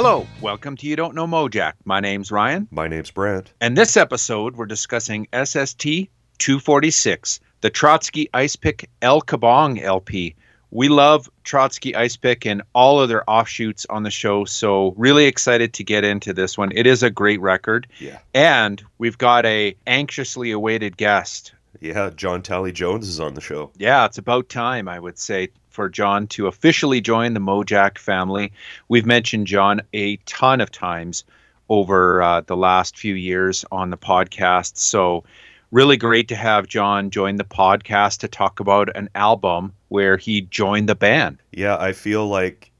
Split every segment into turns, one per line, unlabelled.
Hello, welcome to You Don't Know Mojack. My name's Ryan,
My name's Brant.
and this episode we're discussing SST 246, the Trotsky Icepick El Kabong LP. We love Trotsky Icepick and all of their offshoots on the show, so really excited to get into this one. It is a great record,
Yeah.
and we've got a anxiously awaited guest.
Yeah, John Talley-Jones is on the show.
Yeah, it's about time, I would say, for John to officially join the Mojack family. We've mentioned John a ton of times over uh, the last few years on the podcast. So, really great to have John join the podcast to talk about an album where he joined the band.
Yeah, I feel like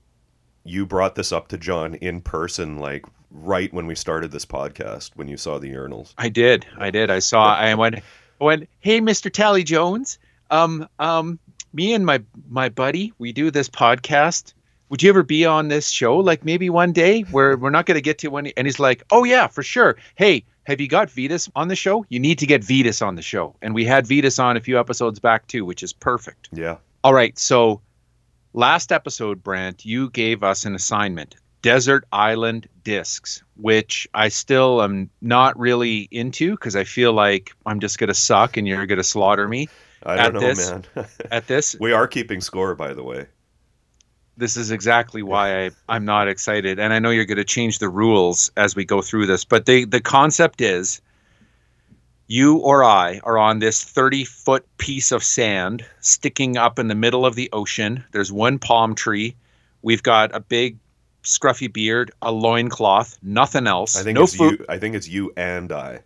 you brought this up to John in person, like right when we started this podcast, when you saw the urinals.
I did. I did. I saw. I went. I went. Hey, Mr. Talley-Jones. Um. Um. Me and my my buddy, we do this podcast. Would you ever be on this show? Like maybe one day where we're not going to get to when. And he's like, Oh yeah, for sure. Hey, have you got Vitus on the show? You need to get Vitus on the show. And we had Vitus on a few episodes back too, which is perfect.
Yeah.
All right. So last episode, Brant, you gave us an assignment Desert Island Discs, which I still am not really into because I feel like I'm just going to suck and you're going to slaughter me
I
At
don't know,
this-
man.
at this.
we are keeping score, by the way.
This is exactly why I, I'm not excited. And I know you're going to change the rules as we go through this, but the, the concept is you or I are on this 30 foot piece of sand sticking up in the middle of the ocean. There's one palm tree. We've got a big scruffy beard, a loincloth, nothing else.
I think
no
it's
food.
you. I think it's you and I.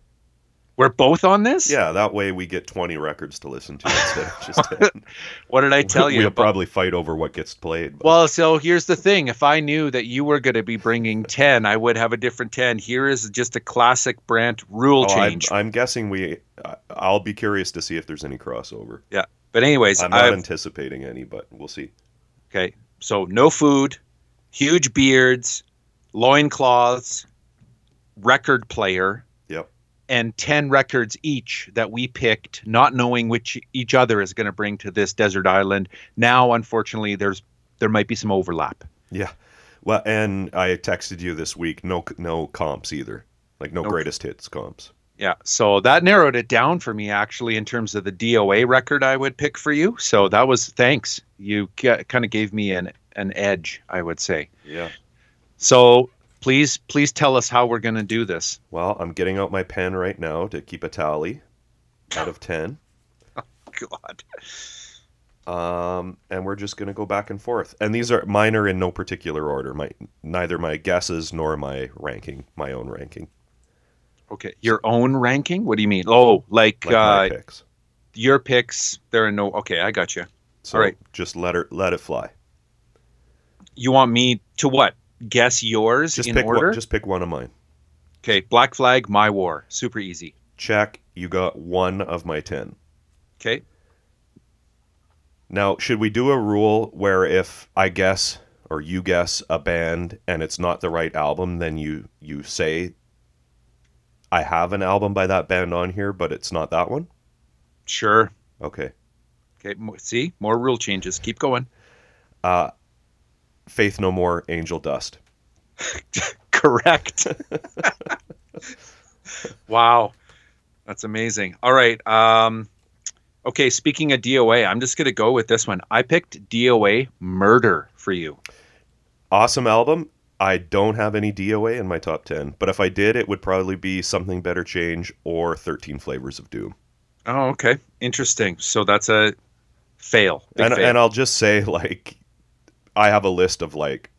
We're both on this?
Yeah, that way we get 20 records to listen to instead of just 10.
What did I tell you?
We'll
about-
probably fight over what gets played. but-
Well, so here's the thing. If I knew that you were going to be bringing 10, I would have a different 10. Here is just a classic Brant rule
Oh, I'm,
change.
I'm guessing we. I'll be curious to see if there's any crossover.
Yeah, but anyways,
I'm not
I've,
anticipating any, but we'll see.
okay. So no food, huge beards, loincloths, record player. And 10 records each that we picked, not knowing which each other is going to bring to this desert island. Now, unfortunately, there's there might be some overlap.
Yeah. Well, and I texted you this week. No, no comps either. Like no
No.
greatest hits comps.
Yeah, so that narrowed it down for me actually in terms of the DOA record I would pick for you. So that was thanks. You kind of gave me an an edge, I would say.
Yeah.
So please, please tell us how we're going to do this.
Well, I'm getting out my pen right now to keep a tally out of ten.
oh, God.
Um, and we're just gonna go back and forth. And these are mine are in no particular order. My neither my guesses nor my ranking, my own ranking,
Okay, your own ranking? What do you mean? Oh, like,
like my
uh,
picks.
your picks. There are no. Okay, I got you.
So
all right.
just let her let it fly.
You want me to what? Guess yours
Just
in
pick
order?
one. Just pick one of mine.
Okay, Black Flag, My War, super easy.
Check. You got one of my ten.
Okay,
Now, should we do a rule where if I guess or you guess a band and it's not the right album, then you you say I have an album by that band on here, but it's not that one?
sure.
Okay.
Okay, see more rule changes. Keep going.
Uh Faith No More, Angel Dust.
Correct. wow. That's amazing. All right. Um okay, speaking of DOA, I'm just going to go with this one. I picked DOA Murder for you.
Awesome album. I don't have any DOA in my top 10, but if I did, it would probably be Something Better Change or 13 Flavors of Doom.
Oh, okay. Interesting. So that's a fail.
And,
fail.
and I'll just say like I have a list of like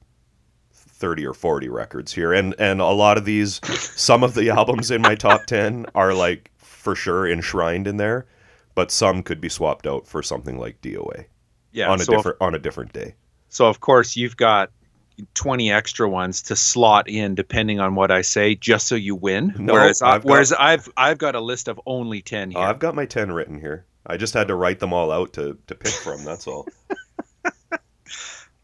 30 or 40 records here and and a lot of these some of the albums in my top 10 are like for sure enshrined in there but some could be swapped out for something like DOA
yeah.
on a
so
different on a different day.
so of course you've got 20 extra ones to slot in depending on what I say just so you win.
No,
whereas I,
I've got-
whereas I've I've got a list of only 10 here.
I've got my 10 written here. I just had to write them all out to to pick from, that's all.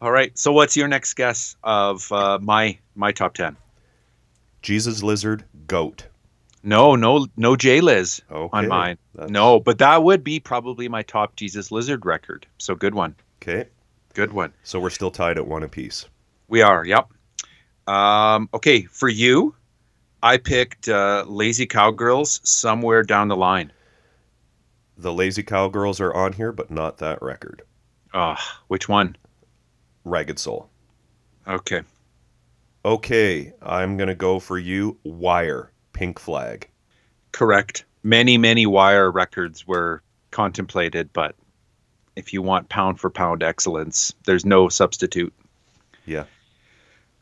All right. So what's your next guess of uh, my my top 10?
Jesus Lizard Goat.
No, no, no J Liz
Okay.
on mine.
That's-
No, but that would be probably my top Jesus Lizard record. So good one.
Okay.
Good one.
So we're still tied at one apiece.
We are. Yep. Um, okay, for you, I picked uh, Lazy Cowgirls somewhere down the line.
The Lazy Cowgirls are on here, but not that record.
Uh, which one?
Ragged Soul.
Okay.
Okay, I'm gonna go for you. Wire, Pink Flag.
Correct. Many, many Wire records were contemplated, but if you want pound for pound excellence, there's no substitute.
Yeah.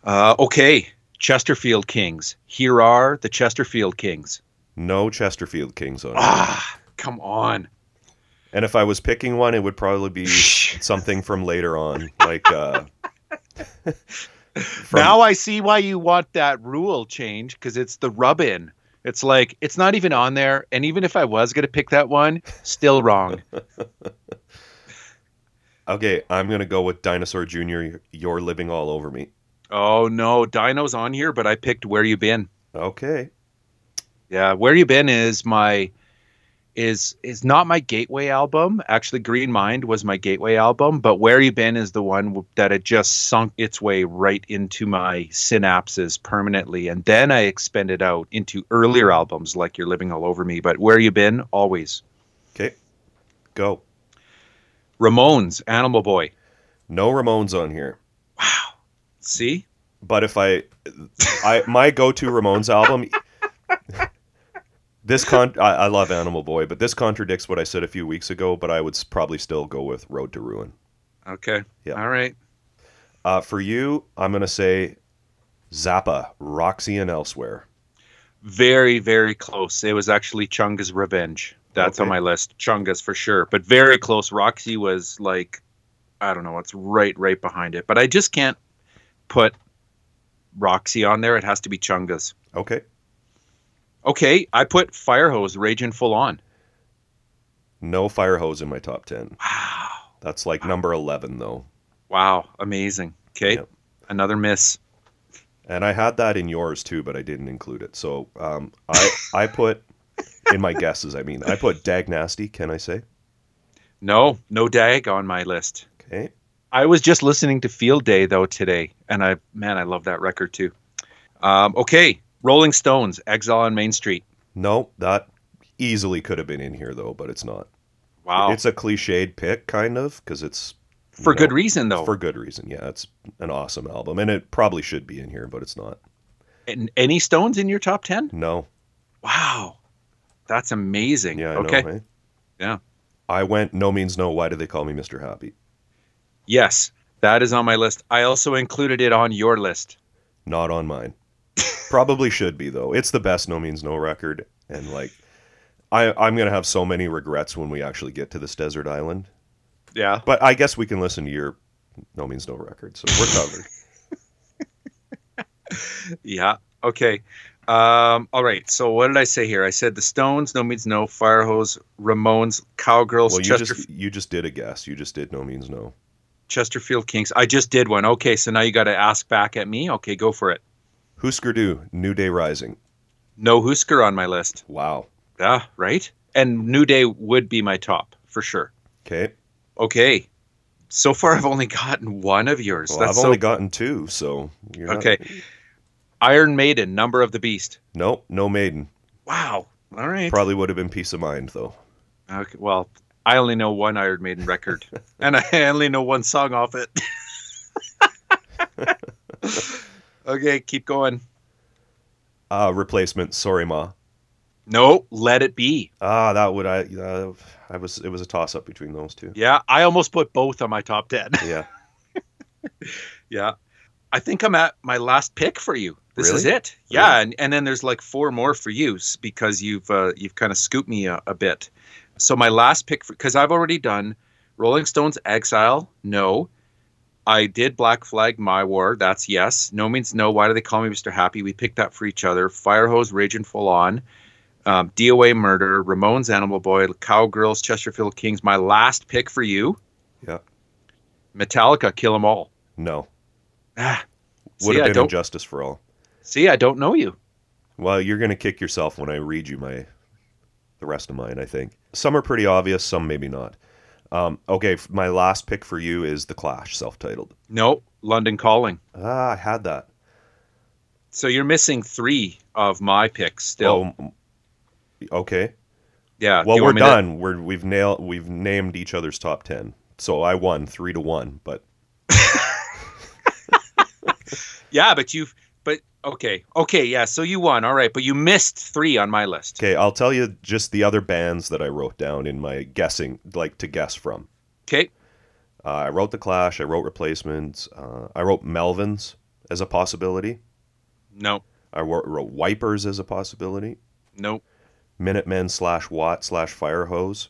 Uh, okay, Chesterfield Kings. Here are the Chesterfield Kings.
No Chesterfield Kings on it.
Ah, come on.
And if I was picking one, it would probably be something from later on, like uh, from-
now I see why you want that rule change because it's the rub in. It's like it's not even on there, and even if I was gonna pick that one, still wrong.
Okay, I'm gonna go with Dinosaur Jr. You're living all over me.
oh no, Dino's on here, but I picked Where You Been.
Okay.
Yeah, Where You Been is my is is not my gateway album. Actually, Green Mind was my gateway album, but Where You Been is the one that had just sunk its way right into my synapses permanently, and then I expanded out into earlier albums like You're Living All Over Me. But Where You Been, always.
Okay. Go.
Ramones, Animal Boy.
No Ramones on here.
Wow. See?
But if I, I my go-to Ramones album. This con I, I love Animal Boy, but this contradicts what I said a few weeks ago. But I would probably still go with Road to Ruin.
Okay.
Yeah.
All right.
Uh, for you, I'm gonna say Zappa, Roxy, and Elsewhere.
Very, very close. It was actually Chunga's Revenge. That's on my list. Chunga's for sure, but very close. Roxy was like, I don't know, it's right, right behind it. But I just can't put Roxy on there. It has to be Chunga's.
Okay.
Okay, I put Firehose Raging Full On.
No Firehose in my top ten.
Wow.
That's like number eleven though.
Wow. Amazing. Okay.
Yep.
Another miss.
And I had that in yours too, but I didn't include it. So um, I I put in my guesses. I mean, I put Dag Nasty. Can I say?
No, no dag on my list.
Okay.
I was just listening to Field Day though today, and I man, I love that record too. Um, okay, Rolling Stones, Exile on Main Street.
No, that easily could have been in here though, but it's not.
Wow,
It's a cliched pick, kind of, because it's
for
know,
good reason though.
For good reason, yeah. It's an awesome album, and it probably should be in here, but it's not.
And any Stones in your top ten?
No.
Wow, that's amazing.
Yeah. I
okay,
Know, eh?
Yeah.
I went. No means no. Why do they call me Mr. Happy?
yes, that is on my list. I also included it on your list.
Not on mine. Probably should be though. It's the best No Means No record, and like, I I'm gonna have so many regrets when we actually get to this desert island.
Yeah.
But I guess we can listen to your No Means No record, so we're covered.
Yeah. Okay. Um, all right. So what did I say here? I said the Stones, No Means No, Firehose, Ramones, Cowgirls,
well, you
Chester-
just you just did a guess. You just did No Means No.
Chesterfield Kings. I just did one. Okay, so now you got to ask back at me. Okay, go for it.
Husker Du, New Day Rising.
No Husker on my list.
Wow.
Yeah, right. And New Day would be my top for sure.
Okay.
Okay. So far, I've only gotten one of yours.
Well,
That's
I've
so
only gotten two, so you're not-
okay. Iron Maiden, Number of the Beast.
Nope, no Maiden.
Wow. All right.
Probably would have been Piece of Mind though.
Okay. Well, I only know one Iron Maiden record, and I only know one song off it. okay, keep going.
Uh, replacement. Sorry, ma.
No, let it be.
Ah, that would I. Uh, I was. It was a toss up between those two.
Yeah, I almost put both on my top ten.
Yeah.
Yeah. I think I'm at my last pick for you. This is it. Yeah, and, and then there's like four more for you because you've uh, you've kind of scooped me a, a bit. So my last pick because I've already done Rolling Stones Exile. No. I did Black Flag My War. That's yes. No means no. Why do they call me Mr. Happy? We picked that for each other. Firehose Raging Full On. Um, DOA Murder, Ramones Animal Boy, Cowgirls, Chesterfield Kings. My last pick for you.
Yeah.
Metallica, Kill 'Em All.
No.
Ah,
Would
See,
have been
And
Justice for All.
See, I don't know you.
Well, you're gonna kick yourself when I read you my the rest of mine. I think some are pretty obvious, some maybe not. Um, okay, my last pick for you is the Clash, self-titled.
No, London Calling.
Ah, I had that.
So you're missing three of my picks still.
Oh, okay.
yeah.
Well, we're
me to-
done. We're we've nailed we've named each other's top ten. So I won three to one. But
Yeah, but you've. Okay, okay, yeah. So you won. All right, but you missed three on my list.
okay, I'll tell you just the other bands that I wrote down in my guessing, like to guess from.
Okay.
Uh, I wrote the Clash. I wrote Replacements. Uh, I wrote Melvins as a possibility.
No.
I wrote, wrote Wipers as a possibility.
No.
Minutemen slash Watt slash Firehose.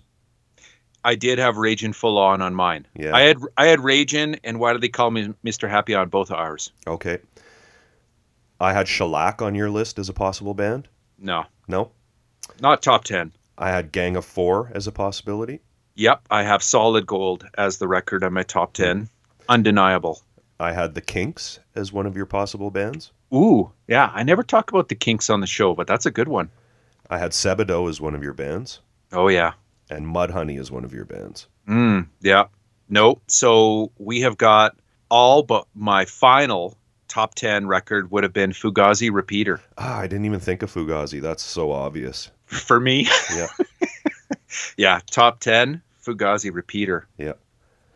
I did have Raging full on on mine.
Yeah.
I had I had Raging, and why do they call me Mr. Happy on both of ours?
Okay. I had Shellac on your list as a possible band.
No,
No.
not top ten.
I had Gang of Four as a possibility.
Yep, I have Solid Gold as the record on my top ten. Undeniable.
I had the Kinks as one of your possible bands.
Ooh, yeah. I never talk about the Kinks on the show, but that's a good one.
I had Sebadoh as one of your bands,
Oh yeah.
and Mudhoney as one of your bands.
Mm, yeah. Nope. So we have got all but my final top 10 record would have been Fugazi Repeater.
Ah, I didn't even think of Fugazi. That's so obvious.
For me,
Yeah.
yeah, top 10 Fugazi Repeater.
Yeah.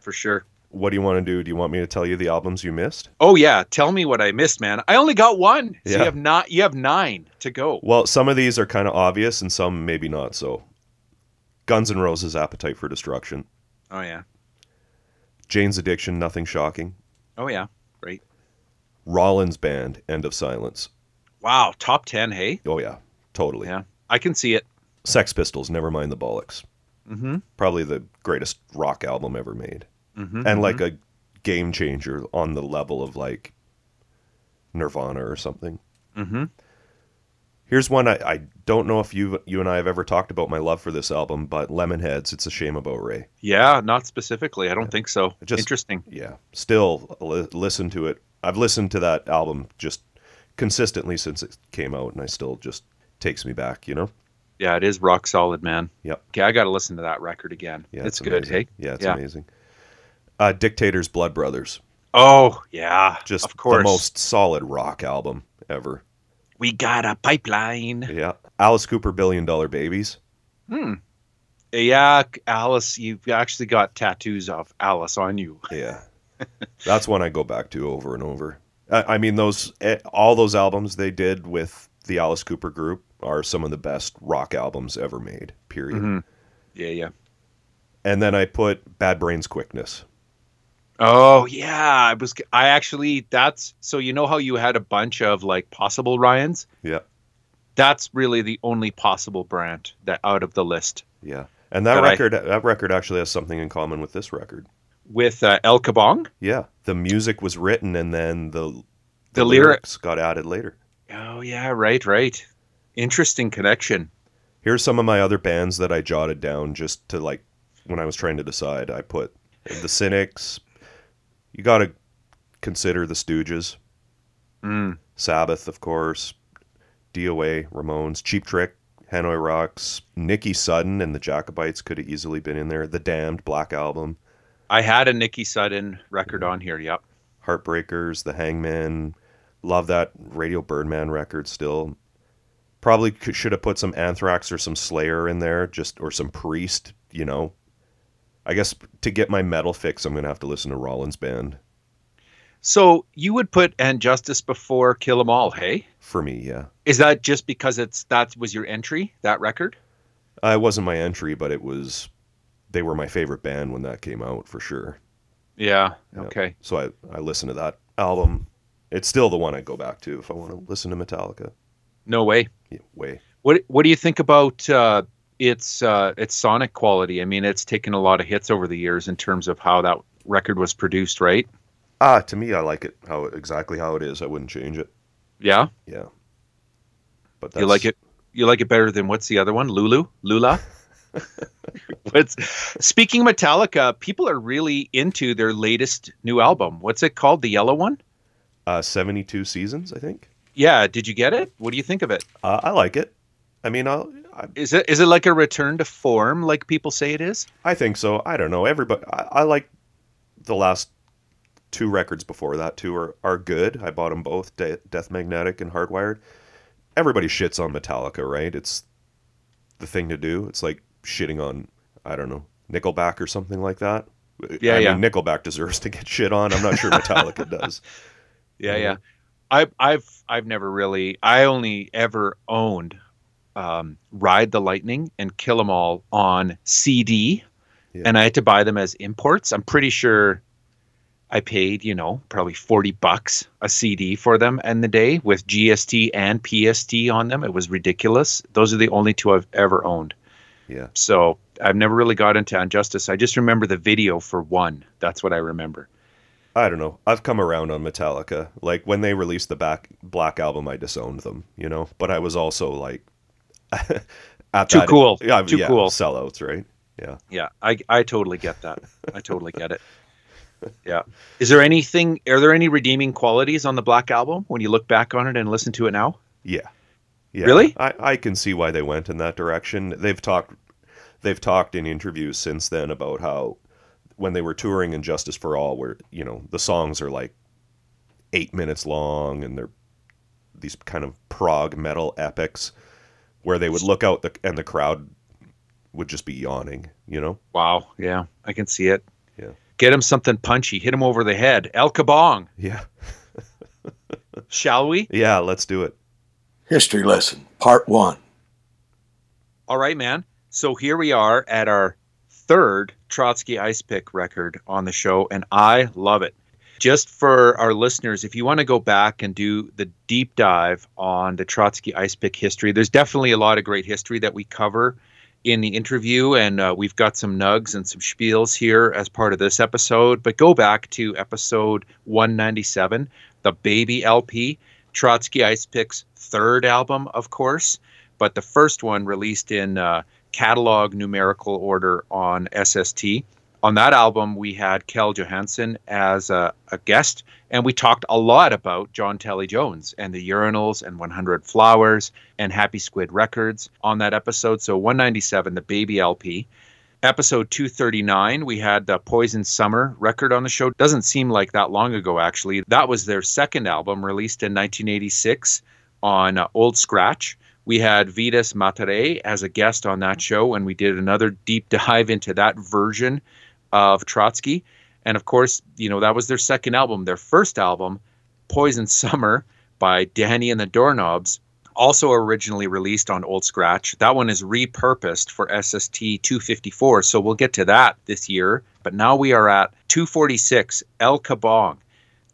For sure.
What do you want to do? Do you want me to tell you the albums you missed?
Oh yeah, tell me what I missed, man. I only got one. So
Yeah.
you have not you have 9 to go.
Well, some of these are kind of obvious and some maybe not so. Guns N' Roses Appetite for Destruction.
Oh yeah.
Jane's Addiction Nothing Shocking.
Oh yeah.
Rollins Band End of Silence.
Wow, top 10, hey?
Oh yeah, totally.
Yeah. I can see it.
Sex Pistols Never Mind the Bollocks.
Mhm.
Probably the greatest rock album ever made.
Mhm.
and like a game changer on the level of like Nirvana or something.
Mhm.
Here's one I, I don't know if you you and I have ever talked about my love for this album, but Lemonheads, it's a shame about Ray.
Yeah, not specifically. I don't think so.
Just-
Interesting.
Yeah, still li- listen to it. I've listened to that album just consistently since it came out, and I still just takes me back. You know?
Yeah, it is rock solid, man.
Yep.
Okay, I got to listen to that record again.
Yeah,
it's, good,
amazing.
hey?
Yeah, it's
Yeah.
amazing. Uh, Dictators, Blood Brothers,
Oh, yeah.
just
of course.
the most solid rock album ever.
We got a pipeline.
Yeah, Alice Cooper, Billion Dollar Babies.
Hmm. Yeah, Alice, you've actually got tattoos of Alice on you.
Yeah, that's one I go back to over and over. I, I mean, those eh, all those albums they did with the Alice Cooper group are some of the best rock albums ever made. Period.
Mhm. Yeah, yeah.
And then I put Bad Brains Quickness.
Oh, yeah. I was. I actually. That's so. You know how you had a bunch of like possible Ryans.
Yeah,
That's really the only possible brand that out of the list
yeah. And that
That I-
record, that record actually has something in common with this record.
With uh, El Kabong.
Yeah, the music was written and then the
The lyrics
got added later.
Oh yeah, right, right. Interesting connection.
Here's some of my other bands that I jotted down just to like when I was trying to decide. I put the Cynics. You got to consider the Stooges,
Mm.
Sabbath, of course, DOA, Ramones, Cheap Trick, Hanoi Rocks, Nikki Sudden, and the Jacobites could have easily been in there. The Damned, Black Album,
I had a Nikki Sudden record on here. Yep.
Heartbreakers, The Hangman. Love that Radio Birdman record still. Probably could, should have put some Anthrax or some Slayer in there, just or some Priest. You know, I guess to get my metal fix, I'm gonna have to listen to Rollins Band.
So you would put And Justice before Kill 'Em All, hey?
For me, yeah,
Is that just because it's that was your entry, that record?
uh, it wasn't my entry, but it was. They were my favorite band when that came out for sure.
Yeah.
Yeah.
Okay.
So I I listened to that album. It's still the one I go back to if I want to listen to Metallica.
No way.
Yeah, way.
What What do you think about uh, its uh, its sonic quality? I mean, it's taken a lot of hits over the years in terms of how that record was produced, right?
Ah, to me, I like it how exactly how it is. I wouldn't change it.
Yeah.
Yeah. But
You like it? You like it better than what's the other one? Lulu? Lula? what's speaking of Metallica, people are really into their latest new album. What's it called? The yellow one?
Uh, 72 seasons, I think.
Yeah, did you get it? What do you think of it?
Uh, I like it. I mean, I'll, I,
Is it is it like a return to form like people say it is?
I think so. I don't know. Everybody, I, I like the last two records before that too are, are good. I bought them both, De- Death Magnetic and Hardwired. Everybody shits on Metallica, right? It's the thing to do. It's like shitting on, I don't know, Nickelback or something like that.
Yeah,
I
yeah.
Mean, Nickelback deserves to get shit on. I'm not sure Metallica does.
Yeah, yeah. I, I've I've never really. I only ever owned um, Ride the Lightning and Kill 'Em All on CD,
Yeah.
and I had to buy them as imports. I'm pretty sure I paid, you know, probably forty bucks a CD for them in the day with GST and PST on them. It was ridiculous. Those are the only two I've ever owned.
Yeah.
So I've never really got into And Justice. I just remember the video for one. That's what I remember.
I don't know. I've come around on Metallica. Like when they released the back Black album, I disowned them, you know. But I was also like, at
Too cool.
Yeah,
Too
yeah,
cool.
Sellouts, right? Yeah.
Yeah, I I totally get that. I totally get it. Yeah. Is there anything? Are there any redeeming qualities on the Black Album when you look back on it and listen to it now?
Yeah. Yeah.
Really?
I, I can see why they went in that direction. They've talked they've talked in interviews since then about how when they were touring in Justice for All where, you know, the songs are like eight minutes long and they're these kind of prog metal epics where they would look out the, and the crowd would just be yawning, you know?
Wow. Yeah, I can see it.
Yeah.
Get him something punchy. Hit him over the head. El Kabong.
Yeah.
Shall we?
Yeah, let's do it.
History lesson, part one.
All right, man. So here we are at our third Trotsky Icepick record on the show, and I love it. Just for our listeners, if you want to go back and do the deep dive on the Trotsky Icepick history, there's definitely a lot of great history that we cover in the interview, and uh, we've got some nugs and some spiels here as part of this episode. But go back to episode 197, the Baby LP, Trotsky Icepick's third album, of course, but the first one released in uh, catalog numerical order on SST. On that album, we had Kjehl Johansen as a, a guest, and we talked a lot about John Talley-Jones and the Urinals and 100 Flowers and Happy Squid Records on that episode. So 197, the Baby LP. Episode 239, we had the Poison Summer record on the show. Doesn't seem like that long ago, actually. That was their second album, released in 1986 on uh, Old Scratch. We had Vitus Mataré as a guest on that show, and we did another deep dive into that version of Trotsky. And of course, you know, that was their second album. Their first album, Poison Summer by Danny and the Doorknobs, also originally released on Old Scratch. That one is repurposed for SST 254. So we'll get to that this year. But now we are at 246 El Kabong,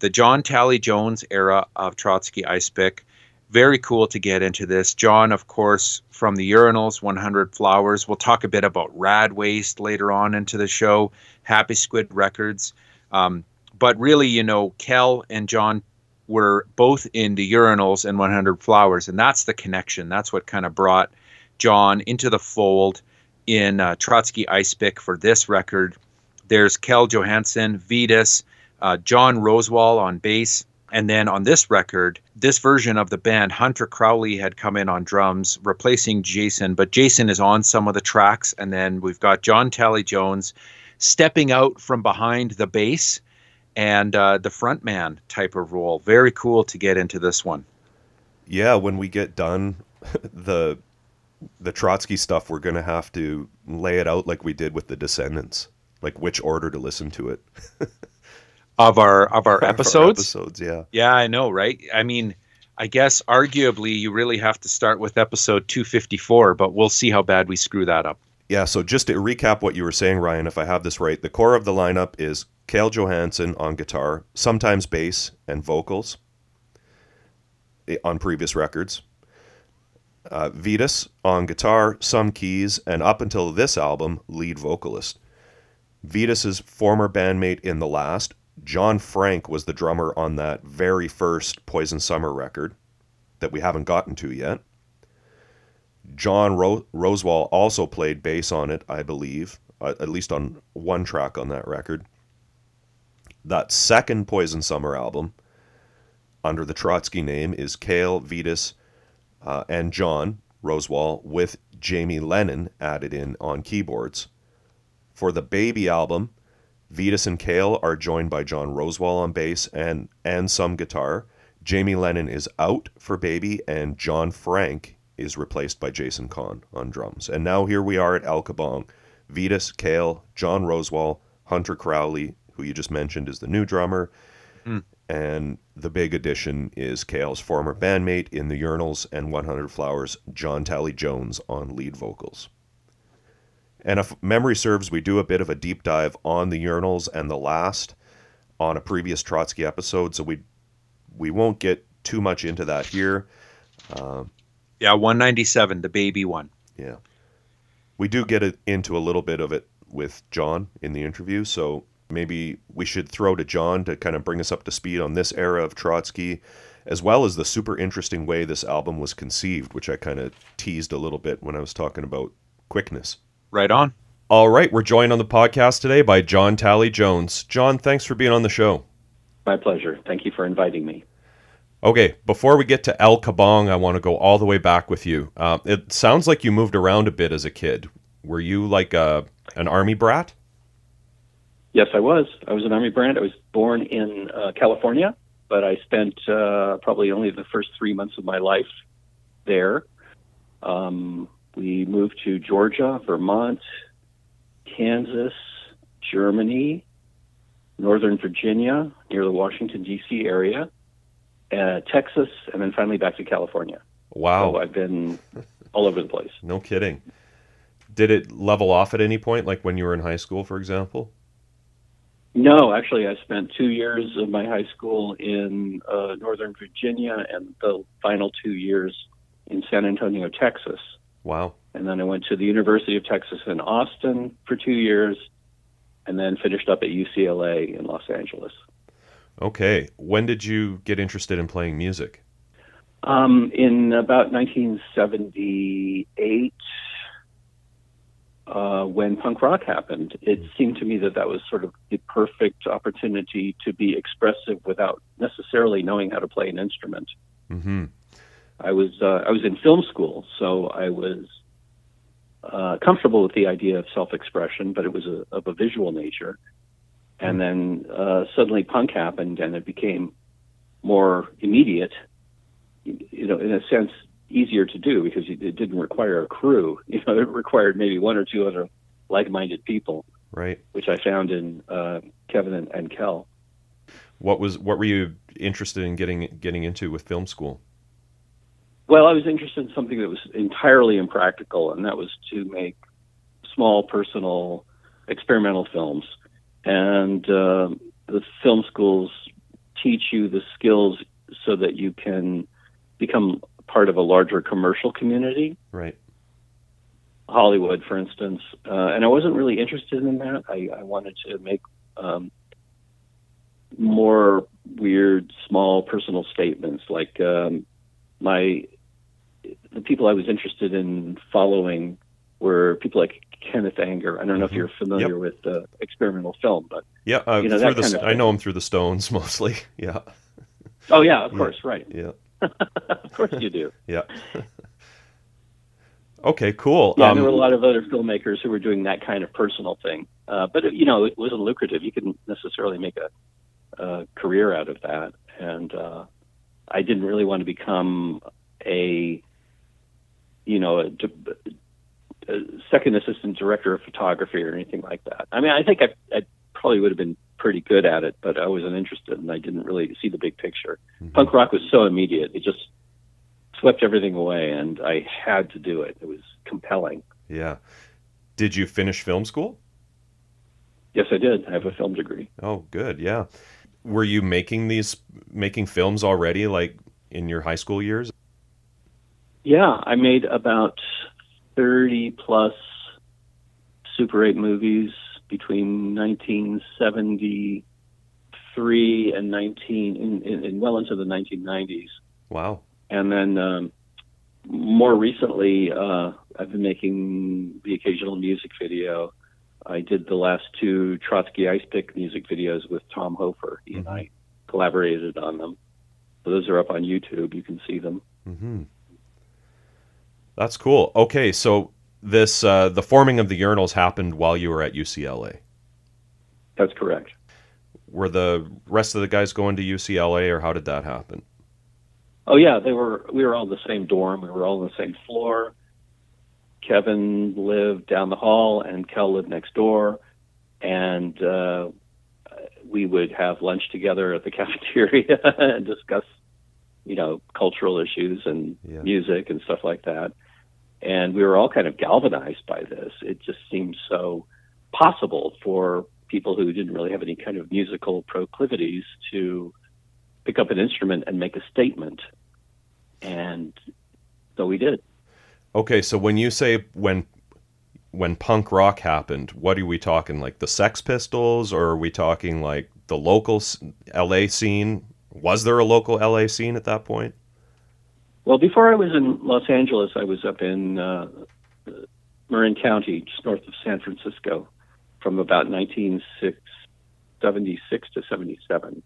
the John Talley-Jones era of Trotsky Icepick. Very cool to get into this. John, of course, from the Urinals, 100 Flowers. We'll talk a bit about Rad Waste later on into the show, Happy Squid Records. Um, but really, you know, Kjehl and John were both in the Urinals and 100 Flowers, and that's the connection. That's what kind of brought John into the fold in uh, Trotsky Icepick for this record. There's Kjehl Johansen, Vitus, uh, John Rosewall on bass. And then on this record, this version of the band, Hunter Crowley had come in on drums, replacing Jason, but Jason is on some of the tracks. And then we've got John Talley-Jones stepping out from behind the bass and uh, the frontman type of role. Very cool to get into this one.
Yeah, when we get done, the the Trotsky stuff, we're gonna have to lay it out like we did with the Descendents, like which order to listen to it.
Of our of our
Of our
episodes,
episodes, yeah.
Yeah, I know, right? I mean, I guess arguably you really have to start with episode 254, but we'll see how bad we screw that up.
Yeah, so just to recap what you were saying, Ryan, if I have this right, the core of the lineup is Kjehl Johansen on guitar, sometimes bass and vocals eh, on previous records. Uh, Vitus on guitar, some keys, and up until this album, lead vocalist. Vitus's former bandmate in the last, John Frank, was the drummer on that very first Poison Summer record that we haven't gotten to yet. John Ro- Rosewall also played bass on it, I believe, uh, at least on one track on that record. That second Poison Summer album, under the Trotsky name, is Kjehl, Vitus, uh, and John Rosewall, with Jamie Lennon added in on keyboards. For the Baby album, Vitus and Kjehl are joined by John Rosewall on bass and and some guitar. Jamie Lennon is out for Baby, and John Frank is replaced by Jason Kahn on drums. And now here we are at El Kabong. Vitus, Kjehl, John Rosewall, Hunter Crowley, who you just mentioned is the new drummer,
Hmm.
and the big addition is Kjehl's former bandmate in the Urinals and 100 Flowers, John Talley-Jones on lead vocals. And if memory serves, we do a bit of a deep dive on the Urinals and the last on a previous Trotsky episode, so we we won't get too much into that here.
Yeah, 197, the baby one.
Yeah. We do get it into a little bit of it with John in the interview, so maybe we should throw to John to kind of bring us up to speed on this era of Trotsky, as well as the super interesting way this album was conceived, which I kind of teased a little bit when I was talking about quickness.
Right on.
All right, we're joined on the podcast today by John Talley-Jones. John, thanks for being on the show.
My pleasure. Thank you for inviting me.
Okay, before we get to El Kabong, I want to go all the way back with you. Uh, it sounds like you moved around a bit as a kid. Were you like a, an army brat?
Yes, I was. I was an Army brat. I was born in uh, California, but I spent uh, probably only the first three months of my life there. Um, we moved to Georgia, Vermont, Kansas, Germany, Northern Virginia, near the Washington, D.C. area, uh, Texas, and then finally back to California.
Wow,
So I've been all over the place.
no kidding. Did it level off at any point, like when you were in high school, for example?
No, actually, I spent two years of my high school in uh, Northern Virginia and the final two years in San Antonio, Texas.
Wow.
And then I went to the University of Texas in Austin for two years and then finished up at UCLA in Los Angeles.
Okay. When did you get interested in playing music?
Um, in about 1978, uh, when punk rock happened, it seemed to me that that was sort of the perfect opportunity to be expressive without necessarily knowing how to play an instrument.
Mm-hmm.
I was uh, I was in film school, so I was uh, comfortable with the idea of self-expression, but it was a, of a visual nature. And then uh, suddenly punk happened, and it became more immediate. You know, in a sense, easier to do because it didn't require a crew. You know, it required maybe one or two other like-minded people,
Right.
which I found in uh, Kevin and, and Kjehl.
What was what were you interested in getting getting into with film school?
Well, I was interested in something that was entirely impractical, and that was to make small, personal, experimental films. And uh, the film schools teach you the skills so that you can become part of a larger commercial community.
Right.
Hollywood, for instance, uh, and I wasn't really interested in that. I, I wanted to make um, more weird, small, personal statements. Like um, my, the people I was interested in following were people like Kenneth Anger. I don't know if
Mhm.
you're familiar
Yep.
with uh, experimental film, but
Yeah. Uh,
You know, that
the,
kind of
I know him through the Stones mostly. Yeah.
oh yeah, of course, right,
Yeah.
of course you do.
Yeah. okay. Cool.
Yeah,
Um,
there were a lot of other filmmakers who were doing that kind of personal thing, uh, but it, you know, it wasn't lucrative. You couldn't necessarily make a, a career out of that, and uh, I didn't really want to become a, you know, a, a second assistant director of photography or anything like that. I mean, I think I, I probably would have been pretty good at it, but I wasn't interested, and I didn't really see the big picture.
mhm.
Punk rock was so immediate; it just swept everything away, and I had to do it. It was compelling.
Yeah. Did you finish film school?
Yes, I did. I have a film degree.
Oh, good. Yeah. Were you making these making films already, like in your high school years?
Yeah, I made about 30 plus Super 8 movies between 1973 and 19, in, in, in well into the 1990s.
Wow.
And then um, more recently, uh, I've been making the occasional music video. I did the last two Trotsky Icepick music videos with Tom Hofer. He and I collaborated on them. So those are up on YouTube. You can see them.
hmm That's cool. Okay, so this uh, the forming of the urinals happened while you were at UCLA.
That's correct.
Were the rest of the guys going to UCLA, or how did that happen?
Oh yeah, they were. We were all in the same dorm. We were all on the same floor. Kevin lived down the hall, and Kjehl lived next door, and uh, we would have lunch together at the cafeteria and discuss, you know, cultural issues and
Yeah.
music and stuff like that. And we were all kind of galvanized by this. It just seemed so possible for people who didn't really have any kind of musical proclivities to pick up an instrument and make a statement. And so we did.
Okay, so when you say when when punk rock happened, what are we talking? Like the Sex Pistols, or are we talking like the local LA scene? Was there a local LA scene at that point?
Well, before I was in Los Angeles, I was up in uh, Marin County, just north of San Francisco, from about 1976 to 77.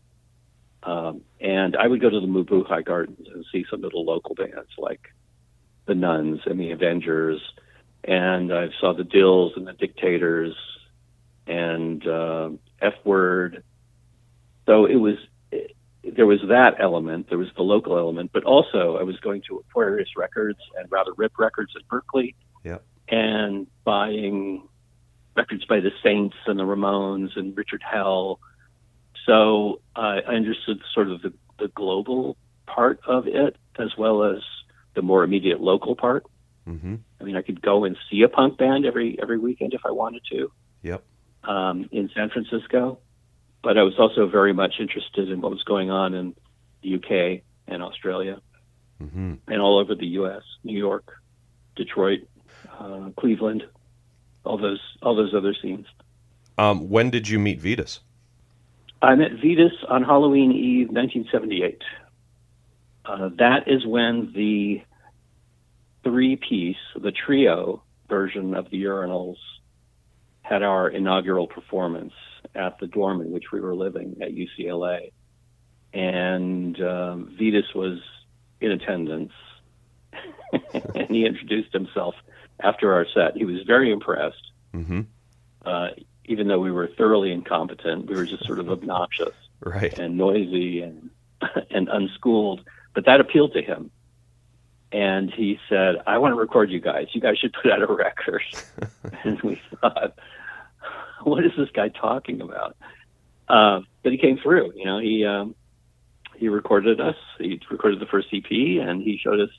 Um, and I would go to the Mabuhay Gardens and see some little local bands like the Nuns and the Avengers. And I saw the Dils and the Dictators and uh, F Word. So it was there was that element, there was the local element, but also I was going to Aquarius Records and Rather Rip Records at Berkeley,
Yep.
and buying records by the Saints and the Ramones and Richard Hell. So uh, I understood sort of the, the global part of it as well as the more immediate local part.
Mm-hmm.
I mean, I could go and see a punk band every every weekend if I wanted to
Yep.
um, in San Francisco, but I was also very much interested in what was going on in the UK and Australia
Mm-hmm.
and all over the U.S. New York, Detroit, uh, Cleveland, all those all those other scenes.
Um, when did you meet Vitus?
I met Vitus on Halloween Eve, 1978. Uh, that is when the three-piece, the trio version of the Urinals had our inaugural performance at the dorm in which we were living at UCLA, and um, Vetus was in attendance, and he introduced himself after our set. He was very impressed
Mm-hmm.
uh, even though we were thoroughly incompetent, we were just sort of obnoxious
Right.
and noisy and and unschooled. But that appealed to him, and he said, "I want to record you guys. You guys should put out a record." and we thought, "What is this guy talking about?" Uh, but he came through. You know, he um, he recorded us. He recorded the first EP, and he showed us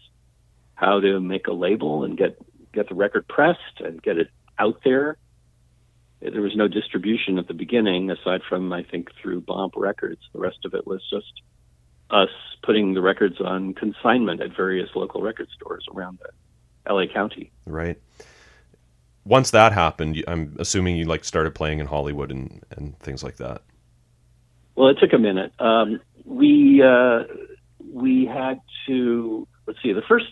how to make a label and get get the record pressed and get it out there. There was no distribution at the beginning, aside from I think through Bomp Records. The rest of it was just us putting the records on consignment at various local record stores around the LA County.
Right. Once that happened, I'm assuming you like started playing in Hollywood and, and things like that.
Well, it took a minute. Um, we uh, we had to let's see the first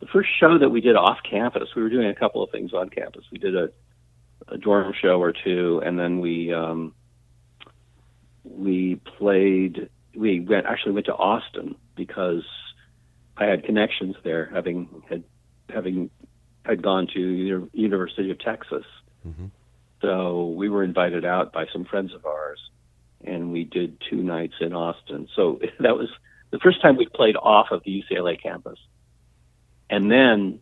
the first show that we did off campus. We were doing a couple of things on campus. We did a, a dorm show or two, and then we um, we played. We went actually went to Austin because I had connections there, having had having had gone to the University of Texas.
Mhm.
So we were invited out by some friends of ours and we did two nights in Austin. So that was the first time we played off of the UCLA campus. And then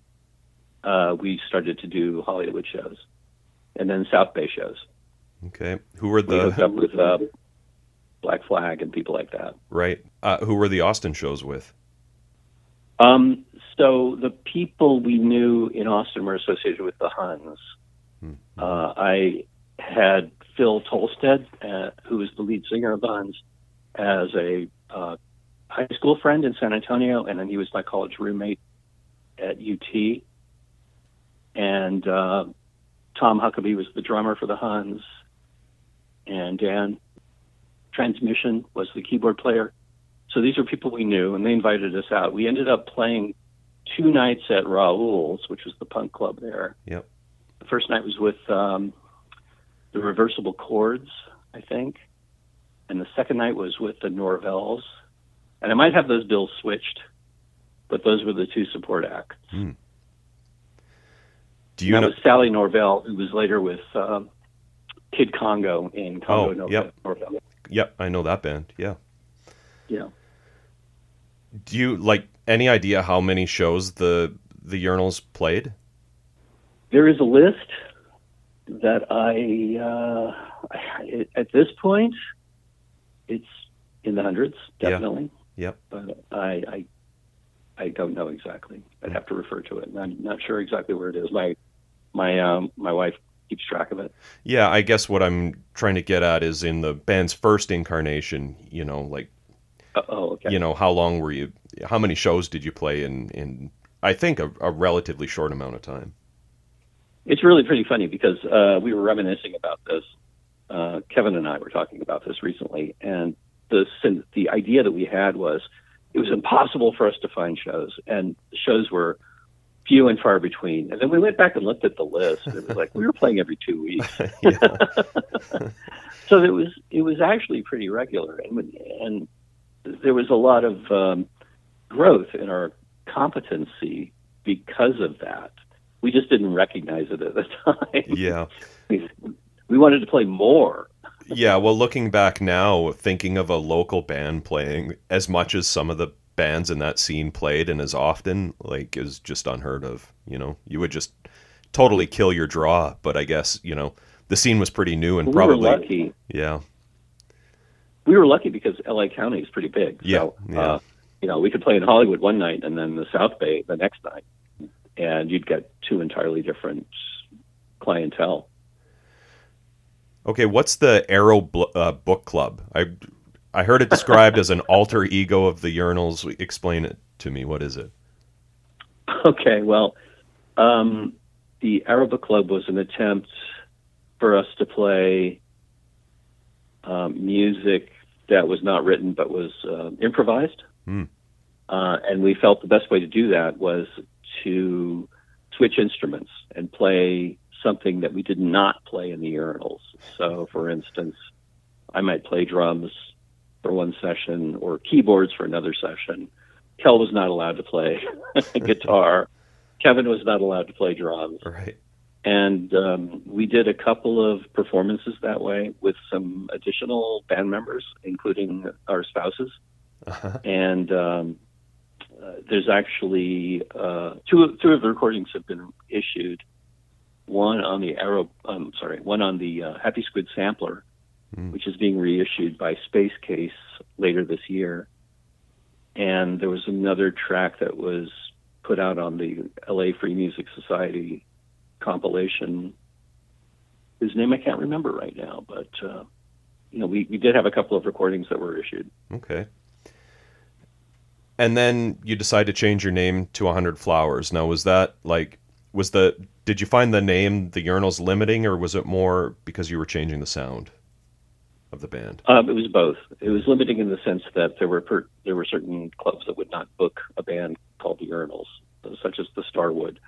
uh, we started to do Hollywood shows and then South Bay shows.
Okay. Who were
We hooked
the
up with uh, Black Flag and people like that.
right? Uh, who were the Austin shows with?
Um, so the people we knew in Austin were associated with the Huns.
Hmm.
Uh, I had Phil Tolstead, uh, who was the lead singer of the Huns, as a uh, high school friend in San Antonio, and then he was my college roommate at UT. And uh, Tom Huckabee was the drummer for the Huns, and Dan Transmission was the keyboard player. So these are people we knew, and they invited us out. We ended up playing two nights at Raoul's, which was the punk club there.
Yep.
The first night was with um, the Reversible Chords, I think, and the second night was with the Norvells. And I might have those bills switched, but those were the two support acts.
Do you
that
know?
was Sally Norvell, who was later with um, Kid Congo in Congo,
Oh, yep.
Africa.
Yep, I know that band. Yeah.
Yeah.
Do you like any idea how many shows the the Urinals played?
There is a list that I, uh, at this point, it's in the hundreds, definitely. Yeah.
Yep.
But I, I, I don't know exactly. I'd have to refer to it. and I'm not sure exactly where it is. My, my, um, my wife keeps track of it.
Yeah, I guess what I'm trying to get at is in the band's first incarnation, you know, like
oh, okay.
you know, how long were you how many shows did you play in in I think a, a relatively short amount of time.
It's really pretty funny because uh, we were reminiscing about this. Uh, Kevin and I were talking about this recently, and the the idea that we had was it was impossible for us to find shows, and shows were few and far between. And then we went back and looked at the list. And it was like we were playing every two weeks, so it was it was actually pretty regular, and and there was a lot of um, growth in our competency because of that. We just didn't recognize it at the time.
yeah.
we, we wanted to play more.
Yeah, well looking back now, thinking of a local band playing as much as some of the bands in that scene played and as often, like is just unheard of, you know. You would just totally kill your draw, but I guess, you know, the scene was pretty new and
we
probably
lucky.
yeah.
We were lucky because LA County is pretty big.
Yeah,
So,
yeah.
Uh, you know, we could play in Hollywood one night and then the South Bay the next night, and you'd get two entirely different clientele.
Okay, what's the Arrow Bl- uh, Book Club? I I heard it described as an alter ego of the urinals. Explain it to me. What is it?
Okay, well, um, the Arrow Book Club was an attempt for us to play um, music that was not written but was uh, improvised.
Hmm.
Uh, and we felt the best way to do that was to switch instruments and play something that we did not play in the urinals. So, for instance, I might play drums for one session or keyboards for another session. Kjehl was not allowed to play guitar. Kevin was not allowed to play drums.
Right.
And um, we did a couple of performances that way with some additional band members, including our spouses.
Uh-huh.
And um, uh, there's actually uh, two, two of the recordings have been issued. One on the Arrow, um, sorry, one on the uh, Happy Squid sampler,
Hmm.
which is being reissued by Space Case later this year. And there was another track that was put out on the LA Free Music Society compilation, His name I can't remember right now, but uh, you know, we, we did have a couple of recordings that were issued.
Okay. And then you decide to change your name to 100 Flowers. Now, was that like, was the, did you find the name, the urinals limiting, or was it more because you were changing the sound of the band?
Um, it was both. It was limiting in the sense that there were per, there were certain clubs that would not book a band called the Urinals, such as the Starwood.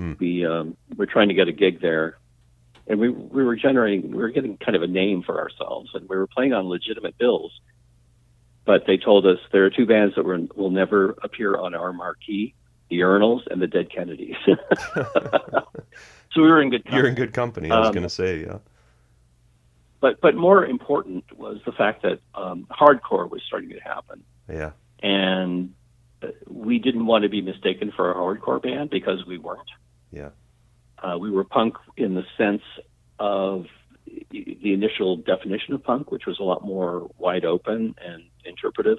Hmm.
We um, were trying to get a gig there, and we we were generating we were getting kind of a name for ourselves, and we were playing on legitimate bills. But they told us there are two bands that were, will never appear on our marquee: the Urinals and the Dead Kennedys. so we were in good. company.
You're in good company, I was
Um,
going to say, yeah.
But but more important was the fact that um, hardcore was starting to happen.
Yeah.
and uh, we didn't want to be mistaken for a hardcore band because we weren't.
Yeah.
Uh, we were punk in the sense of the initial definition of punk, which was a lot more wide open and interpretive.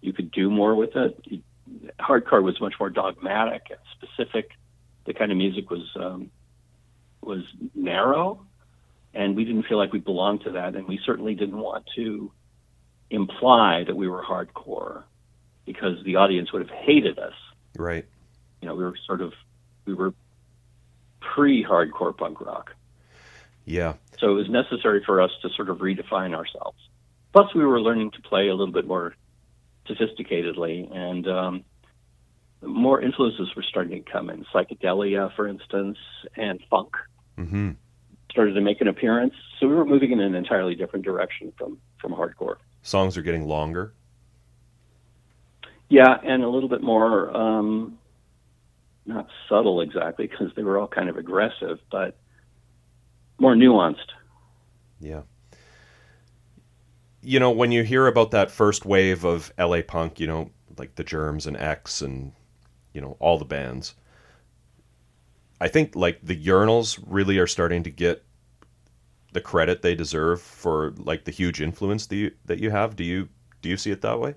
You could do more with it. Hardcore was much more dogmatic and specific. The kind of music was um, was narrow, and we didn't feel like we belonged to that, and we certainly didn't want to imply that we were hardcore because the audience would have hated us.
Right.
You know, we were sort of we were pre-hardcore punk rock.
Yeah.
So it was necessary for us to sort of redefine ourselves. Plus, we were learning to play a little bit more sophisticatedly, and um, more influences were starting to come in. Psychedelia, for instance, and funk
hmm
started to make an appearance. So we were moving in an entirely different direction from from hardcore.
Songs are getting longer.
Yeah, and a little bit more um, not subtle exactly because they were all kind of aggressive, but more nuanced.
Yeah. You know, when you hear about that first wave of LA punk, you know, like the Germs and X and you know all the bands, I think like the Urinals really are starting to get the credit they deserve for like the huge influence that you, that you have. Do you do you see it that way?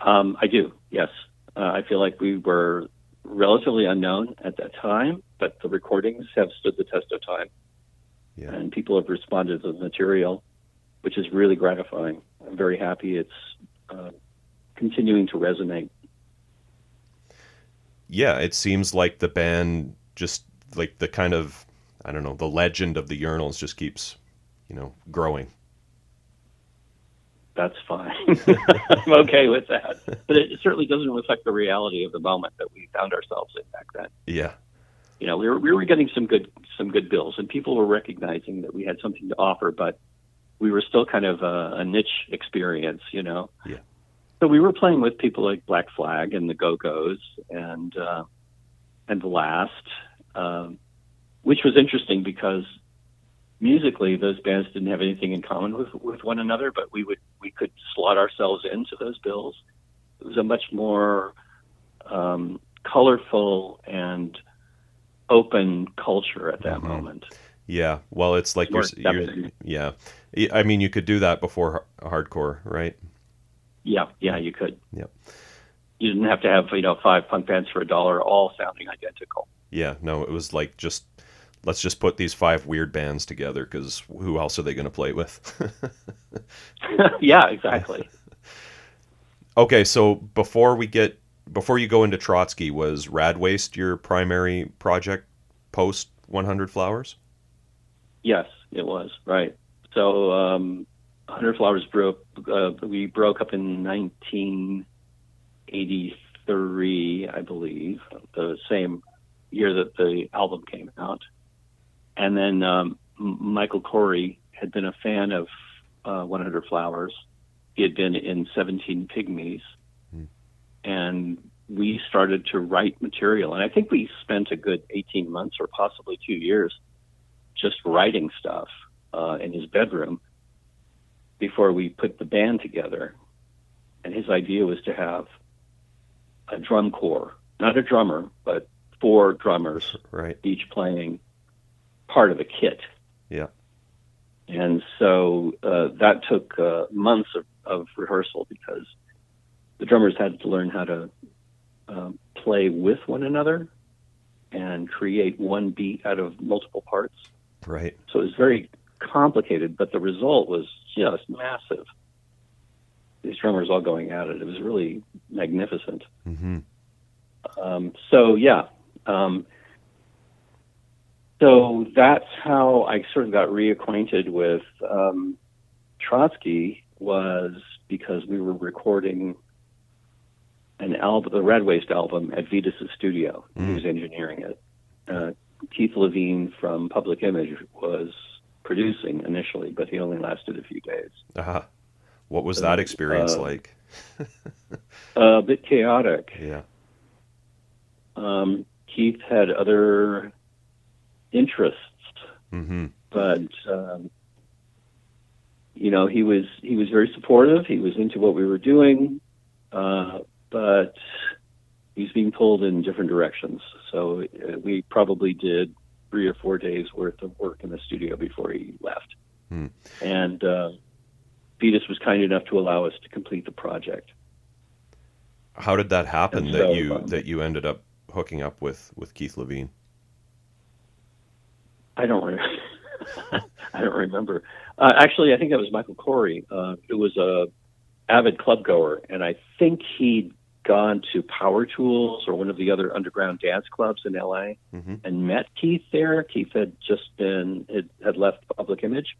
Um, I do. Yes, uh, I feel like we were relatively unknown at that time, but the recordings have stood the test of time,
Yeah.
and people have responded to the material, which is really gratifying. I'm very happy it's uh, continuing to resonate.
Yeah, it seems like the band just like the kind of I don't know, the legend of the Urinals just keeps, you know, growing.
That's fine. I'm okay with that, but it certainly doesn't reflect the reality of the moment that we found ourselves in back then.
Yeah.
you know, we were we were getting some good some good bills, and people were recognizing that we had something to offer, but we were still kind of a, a niche experience, you know.
Yeah.
So we were playing with people like Black Flag and the Go Go's and uh, and the Last, um, which was interesting because musically those bands didn't have anything in common with with one another, but we would we could slot ourselves into those bills. It was a much more um, colorful and open culture at that
Mhm.
moment.
Yeah. Well, it's like you're, you're yeah. I mean, you could do that before hardcore, right?
Yeah, yeah, you could.
Yeah,
You didn't have to have you know five punk bands for a dollar, all sounding identical.
Yeah. No, it was like just let's just put these five weird bands together because who else are they going to play with?
yeah, exactly.
okay, so before we get before you go into Trotsky, was Rad Waste your primary project post 100 Flowers?
Yes, it was right. So, um, Hundred Flowers broke. Uh, we broke up in 1983, I believe, the same year that the album came out. And then um, Michael Corey had been a fan of uh, 100 Flowers. He had been in 17 Pygmies,
Hmm.
and we started to write material. And I think we spent a good 18 months or possibly two years just writing stuff uh, in his bedroom before we put the band together. And his idea was to have a drum corps, not a drummer, but four drummers,
Right.
each playing part of a kit.
Yeah.
And so uh, that took uh, months of, of rehearsal because the drummers had to learn how to um, play with one another and create one beat out of multiple parts.
Right.
So it was very complicated, but the result was just massive. These drummers all going at it. It was really magnificent.
hmm
Um, so yeah, um, so that's how I sort of got reacquainted with um, Trotsky was because we were recording an album, the Rad Waste album, at Vitus' studio. He
Mm.
was engineering it. Uh, Keith Levene from Public Image was producing initially, but he only lasted a few days.
Uh-huh. What was that experience
Uh,
like?
a bit chaotic.
Yeah.
Um, Keith had other interests,
hmm
but um, you know he was he was very supportive. He was into what we were doing, uh, but he was being pulled in different directions. So uh, we probably did three or four days worth of work in the studio before he left,
Hmm.
and uh, was kind enough to allow us to complete the project.
How did that happen that you
um,
that you ended up hooking up with with Keith Levene?
I don't. Re- I don't remember. Uh, actually, I think that was Michael Corey, uh, who was a avid club goer, and I think he'd gone to Power Tools or one of the other underground dance clubs in L.A.
hmm
and met Keith there. Keith had just been had, had left Public Image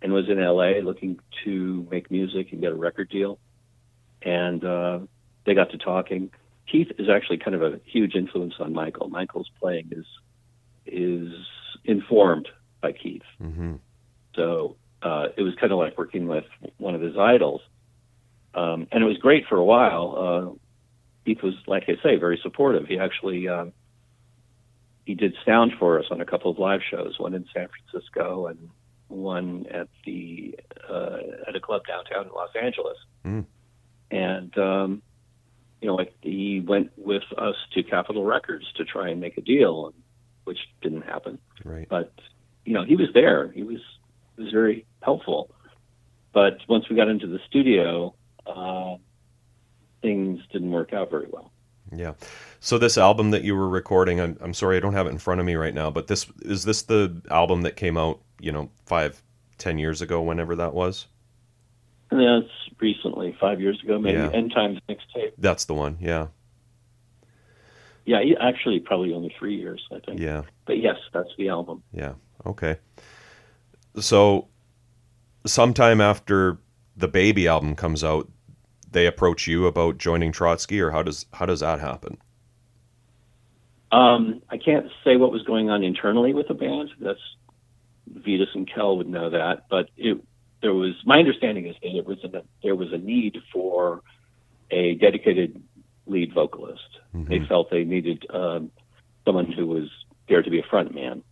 and was in L.A. looking to make music and get a record deal, and uh, they got to talking. Keith is actually kind of a huge influence on Michael. Michael's playing is is informed by Keith.
hmm
So uh, it was kind of like working with one of his idols. Um, and it was great for a while. Uh, Keith was, like I say, very supportive. He actually um, he did sound for us on a couple of live shows, one in San Francisco and one at the uh, at a club downtown in Los Angeles,
Mm.
and um, you know, like he went with us to Capitol Records to try and make a deal, which didn't happen.
Right.
But you know, he was there. He was he was very helpful. But once we got into the studio, uh, things didn't work out very well.
Yeah. So this album that you were recording, I'm, I'm sorry I don't have it in front of me right now, but this is this the album that came out, you know, five, ten years ago, whenever that was.
That's recently, five years ago, maybe.
Yeah.
End Times mixtape.
That's the one. Yeah.
Yeah, he- actually, probably only three years, I think.
Yeah.
But yes, that's the album.
Yeah. Okay. So, sometime after the Baby album comes out, they approach you about joining Trotsky, or how does how does that happen?
Um, I can't say what was going on internally with the band. That's Vitus and Kjehl would know that, but it there was my understanding is that it was a, there was a need for a dedicated lead vocalist. They
Mhm.
felt they needed um, someone who was there to be a front man.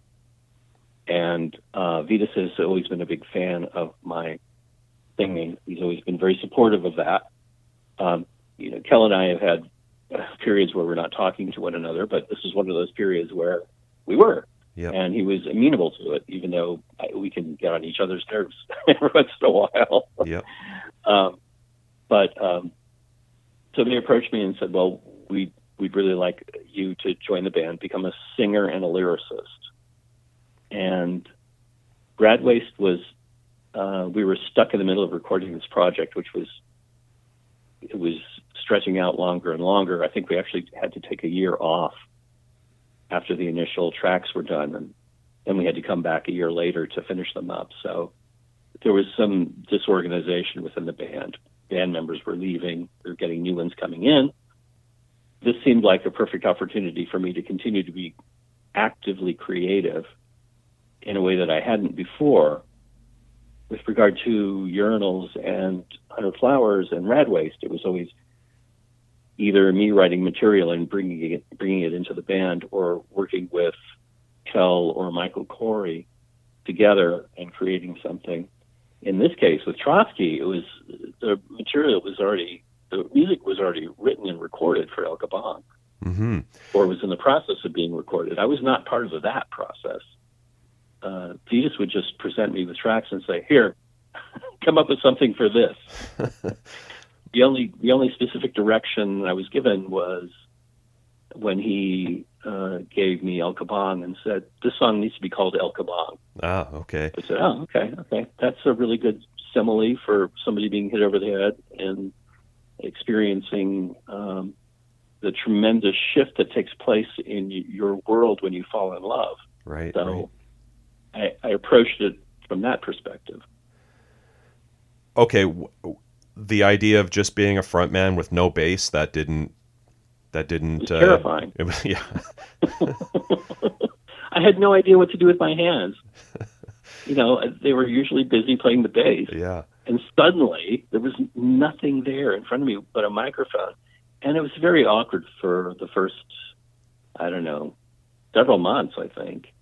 And uh, Vitus has always been a big fan of my singing. He's always been very supportive of that. Um, you know, Kjehl and I have had uh, periods where we're not talking to one another, but this is one of those periods where we were.
Yep.
And he was amenable to it, even though I, we can get on each other's nerves every once in a while.
Yep.
Um, but um, so they approached me and said, "Well, we we'd really like you to join the band, become a singer and a lyricist." And Rad Waste was uh, we were stuck in the middle of recording this project, which was it was stretching out longer and longer. I think we actually had to take a year off after the initial tracks were done, and then we had to come back a year later to finish them up. So there was some disorganization within the band. Band members were leaving, were getting new ones coming in. This seemed like a perfect opportunity for me to continue to be actively creative in a way that I hadn't before. With regard to urinals and hundred flowers and rad waste, it was always either me writing material and bringing it bringing it into the band, or working with Kjehl or Michael Corey together and creating something. In this case, with Trotsky, it was the material was already the music was already written and recorded for El Kabong,
Mm-hmm.
or was in the process of being recorded. I was not part of that process. Uh, would just present me with tracks and say, "Here, come up with something for this." the only the only specific direction I was given was when he uh, gave me El Kabong and said, "This song needs to be called El Kabong."
Ah, okay.
I said, "Oh, okay, okay, that's a really good simile for somebody being hit over the head and experiencing um, the tremendous shift that takes place in your world when you fall in love."
Right. right.
So I, I approached it from that perspective.
Okay. The idea of just being a frontman with no bass that didn't that didn't uh,
terrifying.
It was, yeah.
I had no idea what to do with my hands. You know, they were usually busy playing the bass,
Yeah.
and suddenly there was nothing there in front of me but a microphone, and it was very awkward for the first, I don't know, several months, I think.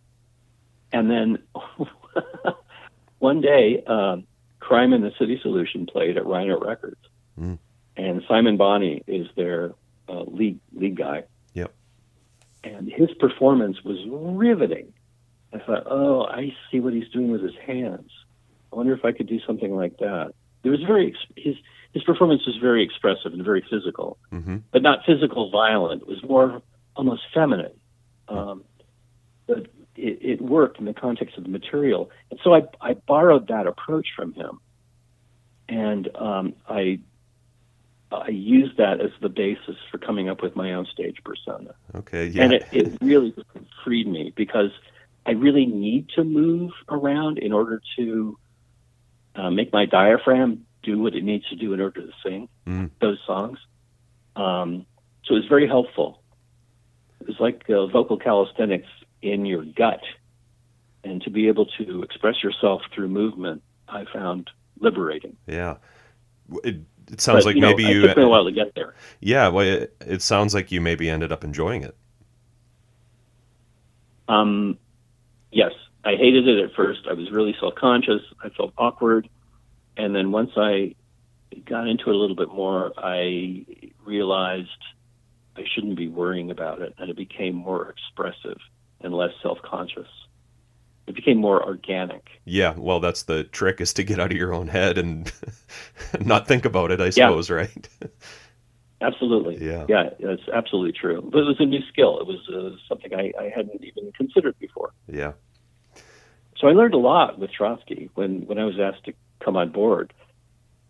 And then one day, um, Crime in the City Solution played at Rhino Records,
Mm.
and Simon Bonney is their uh, lead lead guy.
Yep.
And his performance was riveting. I thought, oh, I see what he's doing with his hands. I wonder if I could do something like that. It was very his his performance was very expressive and very physical,
Mm-hmm.
but not physical violent. It was more almost feminine. Um, but it, it worked in the context of the material, and so I I borrowed that approach from him, and um, I I used that as the basis for coming up with my own stage persona
Okay. Yeah.
and it, it really freed me because I really need to move around in order to uh, make my diaphragm do what it needs to do in order to sing
Mm.
those songs. Um, so it was very helpful. It was like uh, vocal calisthenics in your gut, and to be able to express yourself through movement, I found liberating.
yeah. It, it sounds
But,
like
you know,
maybe
it
you.
took me a while to get there.
Yeah. Well, it, it sounds like you maybe ended up enjoying it.
Um, yes, I hated it at first. I was really self conscious. I felt awkward, and then once I got into it a little bit more, I realized I shouldn't be worrying about it, and it became more expressive and less self conscious. It became more organic.
Yeah, well, that's the trick is to get out of your own head and not think about it, I suppose, right?
Absolutely.
Yeah.
Yeah, that's absolutely true. But it was a new skill. It was uh, something I, I hadn't even considered before.
Yeah.
So I learned a lot with Trotsky when, when I was asked to come on board.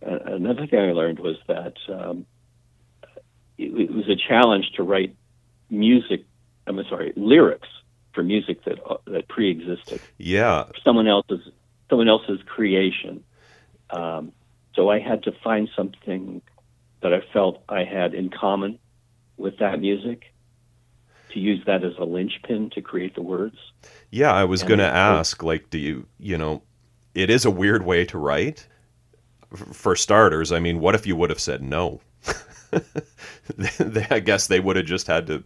Uh, another thing I learned was that um, it, it was a challenge to write music. I'm sorry, lyrics for music that uh, that pre-existed.
Yeah.
Someone else's someone else's creation. Um, so I had to find something that I felt I had in common with that music to use that as a linchpin to create the words.
Yeah, I was going to ask like do you, you know, it is a weird way to write. For starters, I mean, what if you would have said no? I guess they would have just had to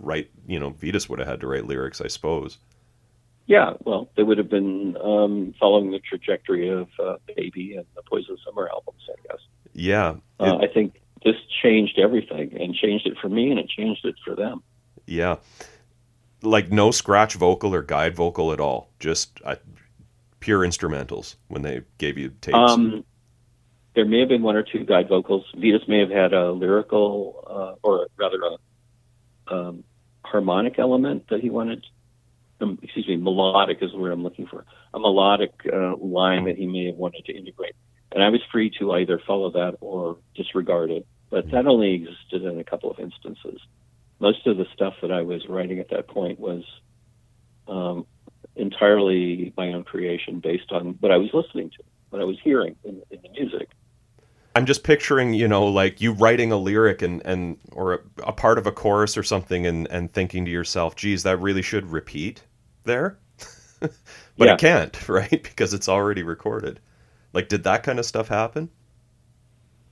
write, you know, Vitus would have had to write lyrics, I suppose.
Yeah, well, they would have been um, following the trajectory of uh, Baby and the Poison Summer albums, I guess.
Yeah.
Uh, I think this changed everything and changed it for me and it changed it for them.
yeah. Like no scratch vocal or guide vocal at all. Just uh, pure instrumentals when they gave you tapes.
Um, there may have been one or two guide vocals. Vitus may have had a lyrical, uh, or rather a um, harmonic element that he wanted. Um, excuse me, melodic is the word I'm looking for. A melodic uh, line that he may have wanted to integrate, and I was free to either follow that or disregard it. But that only existed in a couple of instances. Most of the stuff that I was writing at that point was um, entirely my own creation, based on what I was listening to, what I was hearing in, in the music.
I'm just picturing, you know, like you writing a lyric and, and or a, a part of a chorus or something and, and thinking to yourself, geez, that really should repeat there. but
Yeah.
it can't, right? Because it's already recorded. Like, did that kind of stuff happen?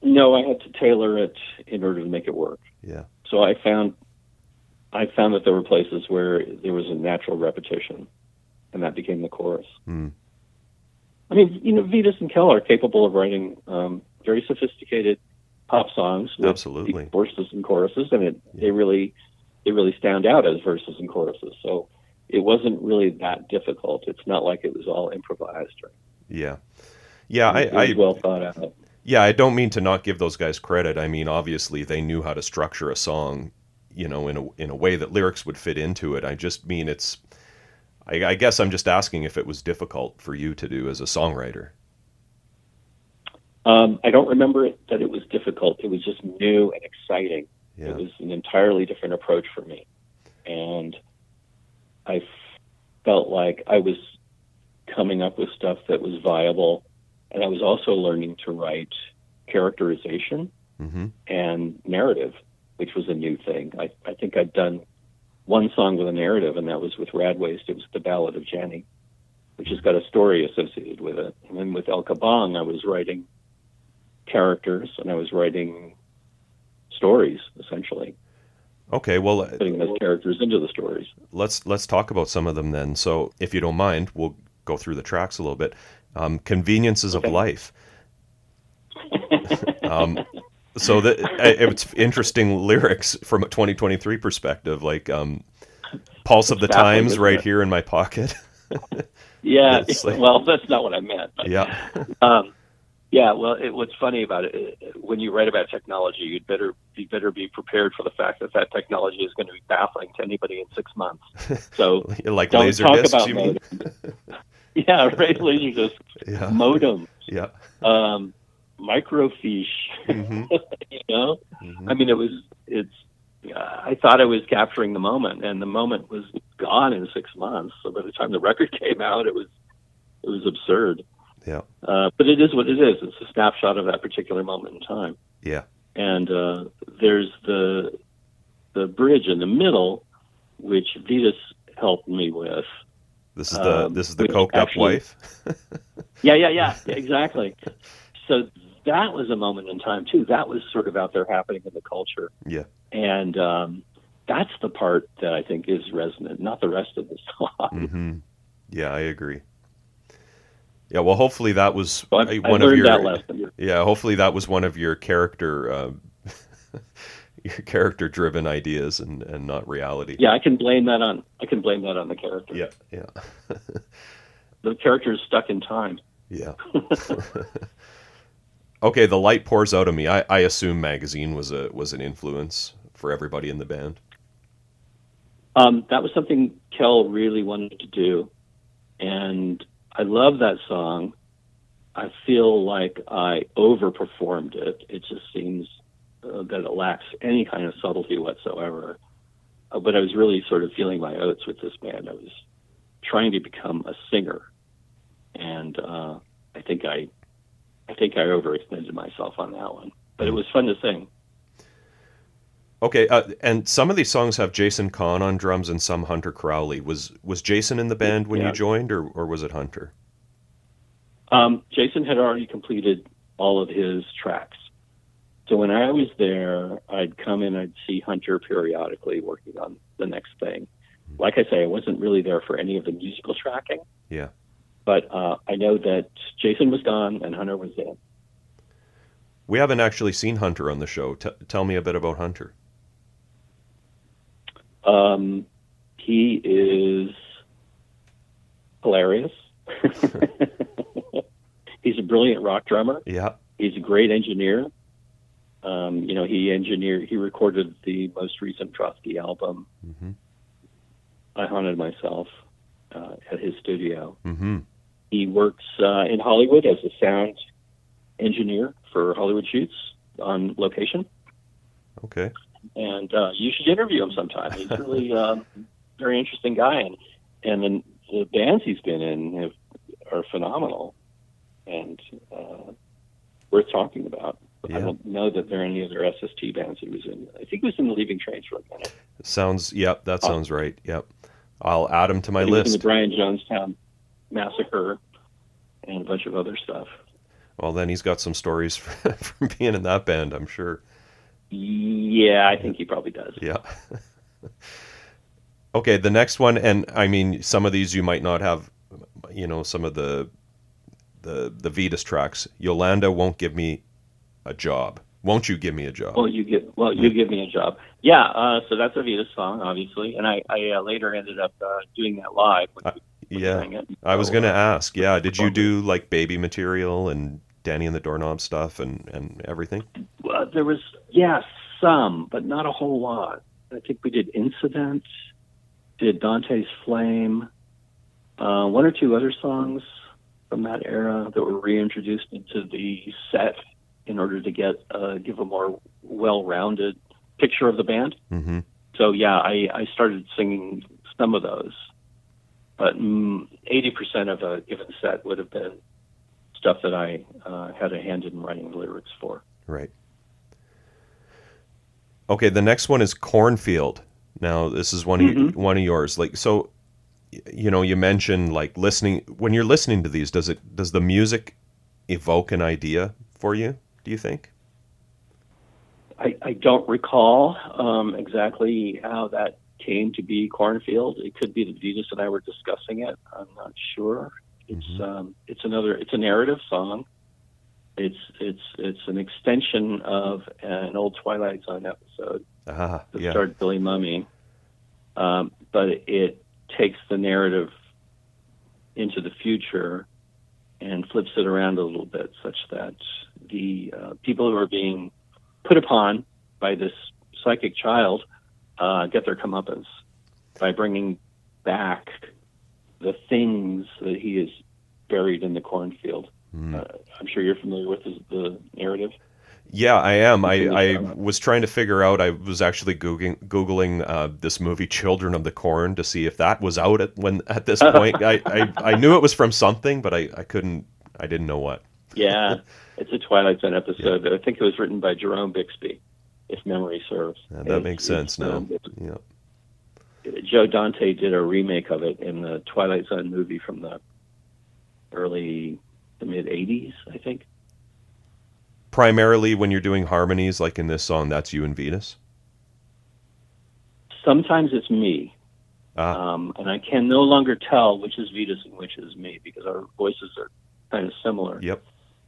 No, I had to tailor it in order to make it work.
Yeah.
So I found I found that there were places where there was a natural repetition, and that became the chorus.
Hmm.
I mean, you know, Vitus and Keller are capable of writing um, very sophisticated pop songs with
Absolutely.
verses and choruses, and it, they really they really stand out as verses and choruses. So it wasn't really that difficult. It's not like it was all improvised. Or,
Yeah. Yeah, I, I
well thought out.
yeah, I don't mean to not give those guys credit. I mean, obviously they knew how to structure a song, you know, in a in a way that lyrics would fit into it. I just mean it's I, I guess I'm just asking if it was difficult for you to do as a songwriter.
Um, I don't remember it, that it was difficult. It was just new and exciting.
Yeah.
It was an entirely different approach for me. And I felt like I was coming up with stuff that was viable. And I was also learning to write characterization
Mm-hmm.
and narrative, which was a new thing. I, I think I'd done one song with a narrative, and that was with Radwaste. It was the Ballad of Jenny, which has got a story associated with it. And then with El Kabong, I was writing characters and I was writing stories, essentially,
Okay, well, uh,
putting those characters into the stories.
let's let's talk about some of them then. So, if you don't mind, we'll go through the tracks a little bit. Um, Conveniences of life. um, so that it's interesting lyrics from a 2023 perspective, like um, "Pulse of the Times" right
it?
here in my pocket.
Yeah,
like-
well, that's not what I meant. but-
yeah,
Um, yeah, well, it, what's funny about it, when you write about technology, you'd better you better be prepared for the fact that that technology is going to be baffling to anybody in six months. So
like
don't
laser
talk
discs.
about
You mean?
yeah, right. Laser disc,
Yeah,
modem,
yeah.
um, microfiche.
hmm
you know,
hmm
I mean, it was it's. Uh, I thought I was capturing the moment, and the moment was gone in six months. So by the time the record came out, it was it was absurd.
Yeah.
Uh, but it is what it is. It's a snapshot of that particular moment in time.
Yeah.
And uh, there's the the bridge in the middle, which Vitus helped me with.
This is the
Um,
this is the coked up
actually-
wife.
Yeah, yeah, yeah, exactly. so that was a moment in time too. That was sort of out there happening in the culture.
Yeah.
And um, that's the part that I think is resonant, not the rest of the song.
hmm Yeah, I agree. Yeah, well, hopefully that was
So I, I
one of your yeah. Hopefully that was one of your character uh, your character driven ideas and and not reality.
Yeah, I can blame that on I can blame that on the character.
yeah, yeah,
The character is stuck in time.
yeah. okay, the light pours out of me. I, I assume magazine was a was an influence for everybody in the band.
Um, that was something Kjehl really wanted to do, and I love that song. I feel like I overperformed it. It just seems uh, that it lacks any kind of subtlety whatsoever. Uh, but I was really sort of feeling my oats with this band. I was trying to become a singer, and uh, I think I, I think I overextended myself on that one. But it was fun to sing.
Okay, uh, and some of these songs have Jason Kahn on drums and some Hunter Crowley. Was was Jason in the band when
Yeah.
you joined, or or was it Hunter?
Um, Jason had already completed all of his tracks. So when I was there, I'd come in, I'd see Hunter periodically working on the next thing. Like I say, I wasn't really there for any of the musical tracking,
Yeah.
but uh, I know that Jason was gone and Hunter was in.
We haven't actually seen Hunter on the show. T- tell me a bit about Hunter.
Um, he is hilarious. He's a brilliant rock drummer.
Yeah.
he's a great engineer. Um, you know, he engineered, he recorded the most recent Trotsky album,
Mm-hmm.
I Haunted Myself, uh, at his studio.
Mm-hmm.
He works uh, in Hollywood as a sound engineer for Hollywood shoots on location.
Okay.
And uh, you should interview him sometime. He's really um, very interesting guy, and and the, the bands he's been in have, are phenomenal and uh, worth talking about.
Yeah.
I don't know that there are any other SST bands he was in. I think he was in the Leaving Trains for a minute.
Sounds. Yep. That sounds right. Yep. I'll add him to my
he was in
list.
the Brian Jonestown Massacre and a bunch of other stuff.
Well, then he's got some stories from being in that band. I'm sure.
Yeah, I think he probably does.
Yeah. okay, the next one, and I mean, some of these you might not have, you know, some of the the the Vitus tracks. Yolanda won't give me a job. Won't you give me a job?
Well, you give well, you give me a job. Yeah, uh, so that's a Vita song, obviously, and I, I uh, later ended up uh, doing that live. When
Uh, yeah,
it.
I was
So,
gonna
uh,
ask. Yeah, did you do like baby material and Danny and the Doorknob stuff and and everything?
Well, there was yeah some, but not a whole lot. I think we did Incident, did Dante's Flame, uh, one or two other songs from that era that were reintroduced into the set in order to get uh, give a more well-rounded picture of the band.
Mm-hmm.
So yeah, I, I started singing some of those, but mm, eighty percent of a given set would have been stuff that I uh, had a hand in writing the lyrics for.
Right. Okay, the next one is Cornfield. Now, this is one of
Mhm.
one of yours. Like so, you know, you mentioned like listening. When you're listening to these, does it does the music evoke an idea for you? Do you think?
I, I don't recall um, exactly how that came to be Cornfield. It could be that Vitus and I were discussing it. I'm not sure. It's
Mhm.
um, it's another it's a narrative song. It's it's it's an extension of an old Twilight Zone episode
Ah,
that
yeah.
starred Billy Mumy, um, but it takes the narrative into the future and flips it around a little bit, such that the uh, people who are being put upon by this psychic child uh, get their comeuppance by bringing back the things that he has buried in the cornfield.
Mm.
Uh, I'm sure you're familiar with the, the narrative.
Yeah, I am. I, I was trying to figure out. I was actually googling googling uh, this movie "Children of the Corn" to see if that was out at when at this point. I, I, I knew it was from something, but I, I couldn't. I didn't know what.
Yeah, it's a Twilight Zone episode. I think it was written by Jerome Bixby, if memory serves.
Yeah, that
It's-
makes sense now.
um,
Yeah.
Joe Dante did a remake of it in the Twilight Zone movie from the early the mid '80s, I think.
Primarily, when you're doing harmonies, like in this song, that's you and Vitus.
Sometimes it's me.
Ah,
um, and I can no longer tell which is Vitus and which is me because our voices are kind of similar.
yep.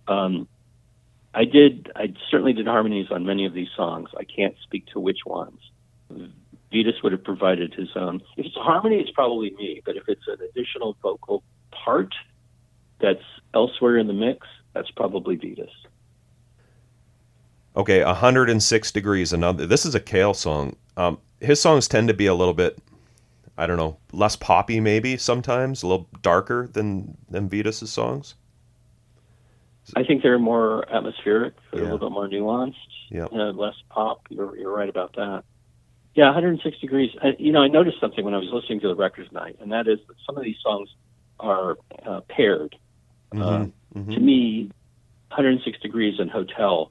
Um, I did. I certainly did harmonies on many of these songs. I can't speak to which ones. Vitus would have provided his own. If it's a harmony, it's probably me. But if it's an additional vocal part that's elsewhere in the mix, that's probably Vitus.
Okay, 106 degrees. Another. This is a Kjehl song. Um, his songs tend to be a little bit, I don't know, less poppy maybe sometimes, a little darker than than Vitus's songs.
I think they're more atmospheric, they're
Yeah.
a little bit more nuanced,
Yeah.
uh, less pop. You're, you're right about that. Yeah, 106 degrees. I, you know, I noticed something when I was listening to the records tonight, and that is that some of these songs are uh, paired.
Mhm,
Uh,
mhm.
To me, 106 degrees and Hotel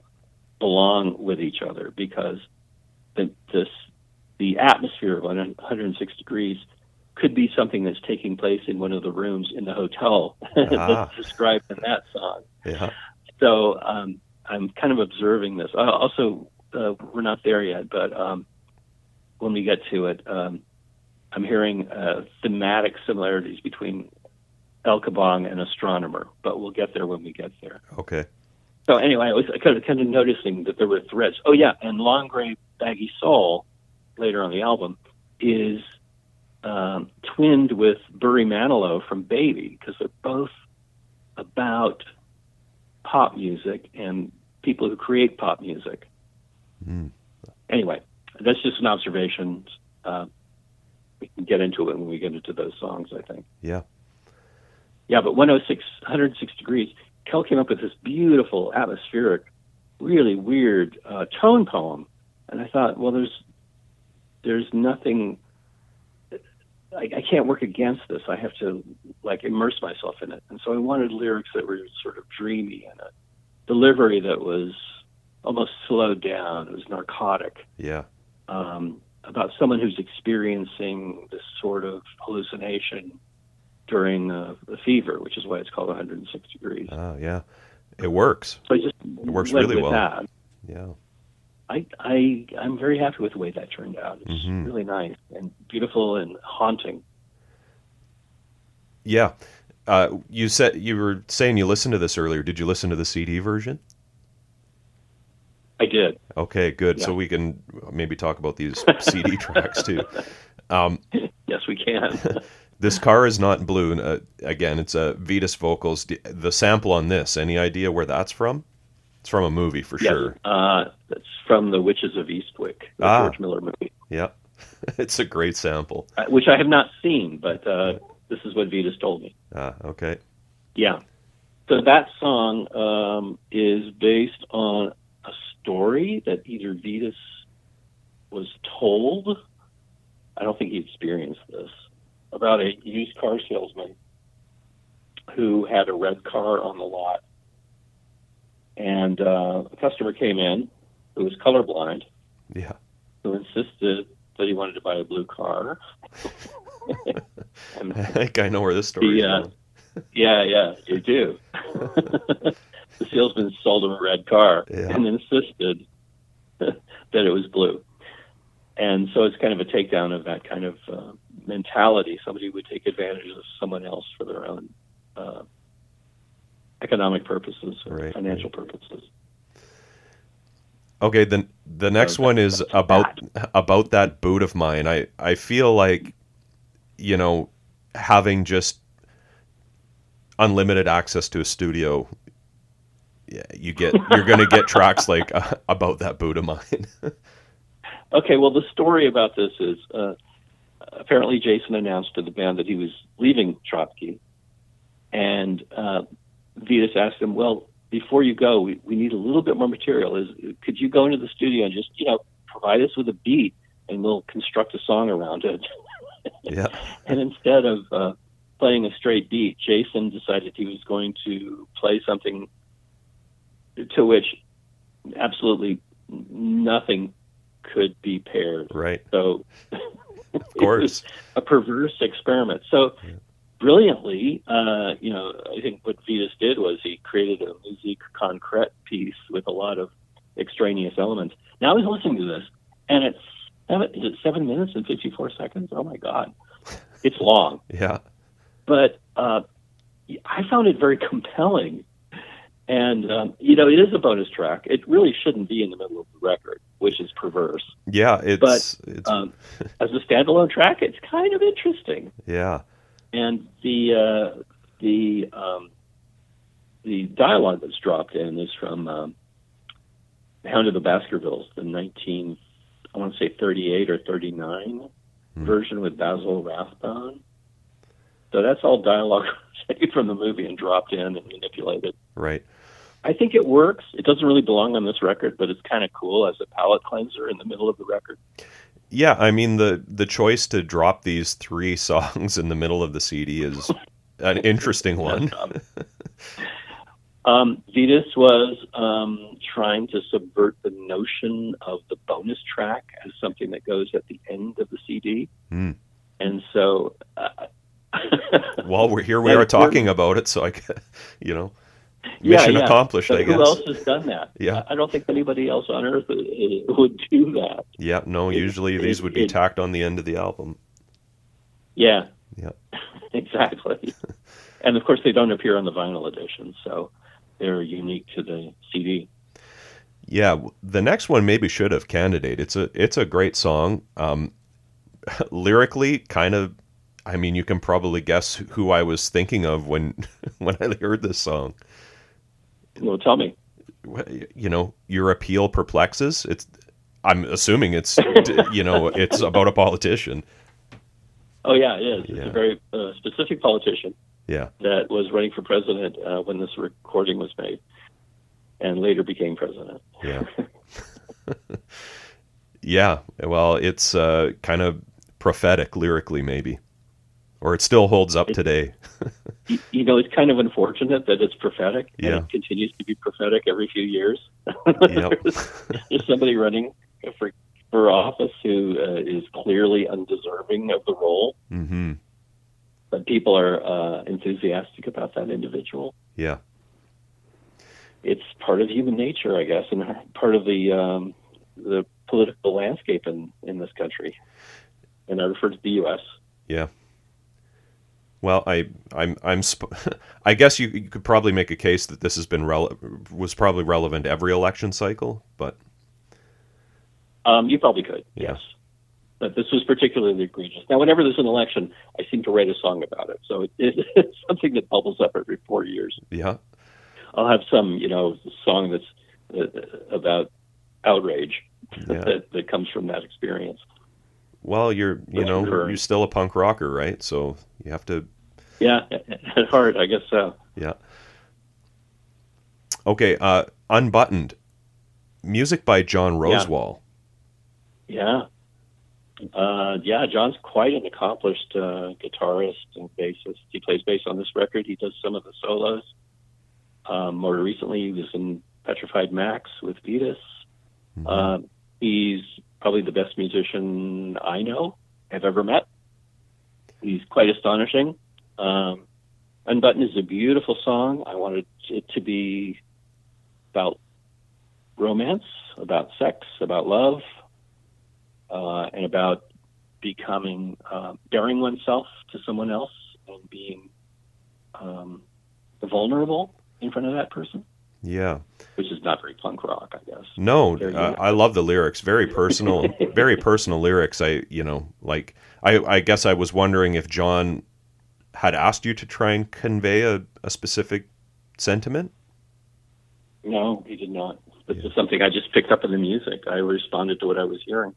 belong with each other because the this the atmosphere of 106 degrees could be something that's taking place in one of the rooms in the hotel
Ah.
that's described in that song.
Yeah.
So um, I'm kind of observing this. Uh, also, uh, we're not there yet, but um, when we get to it, um, I'm hearing uh, thematic similarities between El Kabong and Astronomer, but we'll get there when we get there.
Okay.
So anyway, I was kind of, kind of noticing that there were threads. Oh yeah, and Long Gray Baggy Soul, later on the album, is um, twinned with Barry Manilow from Baby because they're both about pop music and people who create pop music.
Mm.
Anyway, that's just an observation. Uh, we can get into it when we get into those songs, I think.
Yeah.
Yeah, but 106, 106 degrees. Kjehl came up with this beautiful, atmospheric, really weird uh, tone poem, and I thought, well, there's there's nothing. I, I can't work against this. I have to like immerse myself in it, and so I wanted lyrics that were sort of dreamy and a delivery that was almost slowed down. It was narcotic
Yeah.
Um, about someone who's experiencing this sort of hallucination during uh, the fever, which is why it's called 106 degrees.
Ah, yeah. It works.
So just
It works really well.
That.
Yeah.
I, I I'm very happy with the way that turned out. It's
Mhm.
really nice and beautiful and haunting.
Yeah. Uh, you said you were saying you listened to this earlier. Did you listen to the CD version?
I did.
Okay, good. So we can maybe talk about these CD tracks too. Um,
Yes, we can.
this car is not blue. Uh, again, it's a Vitus vocals. The sample on this. Any idea where that's from? It's from a movie for
yes,
sure.
uh, that's from the Witches of Eastwick, the
Ah.
George Miller movie,
Yeah, it's a great sample.
uh, which I have not seen, but uh, this is what Vitus told me.
Ah, okay.
Yeah. So that song um, is based on story that either Vitus was told. I don't think he experienced this about a used car salesman who had a red car on the lot, and uh, a customer came in who was colorblind
Yeah.
who insisted that he wanted to buy a blue car.
I think I know where this story is
uh,
going.
Yeah, yeah, you do. the salesman sold him a red car
Yeah.
and insisted that it was blue. And so it's kind of a takedown of that kind of uh, mentality. Somebody would take advantage of someone else for their own uh, economic purposes or
Right,
financial purposes.
Okay, then the next
So
one is about about that boot of mine. I I feel like you know having just unlimited access to a studio yeah, you get you're going to get tracks like uh, about that boot of mine.
Okay, well, the story about this is uh, apparently Jason announced to the band that he was leaving Trotsky, and uh, Vitus asked him, "Well, before you go, we, we need a little bit more material. Is could you go into the studio and just you know provide us with a beat, and we'll construct a song around it?"
yeah.
and instead of uh, playing a straight beat, Jason decided he was going to play something to which absolutely nothing could be paired.
Right.
So,
Of course.
a perverse experiment. So, brilliantly, uh, you know, I think what Vitus did was he created a musique concrète piece with a lot of extraneous elements. Now I was listening to this, and it's seven, is it seven minutes and fifty four seconds? Oh my god! it's long,
Yeah.
but uh, I found it very compelling. And um, you know, it is a bonus track. It really shouldn't be in the middle of the record, which is perverse.
Yeah. It's it's
Um, as a standalone track, it's kind of interesting.
yeah.
And the uh, the um, the dialogue that's dropped in is from um, Hound of the Baskervilles, the 19 I want to say 38 or 39
Hmm.
version with Basil Rathbone. So that's all dialogue taken from the movie and dropped in and manipulated.
Right.
I think it works. It doesn't really belong on this record, but it's kind of cool as a palate cleanser in the middle of the record.
Yeah, I mean the the choice to drop these three songs in the middle of the CD is an interesting one.
Um, Vitus was um, trying to subvert the notion of the bonus track as something that goes at the end of the CD,
Hmm.
and so. Uh,
While we're here, we are talking about it, so I, you know, mission
yeah.
accomplished.
But
I guess.
who else has done that?
Yeah.
I don't think anybody else on earth uh, would do that.
Yeah, no. Usually
it-
these would be
it-
tacked on the end of the album.
Yeah.
Yeah.
exactly. and of course, they don't appear on the vinyl edition, so they're unique to the CD.
Yeah, the next one maybe should have candidate. It's a it's a great song. Um, lyrically, kind of. I mean, you can probably guess who I was thinking of when when I heard this song.
Well, tell me.
You know, your appeal perplexes. It's. I'm assuming it's you know it's about a politician.
Oh, yeah, it is. It's a very uh, specific politician
Yeah,
that was running for president uh, when this recording was made, and later became president.
yeah, yeah. Well, it's uh, kind of prophetic lyrically, maybe, or it still holds up
It-
today.
You- know, it's kind of unfortunate that it's prophetic, and it continues to be prophetic every few years.
Yep.
There's somebody running for for office who uh, is clearly undeserving of the role,
hmm
but people are uh, enthusiastic about that individual.
Yeah.
It's part of human nature, I guess, and part of the um, the political landscape in in this country. And I refer to the U.S.
Yeah. Well, I, I'm, I'm, sp- I guess you, you could probably make a case that this has been rele- was probably relevant every election cycle, but
Um, you probably could,
Yeah.
yes. But this was particularly egregious. Now, whenever there's an election, I seem to write a song about it. So it, it's something that bubbles up every four years.
yeah,
I'll have some, you know, song that's uh, about outrage
yeah.
that, that comes from that experience.
Well, you're, you know, you're still a punk rocker, right? So you have to,
Yeah, at heart, I guess so.
yeah. Okay, uh, unbuttoned, music by John Rosewall.
Yeah. Uh, yeah, John's quite an accomplished uh, guitarist and bassist. He plays bass on this record. He does some of the solos. Um, more recently, he was in Petrified Max with Vitus.
Mhm.
Uh, he's probably the best musician I know, have ever met. He's quite astonishing. Um, Unbutton is a beautiful song. I wanted it to be about romance, about sex, about love, uh, and about becoming uh, bearing oneself to someone else and being um, vulnerable in front of that person,
yeah.
which is not very punk rock, I guess.
No, uh. I love the lyrics. Very personal, very personal lyrics. I, you know, like I, I guess I was wondering if John had asked you to try and convey a, a specific sentiment.
No, he did not. This
Yeah.
is something I just picked up in the music. I responded to what I was hearing.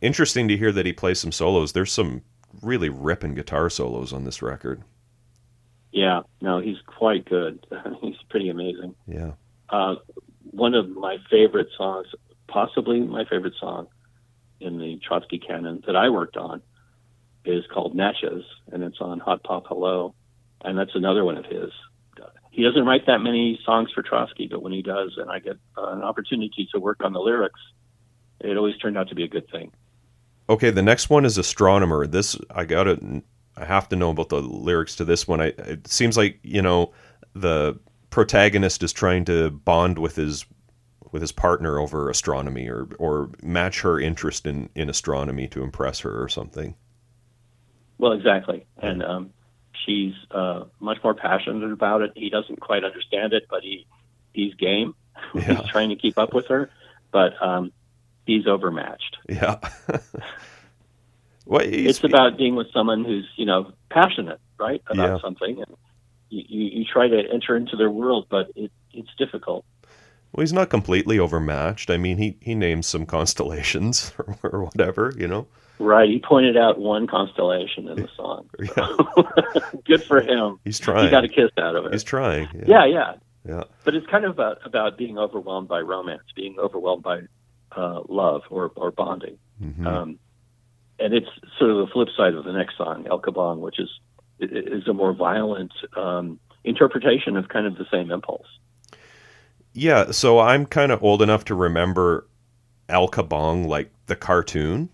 Interesting to hear that he plays some solos. There's some really ripping guitar solos on this record.
Yeah, no, he's quite good. he's pretty amazing.
Yeah.
Uh, one of my favorite songs, possibly my favorite song in the Trotsky canon that I worked on, is called Natchez, and it's on Hot Pop Hello, and that's another one of his. He doesn't write that many songs for Trotsky, but when he does, and I get uh, an opportunity to work on the lyrics, it always turned out to be a good thing.
Okay, the next one is Astronomer. This I got to I have to know about the lyrics to this one. I it seems like, you know, the protagonist is trying to bond with his with his partner over astronomy or or match her interest in in astronomy to impress her or something.
Well, exactly, and um, she's uh, much more passionate about it. He doesn't quite understand it, but he he's game.
Yeah.
he's trying to keep up with her, but um, he's overmatched.
Yeah. well, he's-
It's about being with someone who's you know passionate, right, about
Yeah.
something, and you, you, you try to enter into their world, but it, it's difficult.
well, he's not completely overmatched. I mean, he he names some constellations or, or whatever, you know.
Right. He pointed out one constellation in the song.
Yeah,
Good for him.
he's trying.
He got a kiss out of it.
He's trying.
yeah, yeah.
Yeah.
But it's kind of about about being overwhelmed by romance, being overwhelmed by uh, love or or bonding.
Mhm.
Um, and it's sort of the flip side of the next song, El Kabong, which is is a more violent um, interpretation of kind of the same impulse.
Yeah, so I'm kind of old enough to remember El Kabong, like the cartoon.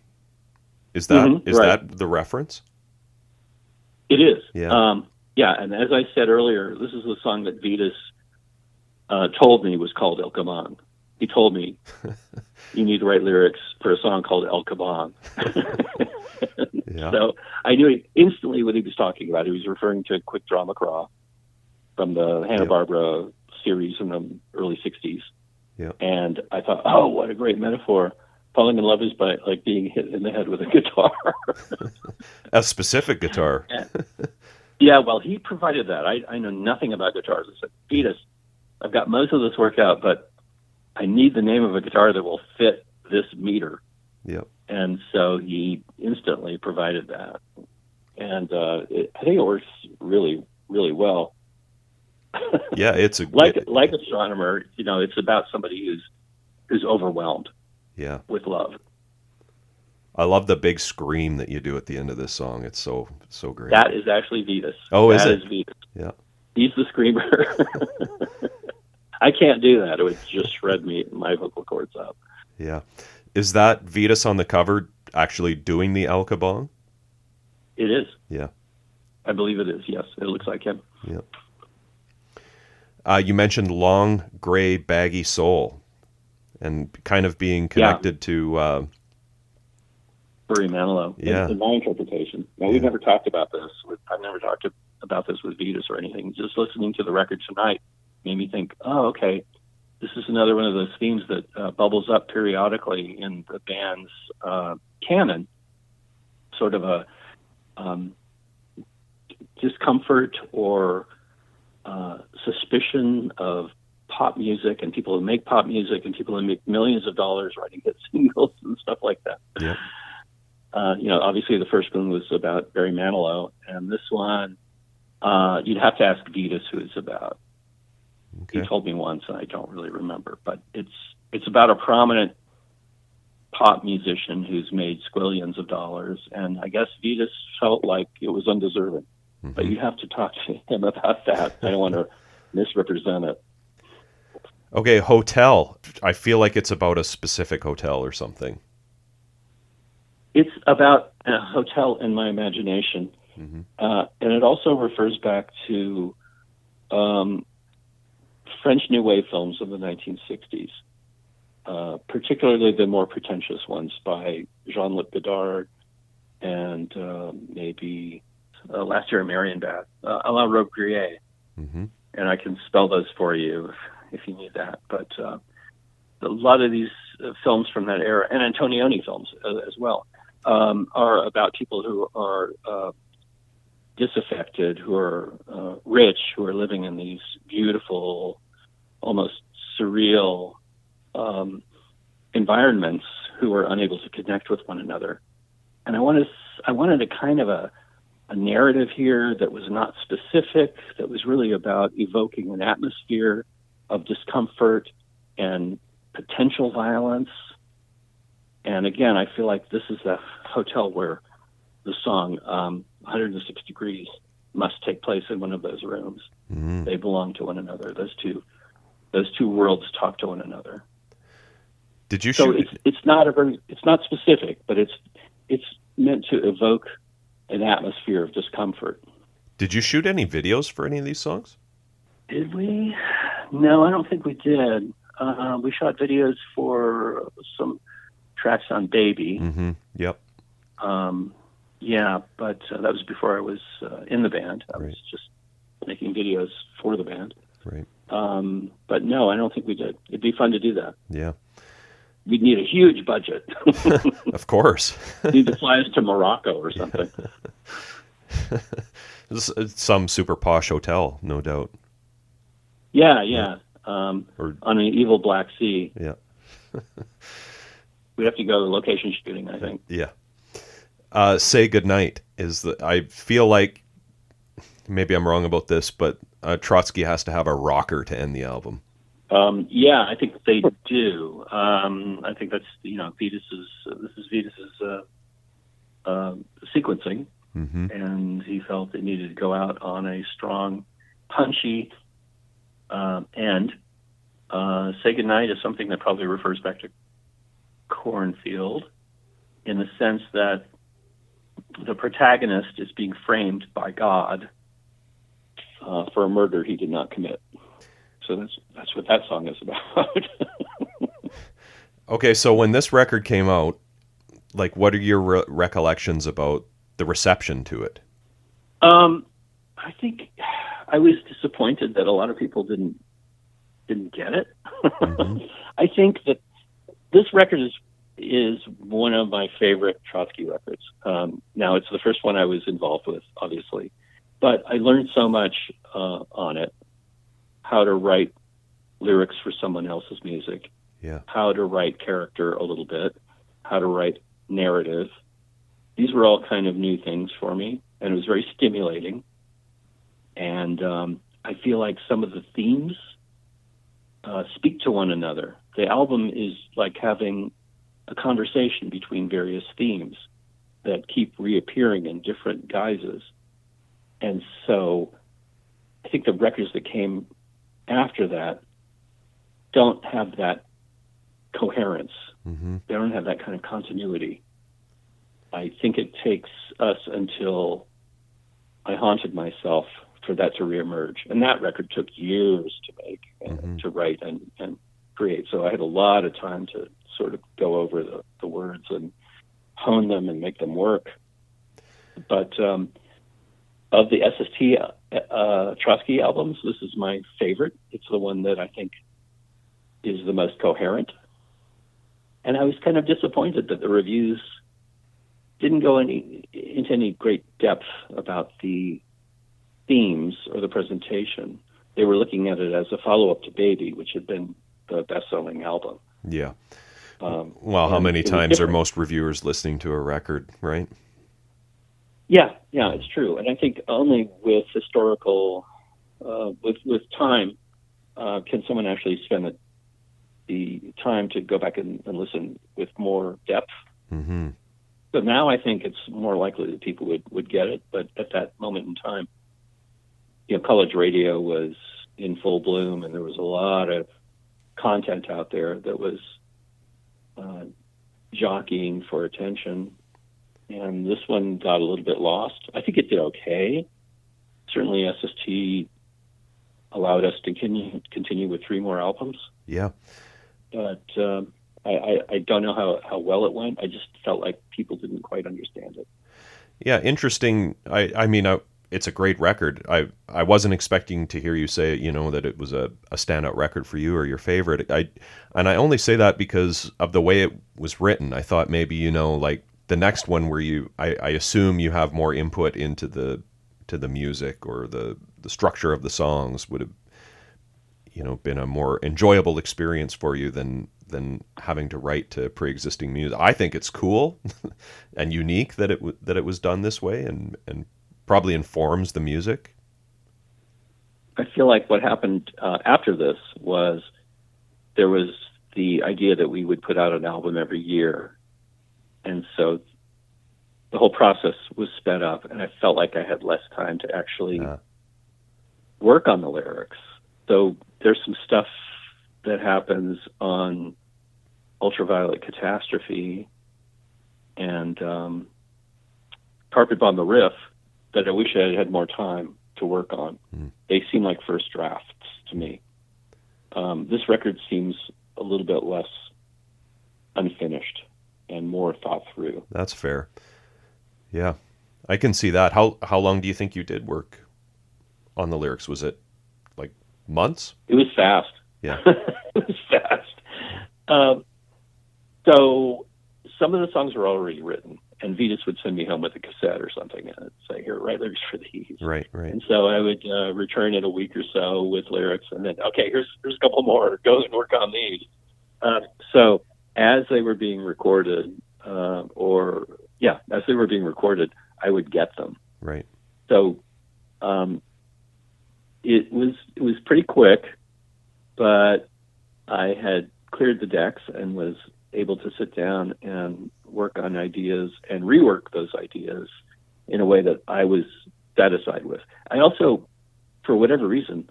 Is that is
Mhm, right.
that the reference?
It is.
Yeah.
Um, yeah, and as I said earlier, this is the song that Vitus uh, told me was called El Kabong. He told me you need to write lyrics for a song called El Kabong.
Yeah.
So I knew instantly what he was talking about. He was referring to Quick Draw McGraw from the Hanna Barbera series in the early '60s.
Yeah.
And I thought, oh, what a great metaphor! Falling in love is by like being hit in the head with a guitar.
A specific guitar.
yeah, well, he provided that. I, I know nothing about guitars. I said, Vitus, I've got most of this worked out, but I need the name of a guitar that will fit this meter.
Yep.
And so he instantly provided that. And uh, it, I think it works really, really well.
Yeah, it's a
like
it-
like astronomer, you know, it's about somebody who's who's overwhelmed
yeah.
with love.
I love the big scream that you do at the end of this song. It's so so great.
That is actually Vitus.
Oh, is
That
it?
Vitus.
Yeah.
He's the screamer. I can't do that. It would just shred me my vocal cords up.
yeah. Is that Vitus on the cover actually doing the El Kabong?
It is.
Yeah.
I believe it is. Yes, it looks like him.
Uh, you mentioned long, gray, baggy soul, and kind of being connected to. Uh,
Barry Manilow. in-
Yeah.
In, my interpretation. Now we've never talked about this. With, I've never talked about this with Vitus or anything. Just listening to the record tonight made me think, oh, okay, this is another one of those themes that uh, bubbles up periodically in the band's uh, canon. Sort of a um, discomfort or uh, suspicion of pop music and people who make pop music and people who make millions of dollars writing hit singles and stuff like that.
Yeah.
Uh, you know, obviously the first one was about Barry Manilow, and this one, uh, you'd have to ask Vitus who it's about.
Okay.
He told me once, and I don't really remember, but it's it's about a prominent pop musician who's made squillions of dollars, and I guess Vitus felt like it was undeserving. But
Mhm.
you have to talk to him about that. I don't want to misrepresent it.
Okay, hotel. I feel like it's about a specific hotel or something.
It's about a hotel in my imagination,
Mhm.
uh, and it also refers back to um, French New Wave films of the 1960s, uh, particularly the more pretentious ones by Jean-Luc Godard and uh, maybe uh, Last Year in Marienbad, uh, Alain Robbe-Grillet.
hmm
and I can spell those for you if, if you need that. But uh, a lot of these uh, films from that era, and Antonioni films uh, as well, um, are about people who are uh, disaffected, who are uh, rich, who are living in these beautiful, almost surreal um, environments, who are unable to connect with one another. And I wanted, I wanted a kind of a a narrative here that was not specific, that was really about evoking an atmosphere of discomfort and potential violence. And again, I feel like this is the hotel where the song um, 106 Degrees must take place in one of those rooms.
hmm
They belong to one another. Those two, those two worlds talk to one another.
Did you
So
shoot?
it's it's not a very it's not specific, but it's it's meant to evoke an atmosphere of discomfort.
Did you shoot any videos for any of these songs?
Did we? No, I don't think we did. Uh, we shot videos for some tracks on Baby,
hmm Yep.
um, Yeah, but uh, that was before I was uh, in the band. I
Right.
was just making videos for the band.
Right.
Um, but no, I don't think we did. It'd be fun to do that.
Yeah.
We'd need a huge budget.
Of course.
need to fly us to Morocco or something.
Some super posh hotel, no doubt.
Yeah, yeah. Um,
Or
on an evil Black Sea.
yeah.
We'd have to go location shooting, I think.
Yeah. Uh, Say Goodnight is the. I feel like maybe I'm wrong about this, but uh, Trotsky has to have a rocker to end the album.
Um, yeah, I think they do. Um, I think that's you know Vitus's. Uh, this is Vitus's uh, uh, sequencing,
hmm
and he felt it needed to go out on a strong, punchy um end. Uh, Say Goodnight is something that probably refers back to Cornfield, in the sense that the protagonist is being framed by God uh, for a murder he did not commit. So that's that's what that song is about.
Okay, so when this record came out, like, what are your re- recollections about the reception to it?
um, I think I was disappointed that a lot of people didn't didn't get it.
Mhm.
I think that this record is is one of my favorite Trotsky records. Um, now it's the first one I was involved with, obviously, but I learned so much uh, on it: how to write lyrics for someone else's music,
Yeah.
how to write character a little bit, how to write narrative. These were all kind of new things for me, and it was very stimulating. And um, I feel like some of the themes uh, speak to one another. The album is like having a conversation between various themes that keep reappearing in different guises. And so I think the records that came after that don't have that coherence.
hmm
They don't have that kind of continuity. I think it takes us until I haunted myself for that to reemerge. And that record took years to make and
Mhm.
to write and, and create. So I had a lot of time to sort of go over the, the words and hone them and make them work. But um, of the SST uh, Trotsky albums, this is my favorite. It's the one that I think is the most coherent. And I was kind of disappointed that the reviews didn't go any into any great depth about the themes or the presentation. They were looking at it as a follow up to Baby, which had been the best selling album.
Yeah.
Um,
Well, how many times are most reviewers listening to a record, right?
Yeah, yeah, it's true, and I think only with historical, uh, with with time, uh, can someone actually spend the, the time to go back and, and listen with more depth.
hmm
So now I think it's more likely that people would would get it, but at that moment in time, you know, college radio was in full bloom, and there was a lot of content out there that was uh, jockeying for attention. And this one got a little bit lost. I think it did okay. Certainly, SST allowed us to continue continue with three more albums,
Yeah.
but um, I, I, I don't know how, how well it went. I just felt like people didn't quite understand it.
Yeah, interesting. I, I mean, I, it's a great record. I, I wasn't expecting to hear you say, you know, that it was a, a standout record for you or your favorite. I, and I only say that because of the way it was written. I thought maybe, you know, like the next one where you, I, I assume you have more input into the, to the music or the, the structure of the songs would have, you know, been a more enjoyable experience for you than than having to write to pre-existing music. I think it's cool and unique that it w- that it was done this way, and and probably informs the music.
I feel like what happened uh, after this was there was the idea that we would put out an album every year, and so the whole process was sped up, and I felt like I had less time to actually
Ah.
work on the lyrics. So there's some stuff that happens on Ultraviolet Catastrophe and um, Carpet Bomb the Riff that I wish I had had more time to work on. They seem like first drafts to me. Um, this record seems a little bit less unfinished and more thought through.
That's fair. Yeah. I can see that. How how long do you think you did work on the lyrics? Was it like months?
It was fast.
Yeah.
it was fast. Um, so some of the songs were already written, and Vitus would send me home with a cassette or something and say, "Here, write lyrics for these."
Right, right.
And so I would uh, return in a week or so with lyrics, and then okay, here's here's a couple more. Go and work on these. Um, so as they were being recorded, uh, or yeah, as they were being recorded, I would get them.
Right.
So um, it was it was pretty quick, but I had cleared the decks and was able to sit down and work on ideas and rework those ideas in a way that I was satisfied with. I also, for whatever reason,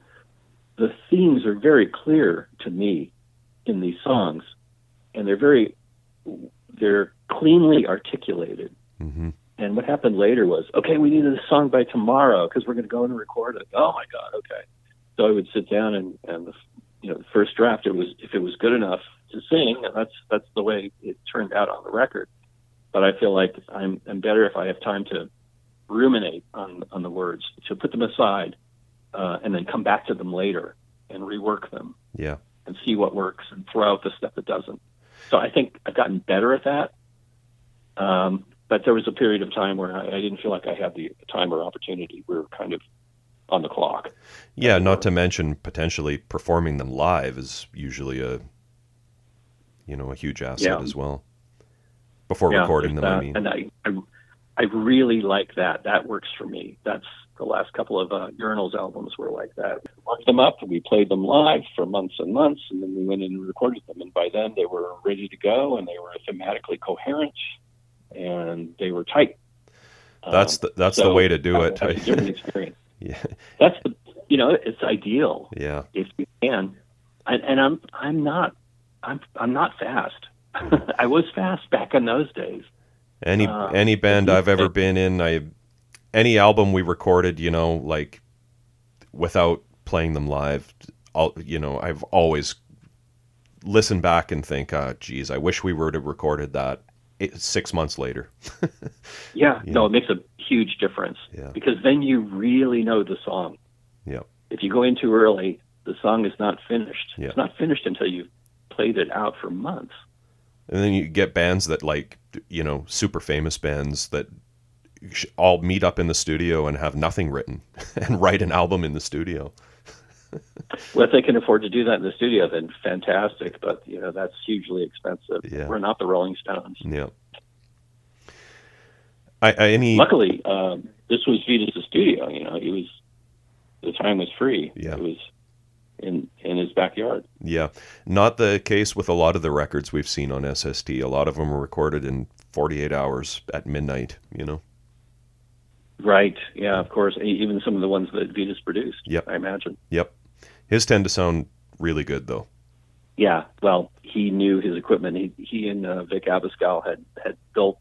the themes are very clear to me in these songs, and they're very they're cleanly articulated.
Mm-hmm.
And what happened later was, okay, we need a song by tomorrow because we're going to go and record it. Oh my God, okay. So I would sit down and, and the, you know, the first draft, it was if it was good enough to sing, and that's that's the way it turned out on the record. But I feel like I'm I'm better if I have time to ruminate on on the words, to put them aside, uh, and then come back to them later and rework them
Yeah.
and see what works and throw out the stuff that doesn't. So I think I've gotten better at that. Um, but there was a period of time where I, I didn't feel like I had the time or opportunity. We were kind of on the clock.
Yeah, not to mention potentially performing them live is usually a you know, a huge asset
Yeah.
as well. Before
Yeah,
recording them, I mean.
and I, I, I really like that. That works for me. That's the last couple of uh, Urinals albums were like that. We worked them up, we played them live for months and months, and then we went in and recorded them. And by then, they were ready to go, and they were thematically coherent, and they were tight.
That's
Um,
the that's the
so
way to do it.
That's a different experience.
yeah.
That's the, you know, it's ideal
Yeah.
if you can. And, and I'm I'm not I'm I'm not fast. I was fast back in those days.
Any
Uh,
any band I've ever been in, I any album we recorded, you know, like without playing them live, I'll, you know, I've always listened back and think, ah, geez, I wish we were to recorded that six months later.
Yeah,
Yeah.
no, it makes a huge difference
Yeah.
because then you really know the song.
Yeah.
If you go in too early, the song is not finished.
Yeah.
It's not finished until you've played it out for months.
And then you get bands that like, you know, super famous bands that all meet up in the studio and have nothing written and write an album in the studio.
Well, if they can afford to do that in the studio, then fantastic. But you know that's hugely expensive.
Yeah.
We're not the Rolling Stones.
Yeah. I, I any
Luckily, um, this was Vitus' studio. You know, he was the time was free.
Yeah.
It was in in his backyard.
Yeah, not the case with a lot of the records we've seen on SST. A lot of them were recorded in 48 hours at midnight. You know.
Right. Yeah. Of course. Even some of the ones that Vitus produced.
Yep.
I imagine.
Yep. His tend to sound really good though.
Yeah, well, he knew his equipment. He he and uh, Vic Abascal had had built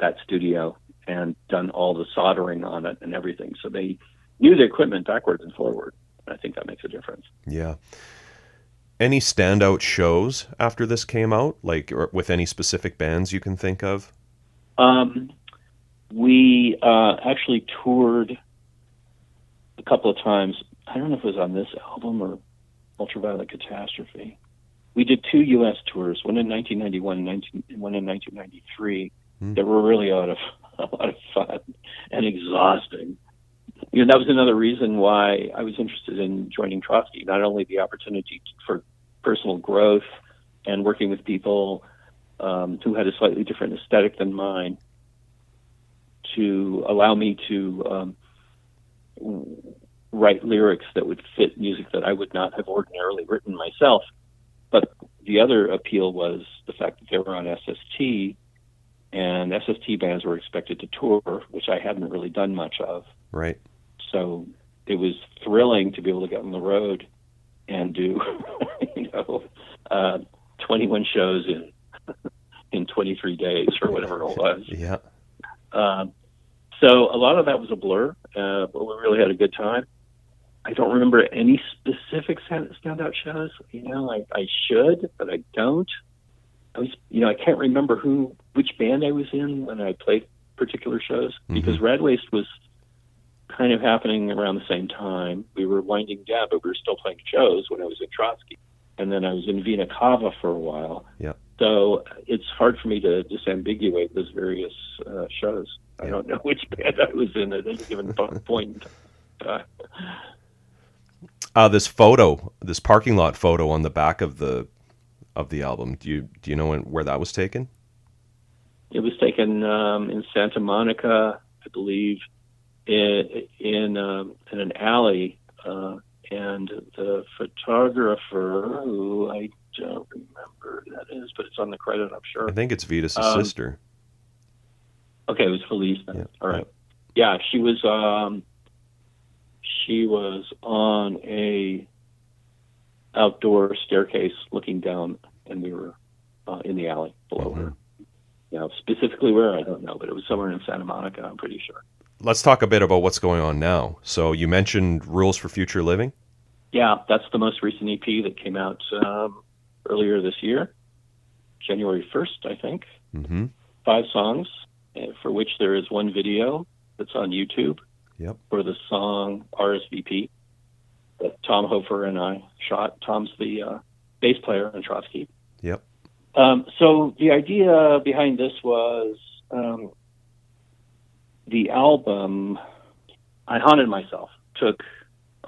that studio and done all the soldering on it and everything. So they knew the equipment backwards and forward. I think that makes a difference.
Yeah. Any standout shows after this came out, like or with any specific bands you can think of?
Um, we uh, actually toured a couple of times. I don't know if it was on this album or Ultraviolet Catastrophe. We did two U.S. tours, one in 1991 and 19, one in 1993.
Hmm.
That were really lot of a lot of fun and exhausting. You know, that was another reason why I was interested in joining Trotsky. Not only the opportunity for personal growth and working with people um, who had a slightly different aesthetic than mine, to allow me to um, write lyrics that would fit music that I would not have ordinarily written myself. But the other appeal was the fact that they were on SST, and SST bands were expected to tour, which I hadn't really done much of.
Right.
So it was thrilling to be able to get on the road and do, you know, uh, 21 shows in in 23 days or whatever it was.
Yeah.
Um, so a lot of that was a blur, uh, but we really had a good time. I don't remember any specific standout shows. You know, I, I should, but I don't. I was, you know, I can't remember who, which band I was in when I played particular shows because Rad Waste was kind of happening around the same time. We were winding down, but we were still playing shows when I was in Trotsky, and then I was in Vina Cava for a while.
Yeah.
So it's hard for me to disambiguate those various uh, shows. I don't know which band I was in at any given point. in.
Uh, this photo, this parking lot photo on the back of the of the album. Do you do you know when, where that was taken?
It was taken um, in Santa Monica, I believe, in in, um, in an alley, uh, and the photographer, who I don't remember who that is, but it's on the credit, I'm sure.
I think it's Vitus'
Um,
sister.
Okay, it was Felice.
Yeah.
All right. Yeah, she was. Um, she was on a outdoor staircase looking down, and we were uh, in the alley below her. You know, specifically where I don't know, but it was somewhere in Santa Monica. I'm pretty sure.
Let's talk a bit about what's going on now. So you mentioned Rules for Future Living.
Yeah, that's the most recent EP that came out um, earlier this year, January 1st, I think.
Mm-hmm.
Five songs, uh, for which there is one video that's on YouTube.
Yep.
for the song RSVP that Tom Hofer and I shot. Tom's the uh, bass player in Trotsky.
Yep.
Um, so the idea behind this was um, the album. I haunted myself. Took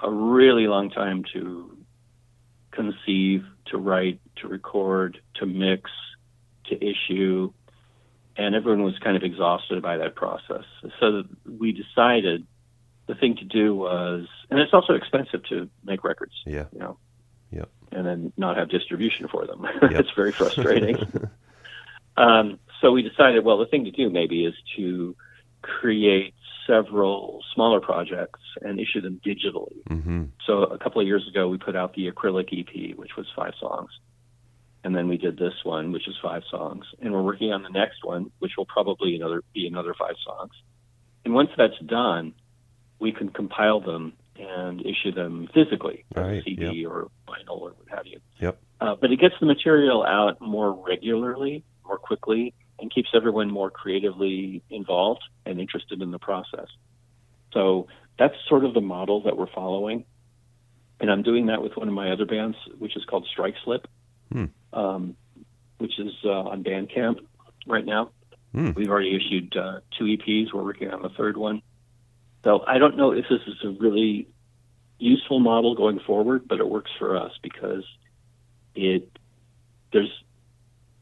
a really long time to conceive, to write, to record, to mix, to issue, and everyone was kind of exhausted by that process. So we decided the thing to do was, and it's also expensive to make records,
Yeah.
you know,
Yep.
and then not have distribution for them.
Yep.
it's very frustrating. um, so we decided, well, the thing to do maybe is to create several smaller projects and issue them digitally.
Mm-hmm.
So a couple of years ago, we put out the acrylic EP, which was five songs. And then we did this one, which is five songs. And we're working on the next one, which will probably another be another five songs. And once that's done, we can compile them and issue them physically,
Right,
CD or vinyl or what have you.
Yep.
Uh, but it gets the material out more regularly, more quickly, and keeps everyone more creatively involved and interested in the process. So that's sort of the model that we're following. And I'm doing that with one of my other bands, which is called Strike Slip,
Hmm.
um, which is uh, on Bandcamp right now.
Hmm.
We've already issued uh, two EPs. We're working on the third one. So I don't know if this is a really useful model going forward, but it works for us because it there's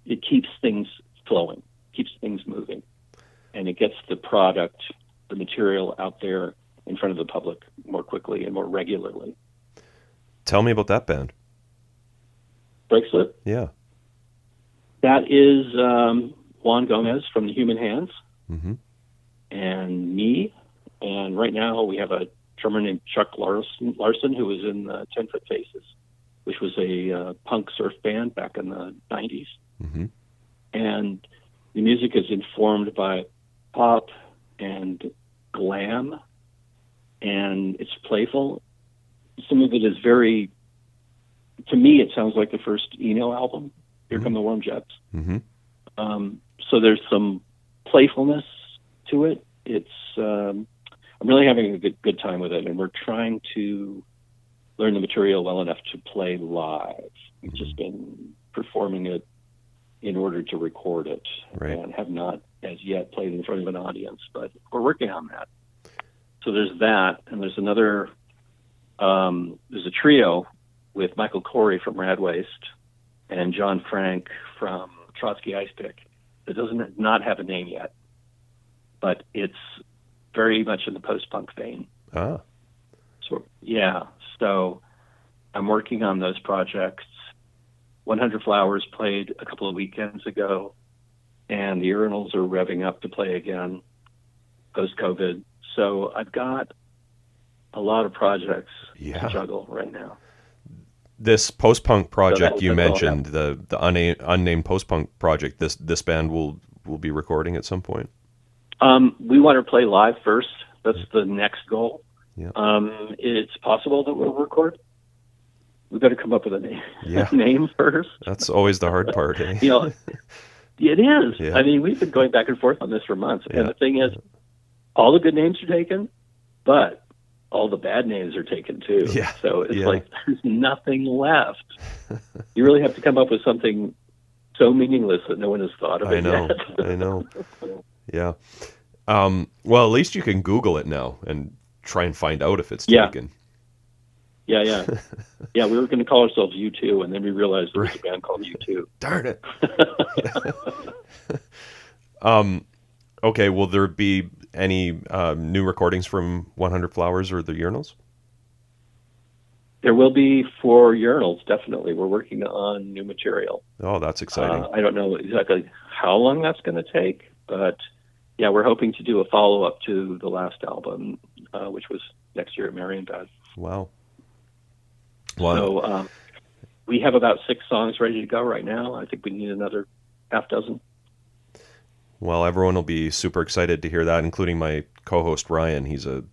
it keeps things flowing, keeps things moving, and it gets the product, the material out there in front of the public more quickly and more regularly.
Tell me about that band.
Break slip.
Yeah.
That is um, Juan Gomez from the Human Hands
Mm-hmm.
and me. And right now we have a drummer named Chuck Larson, Larson who was in the Ten Foot Faces, which was a uh, punk surf band back in the 90s.
Mm-hmm.
And the music is informed by pop and glam, and it's playful. Some of it is very, to me, it sounds like the first Eno album, Here Come the Warm Jets.
Mm-hmm.
Um, so there's some playfulness to it. It's um, I'm really having a good good time with it, and we're trying to learn the material well enough to play live. We've just been performing it in order to record it,
Right.
and have not as yet played in front of an audience, but we're working on that. So there's that, and there's another. Um, there's a trio with Michael Corey from Rad Waste and John Frank from Trotsky Icepick that doesn't not have a name yet, but it's very much in the post punk vein.
Ah.
So yeah, so I'm working on those projects. 100 Flowers played a couple of weekends ago, and the Urinals are revving up to play again post COVID. So I've got a lot of projects
Yeah.
to juggle right now.
This post punk project
that-
you
that's all I
mentioned, the the unnamed, unnamed post punk project, this this band will will be recording at some point.
Um, we want to play live first. That's the next goal.
Yeah.
Um, it's possible that we'll record. We better come up with a name,
Yeah.
name first.
That's always the hard part. Eh?
You know, It is.
Yeah.
I mean, we've been going back and forth on this for months,
Yeah.
and the thing is, all the good names are taken, but all the bad names are taken too.
Yeah.
So it's
Yeah.
like there's nothing left. you really have to come up with something so meaningless that no one has thought of
I
it
know.
yet.
I know. Yeah. Um, well, at least you can Google it now and try and find out if it's
Yeah.
taken.
Yeah, yeah, yeah. We were going to call ourselves U two, and then we realized there was a band called U two.
Darn it. um, okay. Will there be any um, new recordings from 100 Flowers or the Urinals?
There will be four urinals, definitely. We're working on new material.
Oh, that's exciting.
Uh, I don't know exactly how long that's going to take, but yeah, we're hoping to do a follow up to the last album, uh, which was next year at Marienbad.
wow. Wow.
So um, we have about six songs ready to go right now. I think we need another half dozen.
Well, everyone will be super excited to hear that, including my co-host Ryan. He's a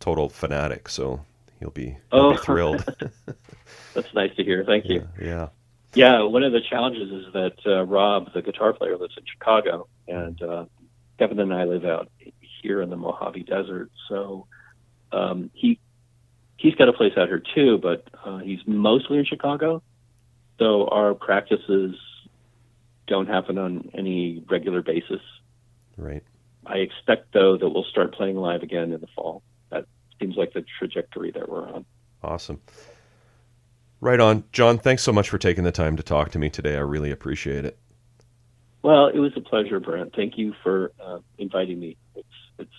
total fanatic, so he'll be, he'll
Oh.
be thrilled.
That's nice to hear. Thank you.
yeah.
Yeah, one of the challenges is that uh, Rob, the guitar player, lives in Chicago, and uh, Kevin and I live out here in the Mojave Desert. So um, he he's got a place out here too, but uh, he's mostly in Chicago. So our practices don't happen on any regular basis.
Right.
I expect though that we'll start playing live again in the fall. That seems like the trajectory that we're on.
Awesome. Right on. John, thanks so much for taking the time to talk to me today. I really appreciate it.
Well, it was a pleasure, Brent. Thank you for uh, inviting me. It's it's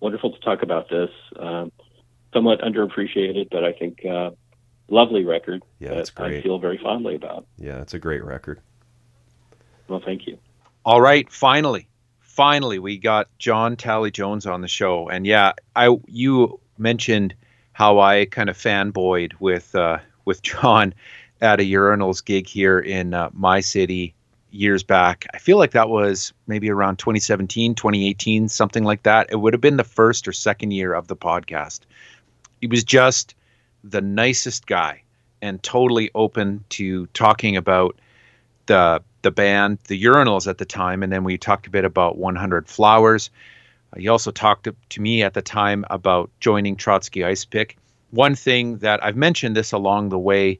wonderful to talk about this. Um, somewhat underappreciated, but I think uh, lovely record
Yeah,
that
it's great.
I feel very fondly about.
Yeah, it's a great record.
Well, thank you.
All right, finally, finally, we got John Talley-Jones on the show, and yeah, I you mentioned how I kind of fanboyed with uh, with John at a urinals gig here in uh, my city years back. I feel like that was maybe around 2017, 2018, something like that. It would have been the first or second year of the podcast. He was just the nicest guy and totally open to talking about the the band, the Urinals at the time, and then we talked a bit about 100 Flowers. Uh, he also talked to, to me at the time about joining Trotsky Icepick. One thing that I've mentioned this along the way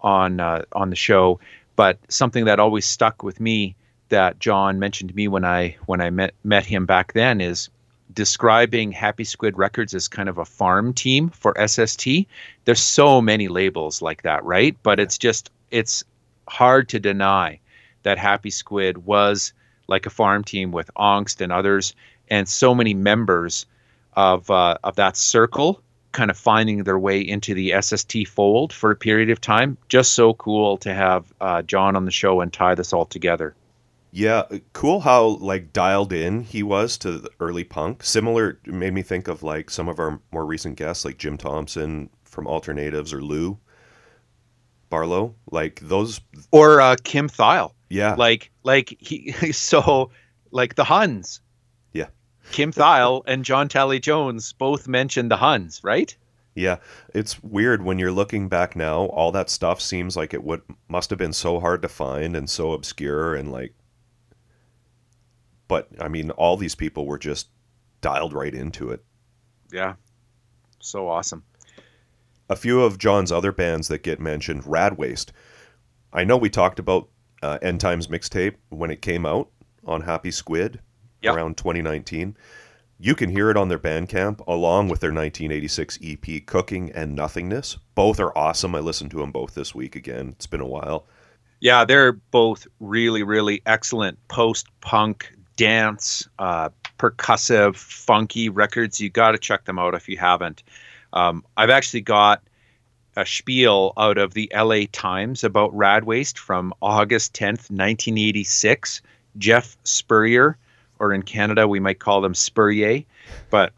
on uh, on the show, but something that always stuck with me that John mentioned to me when I when I met met him back then is describing Happy Squid Records as kind of a farm team for SST. There's so many labels like that, right? But it's just it's hard to deny that Happy Squid was like a farm team with Angst and others, and so many members of uh, of that circle kind of finding their way into the SST fold for a period of time. Just so cool to have uh, John on the show and tie this all together.
Yeah, cool how like dialed in he was to the early punk. Similar made me think of like some of our more recent guests like Jim Thompson from Alternatives or Lou Barlow. Like those
Or uh, Kim Thayil.
yeah.
like like he so like the Huns.
Yeah.
Kim Thayil and John Talley-Jones both mentioned the Huns, right?
Yeah, it's weird when you're looking back now. All that stuff seems like it would must have been so hard to find and so obscure and like. But I mean, all these people were just dialed right into it.
Yeah. So awesome.
A few of John's other bands that get mentioned, Rad Waste. I know we talked about uh, End Times mixtape when it came out on Happy Squid
Yeah.
around 2019. You can hear it on their Bandcamp along with their 1986 EP Cooking and Nothingness. Both are awesome. I listened to them both this week again. It's been a while.
Yeah, they're both really, really excellent post punk dance, uh, percussive, funky records. You got to check them out if you haven't. Um, I've actually got a spiel out of the LA Times about Rad Waste from August 10th, 1986. Jeff Spurrier, or in Canada, we might call them Spurrier, but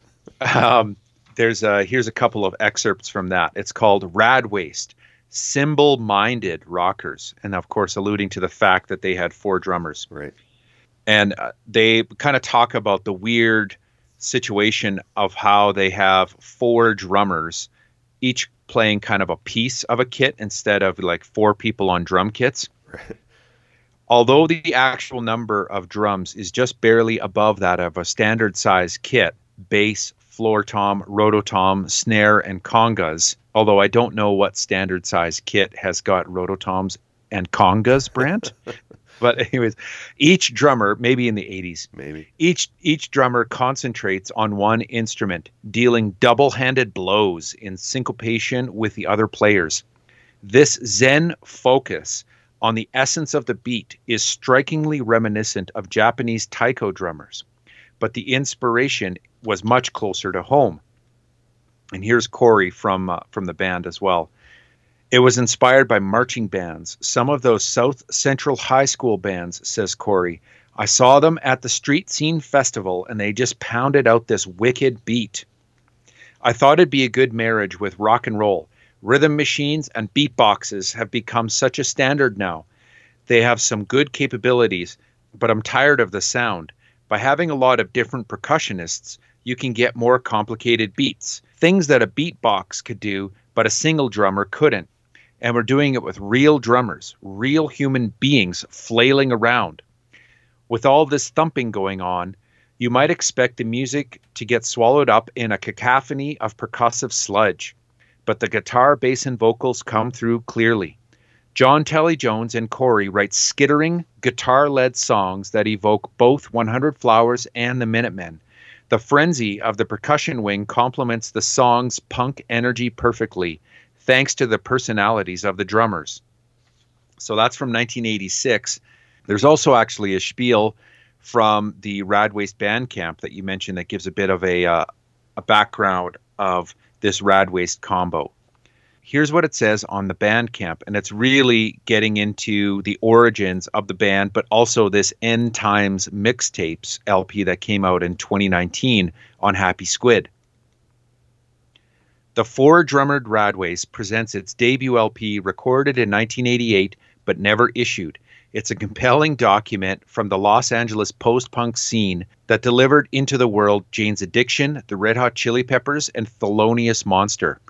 um, there's a, here's a couple of excerpts from that. It's called Rad Waste symbol minded rockers and of course alluding to the fact that they had four drummers
Right.
And uh, they kind of talk about the weird situation of how they have four drummers each playing kind of a piece of a kit instead of like four people on drum kits Although the actual number of drums is just barely above that of a standard size kit, bass, floor tom, rototom, snare, and congas, although I don't know what standard size kit has got rototoms and congas, Brent. but anyways, each drummer, maybe in the 80s,
Maybe.
each each drummer concentrates on one instrument, dealing double-handed blows in syncopation with the other players. This Zen focus on the essence of the beat is strikingly reminiscent of Japanese taiko drummers, but the inspiration was much closer to home. And here's Corey from uh, from the band as well. It was inspired by marching bands, some of those South Central high school bands, says Corey. I saw them at the Street Scene Festival and they just pounded out this wicked beat. I thought it'd be a good marriage with rock and roll. Rhythm machines and beatboxes have become such a standard now. They have some good capabilities, but I'm tired of the sound. By having a lot of different percussionists, you can get more complicated beats, things that a beatbox could do, but a single drummer couldn't. And we're doing it with real drummers, real human beings flailing around. With all this thumping going on, you might expect the music to get swallowed up in a cacophony of percussive sludge, but the guitar, bass, and vocals come through clearly. John Talley-Jones and Corey write skittering, guitar led songs that evoke both 100 Flowers and the Minutemen. The frenzy of the percussion wing complements the song's punk energy perfectly, thanks to the personalities of the drummers. So that's from 1986. There's also actually a spiel from the Rad Waste Bandcamp that you mentioned that gives a bit of a, uh, a background of this Rad Waste combo. Here's what it says on the Bandcamp, and it's really getting into the origins of the band, but also this End Times mixtapes LP that came out in 2019 on Happy Squid. The Four Drummered Rad Waste presents its debut LP recorded in 1988 but never issued. It's a compelling document from the Los Angeles post punk scene that delivered into the world Jane's Addiction, the Red Hot Chili Peppers, and Thelonious Monster.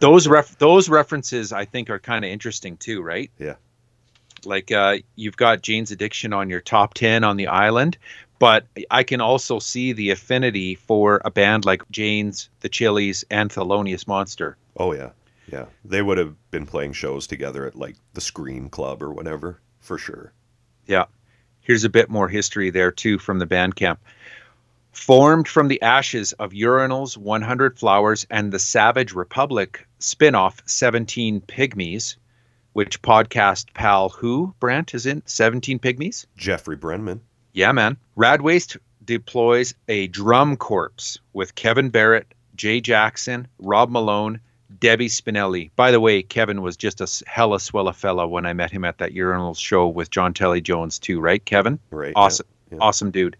Those ref- those references I think are kind of interesting too, right?
Yeah.
Like uh, you've got Jane's Addiction on your top ten on the island, but I can also see the affinity for a band like Jane's, the Chili's, and Thelonious Monster.
Oh yeah, yeah. They would have been playing shows together at like the Scream Club or whatever, for sure.
Yeah. Here's a bit more history there too from the Bandcamp. Formed from the ashes of Urinals, 100 Flowers, and the Savage Republic spin-off 17 Pygmies, which podcast pal who, Brant, is in 17 Pygmies?
Jeffrey Brenman.
Yeah, man. Radwaste deploys a drum corps with Kevin Barrett, Jay Jackson, Rob Malone, Debbie Spinelli. By the way, Kevin was just a hella swell fella when I met him at that Urinals show with John Talley-Jones too, right, Kevin?
Right. yeah,
Awesome.
yeah.
Awesome dude.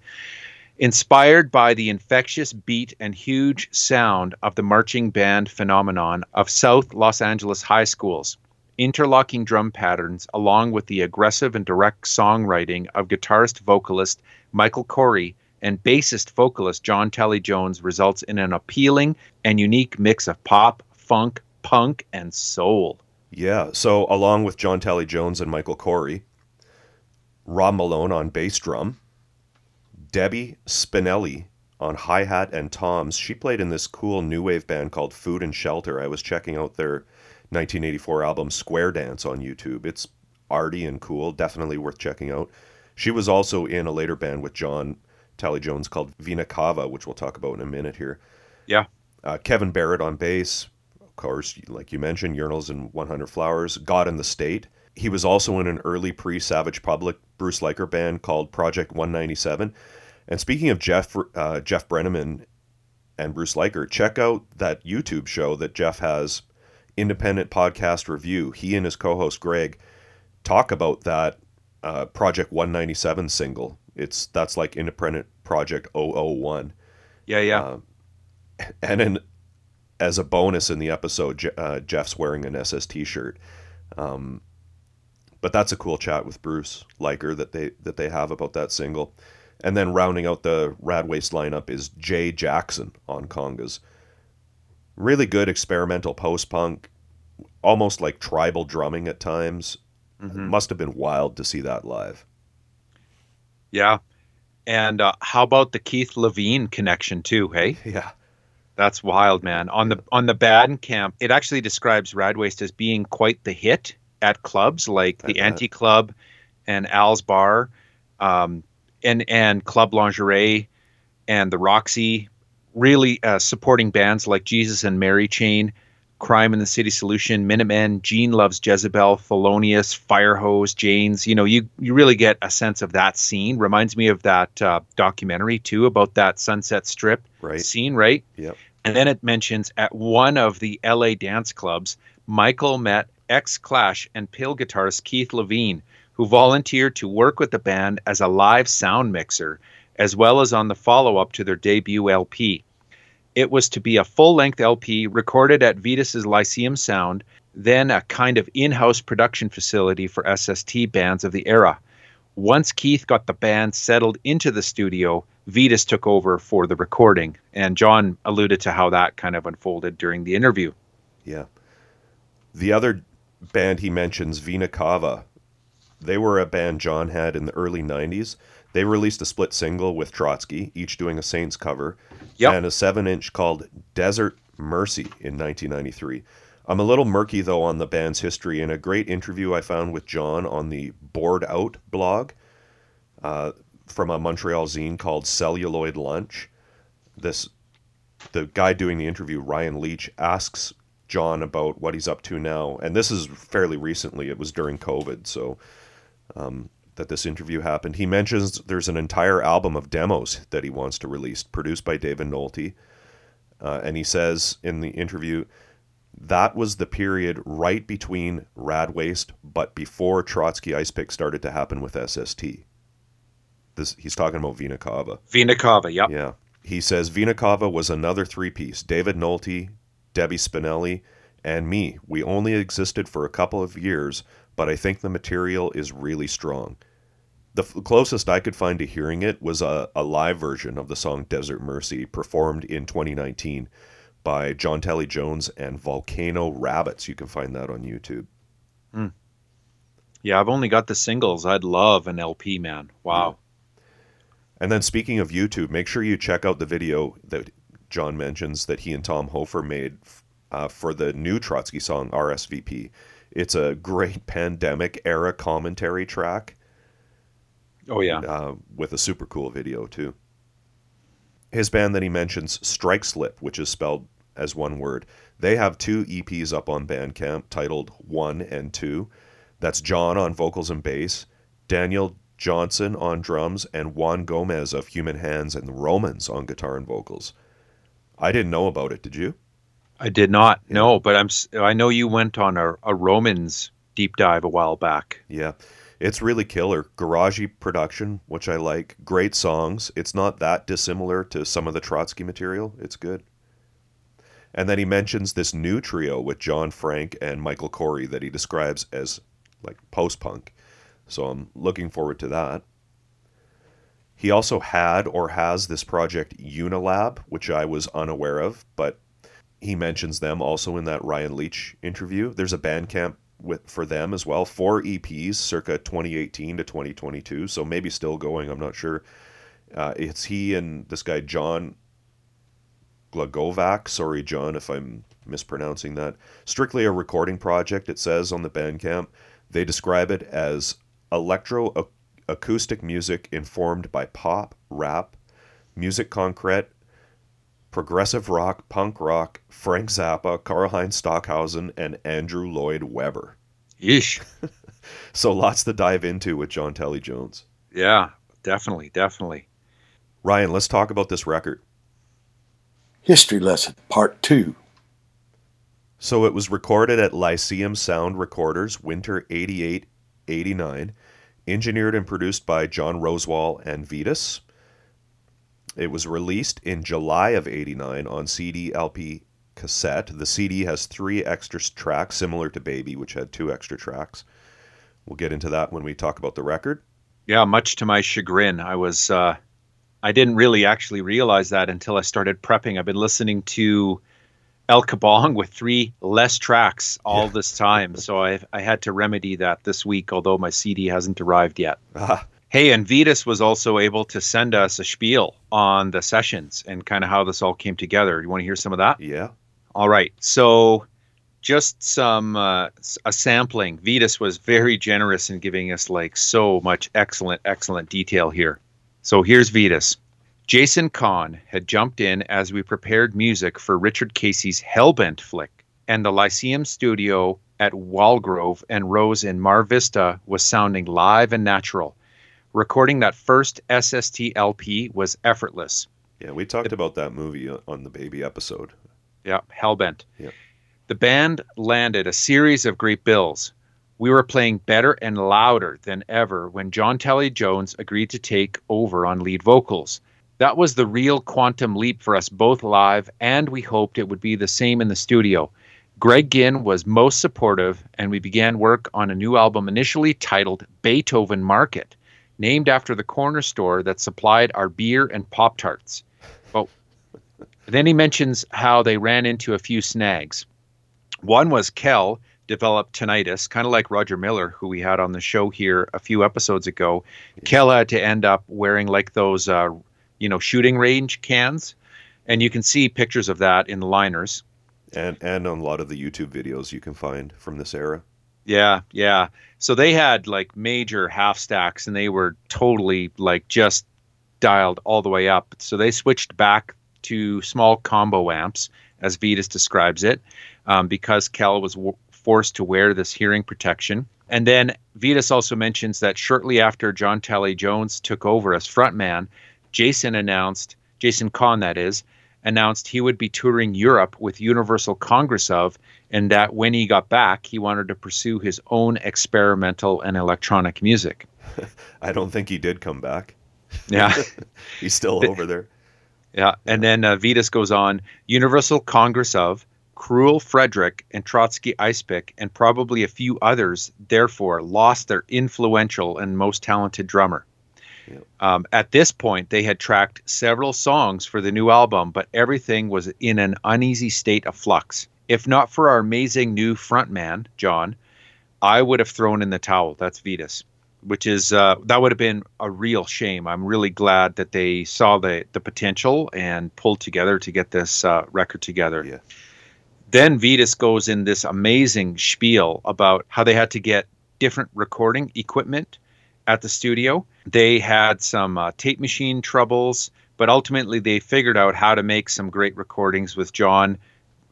Inspired by the infectious beat and huge sound of the marching band phenomenon of South Los Angeles high schools, interlocking drum patterns, along with the aggressive and direct songwriting of guitarist vocalist Michael Corey and bassist vocalist John Talley-Jones, results in an appealing and unique mix of pop, funk, punk, and soul.
Yeah. So along with John Talley-Jones and Michael Corey, Rob Malone on bass drum, Debbie Spinelli on hi hat and toms. She played in this cool new wave band called Food and Shelter. I was checking out their 1984 album Square Dance on YouTube. It's arty and cool, definitely worth checking out. She was also in a later band with John Talley-Jones called Vina Cava, which we'll talk about in a minute here.
Yeah.
Uh, Kevin Barrett on bass, of course, like you mentioned, Urinals and 100 Flowers, God in the State. He was also in an early pre Savage Public Bruce Licher band called Project 197. And speaking of Jeff uh, Jeff Brenneman and Bruce Licher, check out that YouTube show that Jeff has, Independent Podcast Review. He and his co-host Greg talk about that uh, Project 197 single. It's that's like Independent Project 001.
Yeah, yeah.
Um, and then, as a bonus in the episode, Je- uh, Jeff's wearing an SST shirt. Um, but that's a cool chat with Bruce Licher that they that they have about that single. And then rounding out the Rad Waste lineup is Jay Jackson on congas. Really good experimental post punk, almost like tribal drumming at times.
Mhm.
Must have been wild to see that live.
Yeah. And uh, how about the Keith Levene connection too? Hey,
Yeah.
that's wild, man. On the on the Bandcamp, it actually describes Radwaste as being quite the hit at clubs like the. Anti Club and Al's Bar, um, and and Club Lingerie, and the Roxy. Really uh, supporting bands like Jesus and Mary Chain, Crime and the City Solution, Minutemen, Gene Loves Jezebel, Thelonious, Firehose, Janes. You know, you you really get a sense of that scene. Reminds me of that uh, documentary too about that Sunset Strip
Right.
scene, right?
Yep.
And then it mentions at one of the LA dance clubs, Michael met ex Clash and PiL guitarist Keith Levene, who volunteered to work with the band as a live sound mixer, as well as on the follow up to their debut LP. It was to be a full length LP recorded at Vitus's Lyceum Sound, then a kind of in house production facility for SST bands of the era. Once Keith got the band settled into the studio, Vitus took over for the recording. And John alluded to how that kind of unfolded during the interview.
Yeah. The other band he mentions, Vina Cava, they were a band John had in the early 90s. They released a split single with Trotsky, each doing a Saints cover,
Yep.
and a 7 inch called Desert Mercy in 1993. I'm a little murky, though, on the band's history. In a great interview I found with John on the Bored Out blog uh, from a Montreal zine called Celluloid Lunch, this the guy doing the interview, Ryan Leach, asks John about what he's up to now, and this is fairly recently. It was during COVID, so um, that this interview happened. He mentions there's an entire album of demos that he wants to release, produced by David Nolte, uh, and he says in the interview that was the period right between Rad Waste, but before Trotsky Ice Pick started to happen with SST. This he's talking about Vina Cava.
Vina Cava, yep.
Yeah. He says Vina Cava was another three piece. David Nolte, Debbie Spinelli, and me. We only existed for a couple of years, but I think the material is really strong. The f- closest I could find to hearing it was a, a live version of the song Desert Mercy performed in 2019 by John Talley-Jones and Volcano Rabbits. You can find that on YouTube.
Yeah, I've only got the singles. I'd love an LP, man. Wow.
And then speaking of YouTube, make sure you check out the video that John mentions that he and Tom Hofer made uh, for the new Trotsky song RSVP. It's a great pandemic era commentary track
Oh, yeah.
uh, with a super cool video too. His band that he mentions, Strike Slip, which is spelled as one word, they have two EPs up on Bandcamp titled One and Two. That's John on vocals and bass, Daniel Johnson on drums, and Juan Gomez of Human Hands and the Romans on guitar and vocals. I didn't know about it. Did you?
I did not. No, but I'm. I know you went on a, a Romans deep dive a while back.
Yeah. It's really killer. Garagey production, which I like. Great songs. It's not that dissimilar to some of the Trotsky material. It's good. And then he mentions this new trio with John Frank and Michael Corey that he describes as like post punk. So I'm looking forward to that. He also had or has this project Unilab, which I was unaware of, but he mentions them also in that Ryan Leach interview. There's a Bandcamp with for them as well, four EPs, circa 2018 to 2022. So maybe still going. I'm not sure. Uh, it's he and this guy John Glagovac. Sorry, John, if I'm mispronouncing that. Strictly a recording project. It says on the Bandcamp. They describe it as electro acoustic music informed by pop, rap, music concrete, progressive rock, punk rock, Frank Zappa, Karl-Heinz Stockhausen, and Andrew Lloyd Webber.
Yeesh.
So lots to dive into with John Talley-Jones.
Yeah, definitely, definitely.
Ryan, let's talk about this record.
History Lesson, Part 2.
So it was recorded at Lyceum Sound Recorders, winter 88 89, engineered and produced by John Rosewall and Vitus. It was released in July of 89 on CD, LP, cassette. The CD has three extra tracks, similar to Baby, which had two extra tracks. We'll get into that when we talk about the record.
Yeah, much to my chagrin, I was. Uh, I didn't really actually realize that until I started prepping. I've been listening to El Kabong with three less tracks all this time. So I I had to remedy that this week, although my CD hasn't arrived yet.
Ah,
Hey, and Vitus was also able to send us a spiel on the sessions and kind of how this all came together. You want to hear some of that?
yeah.
All right. So, just some uh, a sampling. Vitus was very generous in giving us like so much excellent, excellent detail here. So here's Vitus. Jason Kahn had jumped in as we prepared music for Richard Casey's Hellbent flick, and the Lyceum studio at Walgrove and Rose in Mar Vista was sounding live and natural. Recording that first SST LP was effortless.
Yeah, we talked about that movie on the baby episode.
Yeah, Hellbent.
Yep.
The band landed a series of great bills. We were playing better and louder than ever when John Talley-Jones agreed to take over on lead vocals. That was the real quantum leap for us both live, and we hoped it would be the same in the studio. Greg Ginn was most supportive, and we began work on a new album initially titled Beethoven Market, named after the corner store that supplied our beer and Pop Tarts. But then he mentions how they ran into a few snags. One was Kjehl developed tinnitus, kind of like Roger Miller, who we had on the show here a few episodes ago. Kjehl had to end up wearing like those, uh, you know, shooting range cans, and you can see pictures of that in the liners.
And and on a lot of the YouTube videos you can find from this era.
Yeah, yeah. So they had like major half stacks, and they were totally like just dialed all the way up. So they switched back to small combo amps, as Vitus describes it, um, because Kjehl was w- forced to wear this hearing protection. And then Vitus also mentions that shortly after John Talley-Jones took over as frontman, Jason announced, Jason Kahn, that is, announced he would be touring Europe with Universal Congress of, and that when he got back, he wanted to pursue his own experimental and electronic music.
I don't think he did come back.
Yeah.
He's still over there.
Yeah, and then uh, Vitus goes on Universal Congress of, Cruel Frederick, and Trotsky Icepick, and probably a few others, therefore, lost their influential and most talented drummer.
Yep.
Um, at this point, they had tracked several songs for the new album, but everything was in an uneasy state of flux. If not for our amazing new frontman, John, I would have thrown in the towel. That's Vitus which is uh, that would have been a real shame. I'm really glad that they saw the the potential and pulled together to get this uh, record together.
Yeah.
Then Vitus goes in this amazing spiel about how they had to get different recording equipment at the studio. They had some uh, tape machine troubles, but ultimately they figured out how to make some great recordings with John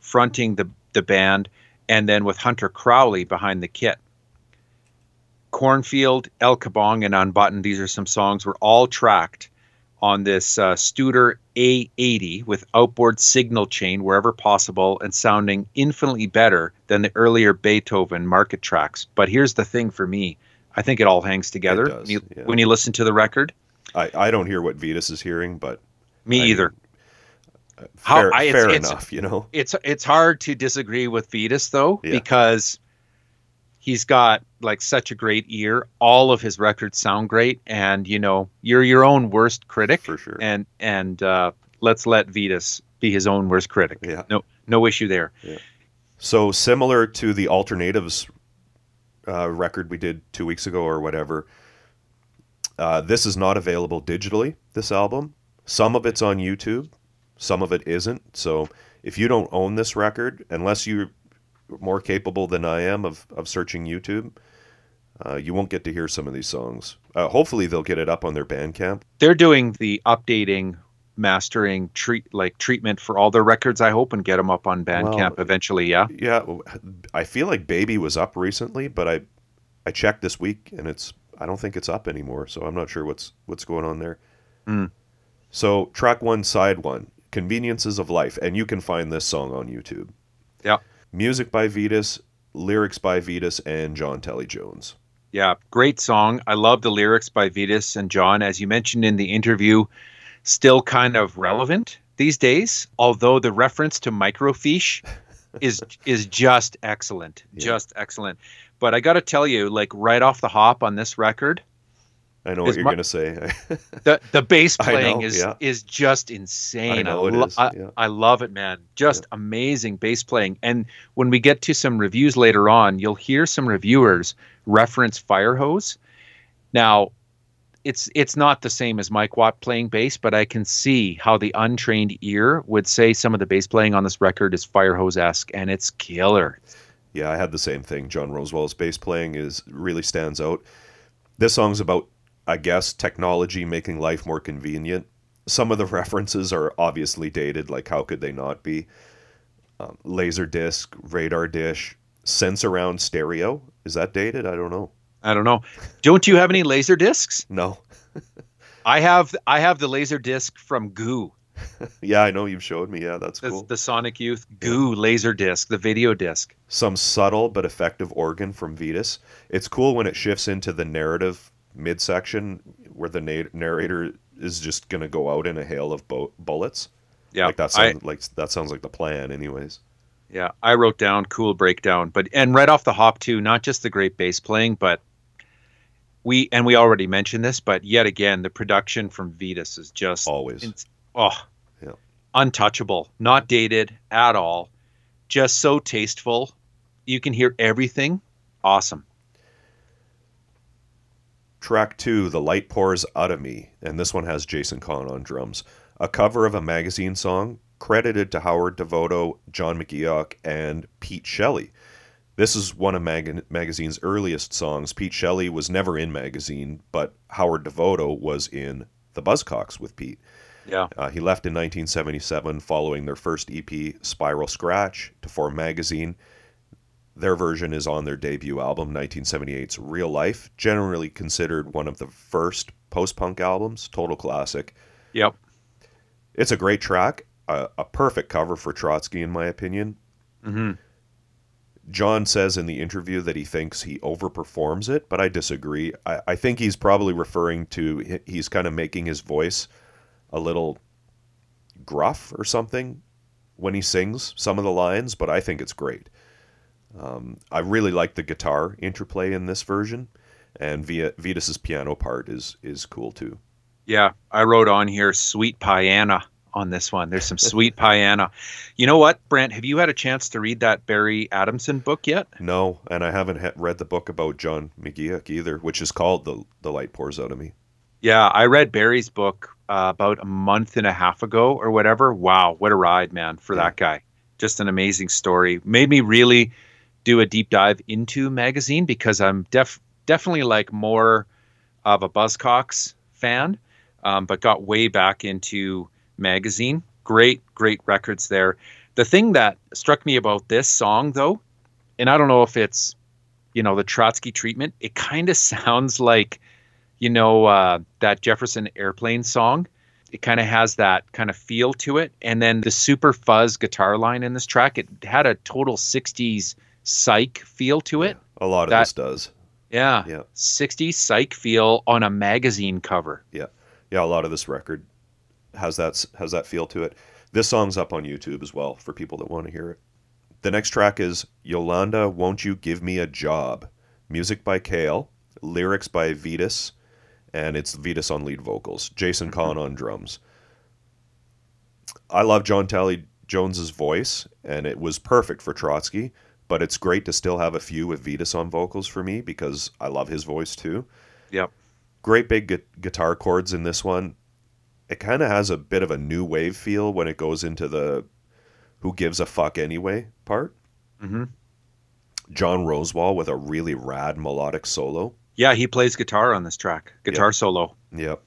fronting the the band, and then with Hunter Crowley behind the kit. Cornfield, El Kabong, and Unbuttoned, these are some songs, were all tracked on this uh, Studer A80 with outboard signal chain wherever possible and sounding infinitely better than the earlier Beethoven market tracks. But here's the thing for me I think it all hangs together
does,
when, you,
yeah.
when you listen to the record.
I, I don't hear what Vitus is hearing, but
Me
I-
either. How-
fair,
I-
fair
it's-
enough, you know.
it's it's hard to disagree with Vitus though
Yeah.
because he's got like such a great ear. All of his records sound great, and you know you're your own worst critic,
For sure.
and and uh, let's let Vitus be his own worst critic.
Yeah.
No no issue there.
So similar to the alternatives uh, record we did two weeks ago or whatever. Uh, this is not available digitally. This album, some of it's on YouTube, some of it isn't. So if you don't own this record, unless you're more capable than I am of of searching YouTube, uh, you won't get to hear some of these songs. Uh, hopefully, they'll get it up on their Bandcamp.
They're doing the updating, mastering, treat like treatment for all their records. I hope and get them up on Bandcamp
Well,
eventually. Yeah.
Yeah, I feel like Baby was up recently, but I I checked this week and it's I don't think it's up anymore, so I'm not sure what's what's going on there.
Mm.
So track one, side one, conveniences of life, and you can find this song on YouTube.
Yeah.
Music by Vitus, lyrics by Vitus and John Talley-Jones.
Yeah, great song. I love the lyrics by Vitus and John. As you mentioned in the interview, still kind of relevant these days, although the reference to microfiche is is just excellent.
Yeah.
Just excellent. But I got to tell you, like right off the hop on this record,
I know what you're
my-
gonna say.
The the bass playing
know,
is
yeah.
is just insane.
I know it
lo-
is,
I,
yeah.
I love it, man. Just amazing bass playing. And when we get to some reviews later on, you'll hear some reviewers reference Firehose. Now, it's it's not the same as Mike Watt playing bass, but I can see how the untrained ear would say some of the bass playing on this record is Firehose esque, and it's killer.
Yeah, I had the same thing. John Rosewall's bass playing is really stands out. This song's about, I guess, technology making life more convenient. Some of the references are obviously dated, like how could they not be? Um, laser disc, radar dish, sense around stereo. Is that dated? I don't know.
I don't know. Don't you have any laser discs?
No.
I have I have the laser disc from Goo.
Yeah, I know you've showed me. Yeah, that's
The,
cool.
the Sonic Youth Goo laser disc, the video disc.
Some subtle but effective organ from Vitus. It's cool when it shifts into the narrative midsection where the na- narrator is just gonna go out in a hail of bo- bullets.
Yeah,
like that
I,
like that sounds like the plan, anyways.
yeah, I wrote down cool breakdown, but and right off the hop too, not just the great bass playing, but we and we already mentioned this, but yet again, the production from Vitus is just
Always.
oh,
Yeah.
untouchable, not dated at all, just so tasteful. You can hear everything. Awesome.
Track two, The Light Pours Out of Me, and this one has Jason Kahn on drums. A cover of a magazine song credited to Howard Devoto, John McGeoch, and Pete Shelley. This is one of Mag- Magazine's earliest songs. Pete Shelley was never in Magazine, but Howard Devoto was in The Buzzcocks with Pete.
Yeah.
Uh, he left in 1977 following their first EP, Spiral Scratch, to form Magazine. Their version is on their debut album, 1978's Real Life, generally considered one of the first post punk albums, total classic.
Yep.
It's a great track, a, a perfect cover for Trotsky, in my opinion.
hmm
John says in the interview that he thinks he overperforms it, but I disagree. I, I think he's probably referring to he's kind of making his voice a little gruff or something when he sings some of the lines, but I think it's great. Um, I really like the guitar interplay in this version, and Via, Vitus's piano part is is cool too.
Yeah, I wrote on here sweet piana on this one. There's some sweet piana. You know what, Brent? Have you had a chance to read that Barry Adamson book yet?
No, and I haven't ha- read the book about John McGeoch either, which is called "The The Light Pours Out of Me."
Yeah, I read Barry's book uh, about a month and a half ago or whatever. Wow, what a ride, man, for that guy. Just an amazing story. Made me really do a deep dive into magazine because I'm def definitely like more of a Buzzcocks fan, um, but got way back into magazine. Great, great records there. The thing that struck me about this song, though, and I don't know if it's, you know, the Trotsky treatment, it kind of sounds like, you know, uh, that Jefferson Airplane song. It kind of has that kind of feel to it. And then the super fuzz guitar line in this track, it had a total 60s psych feel to it.
A lot of
That-
this does.
Yeah.
Yeah.
60s psych feel on a magazine cover.
Yeah. Yeah, a lot of this record has that has that feel to it. This song's up on YouTube as well for people that want to hear it. The next track is Yolanda, Won't You Give Me a Job? Music by Kjehl, lyrics by Vitus, and it's Vitus on lead vocals, Jason mm-hmm. Kahn on drums. I love John Tally Jones's voice, and it was perfect for Trotsky, but it's great to still have a few with Vitus on vocals for me because I love his voice too
Yep.
great big gu- guitar chords in this one. It kind of has a bit of a new wave feel when it goes into the "Who gives a fuck anyway" part.
hmm
John Rosewall with a really rad melodic solo.
Yeah, he plays guitar on this track, guitar solo.
Yep.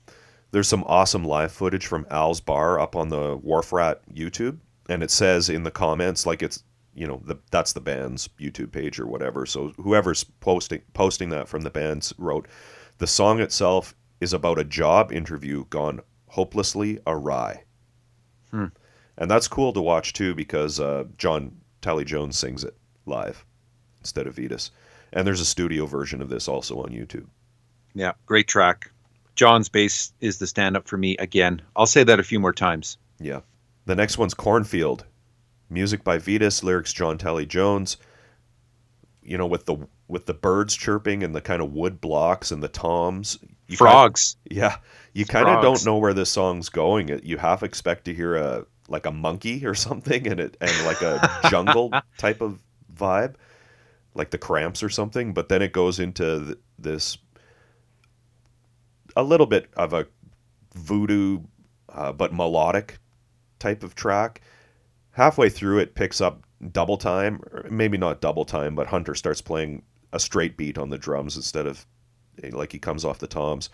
There's some awesome live footage from Al's Bar up on the Wharf Rat YouTube, and it says in the comments like it's you know the, that's the band's YouTube page or whatever. So whoever's posting posting that from the band's wrote, the song itself is about a job interview gone hopelessly awry,
Hmm.
and that's cool to watch too because uh, John Talley-Jones sings it live instead of Vitus, and there's a studio version of this also on YouTube.
Yeah, great track. John's bass is the stand up for me again. I'll say that a few more times.
Yeah. The next one's Cornfield. Music by Vitus, lyrics John Talley-Jones. You know, with the with the birds chirping and the kind of wood blocks and the toms, you kind-
Frogs.
yeah, you kind of don't know where this song's going. It- You half expect to hear a like a monkey or something, and it and like a jungle type of vibe, like the Cramps or something. But then it goes into th- this a little bit of a voodoo, uh, but melodic type of track. Halfway through, it picks up double time, or maybe not double time, but Hunter starts playing a straight beat on the drums instead of like he comes off the toms.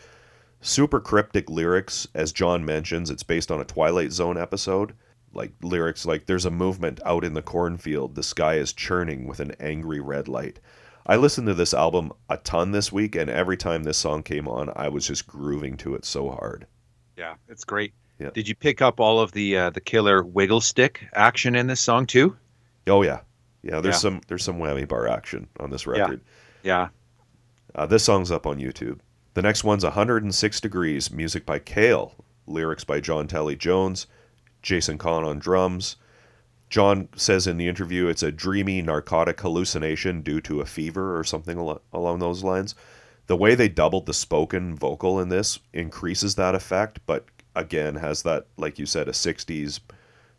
Super cryptic lyrics, as John mentions. It's based on a Twilight Zone episode. Like lyrics like, There's a movement out in the cornfield. The sky is churning with an angry red light. I listened to this album a ton this week, and every time this song came on, I was just grooving to it so hard.
Yeah, it's great.
Yeah.
Did you pick up all of the uh, the killer wiggle stick action in this song too?
Oh yeah, yeah. There's
Yeah.
some there's some whammy bar action on this record.
Yeah.
Uh, this song's up on YouTube. The next one's 106 Degrees, music by Kjehl, lyrics by John Talley-Jones, Jason Kahn on drums. John says in the interview it's a dreamy narcotic hallucination due to a fever or something al- along those lines. The way they doubled the spoken vocal in this increases that effect, but again has that, like you said, a 60s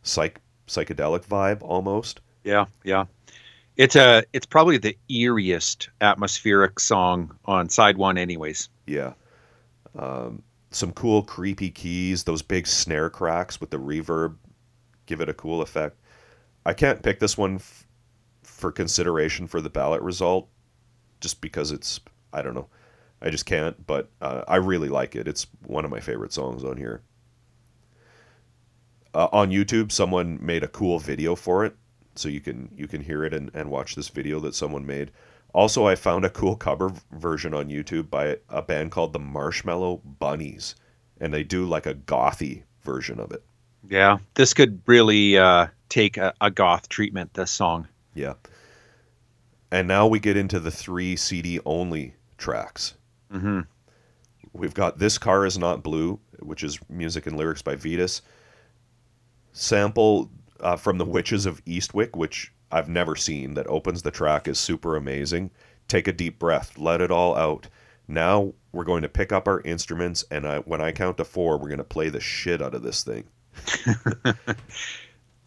psych- psychedelic vibe almost.
Yeah, yeah. It's a it's probably the eeriest atmospheric song on side one, anyways.
Yeah. Um, some cool, creepy keys. Those big snare cracks with the reverb give it a cool effect. I can't pick this one f- for consideration for the ballot result just because it's, I don't know. I just can't, but uh, I really like it. It's one of my favorite songs on here. Uh, on YouTube, someone made a cool video for it, so you can you can hear it and, and watch this video that someone made. Also, I found a cool cover version on YouTube by a band called the Marshmallow Bunnies, and they do like a gothy version of it.
Yeah, this could really uh, take a, a goth treatment. This song.
Yeah. And now we get into the three CD only tracks.
Mm-hmm.
We've got This Car Is Not Blue, which is music and lyrics by Vitus. Sample uh, from The Witches of Eastwick, which I've never seen, that opens the track is super amazing. Take a deep breath, let it all out. Now we're going to pick up our instruments, and I, when I count to four, we're going to play the shit out of this thing.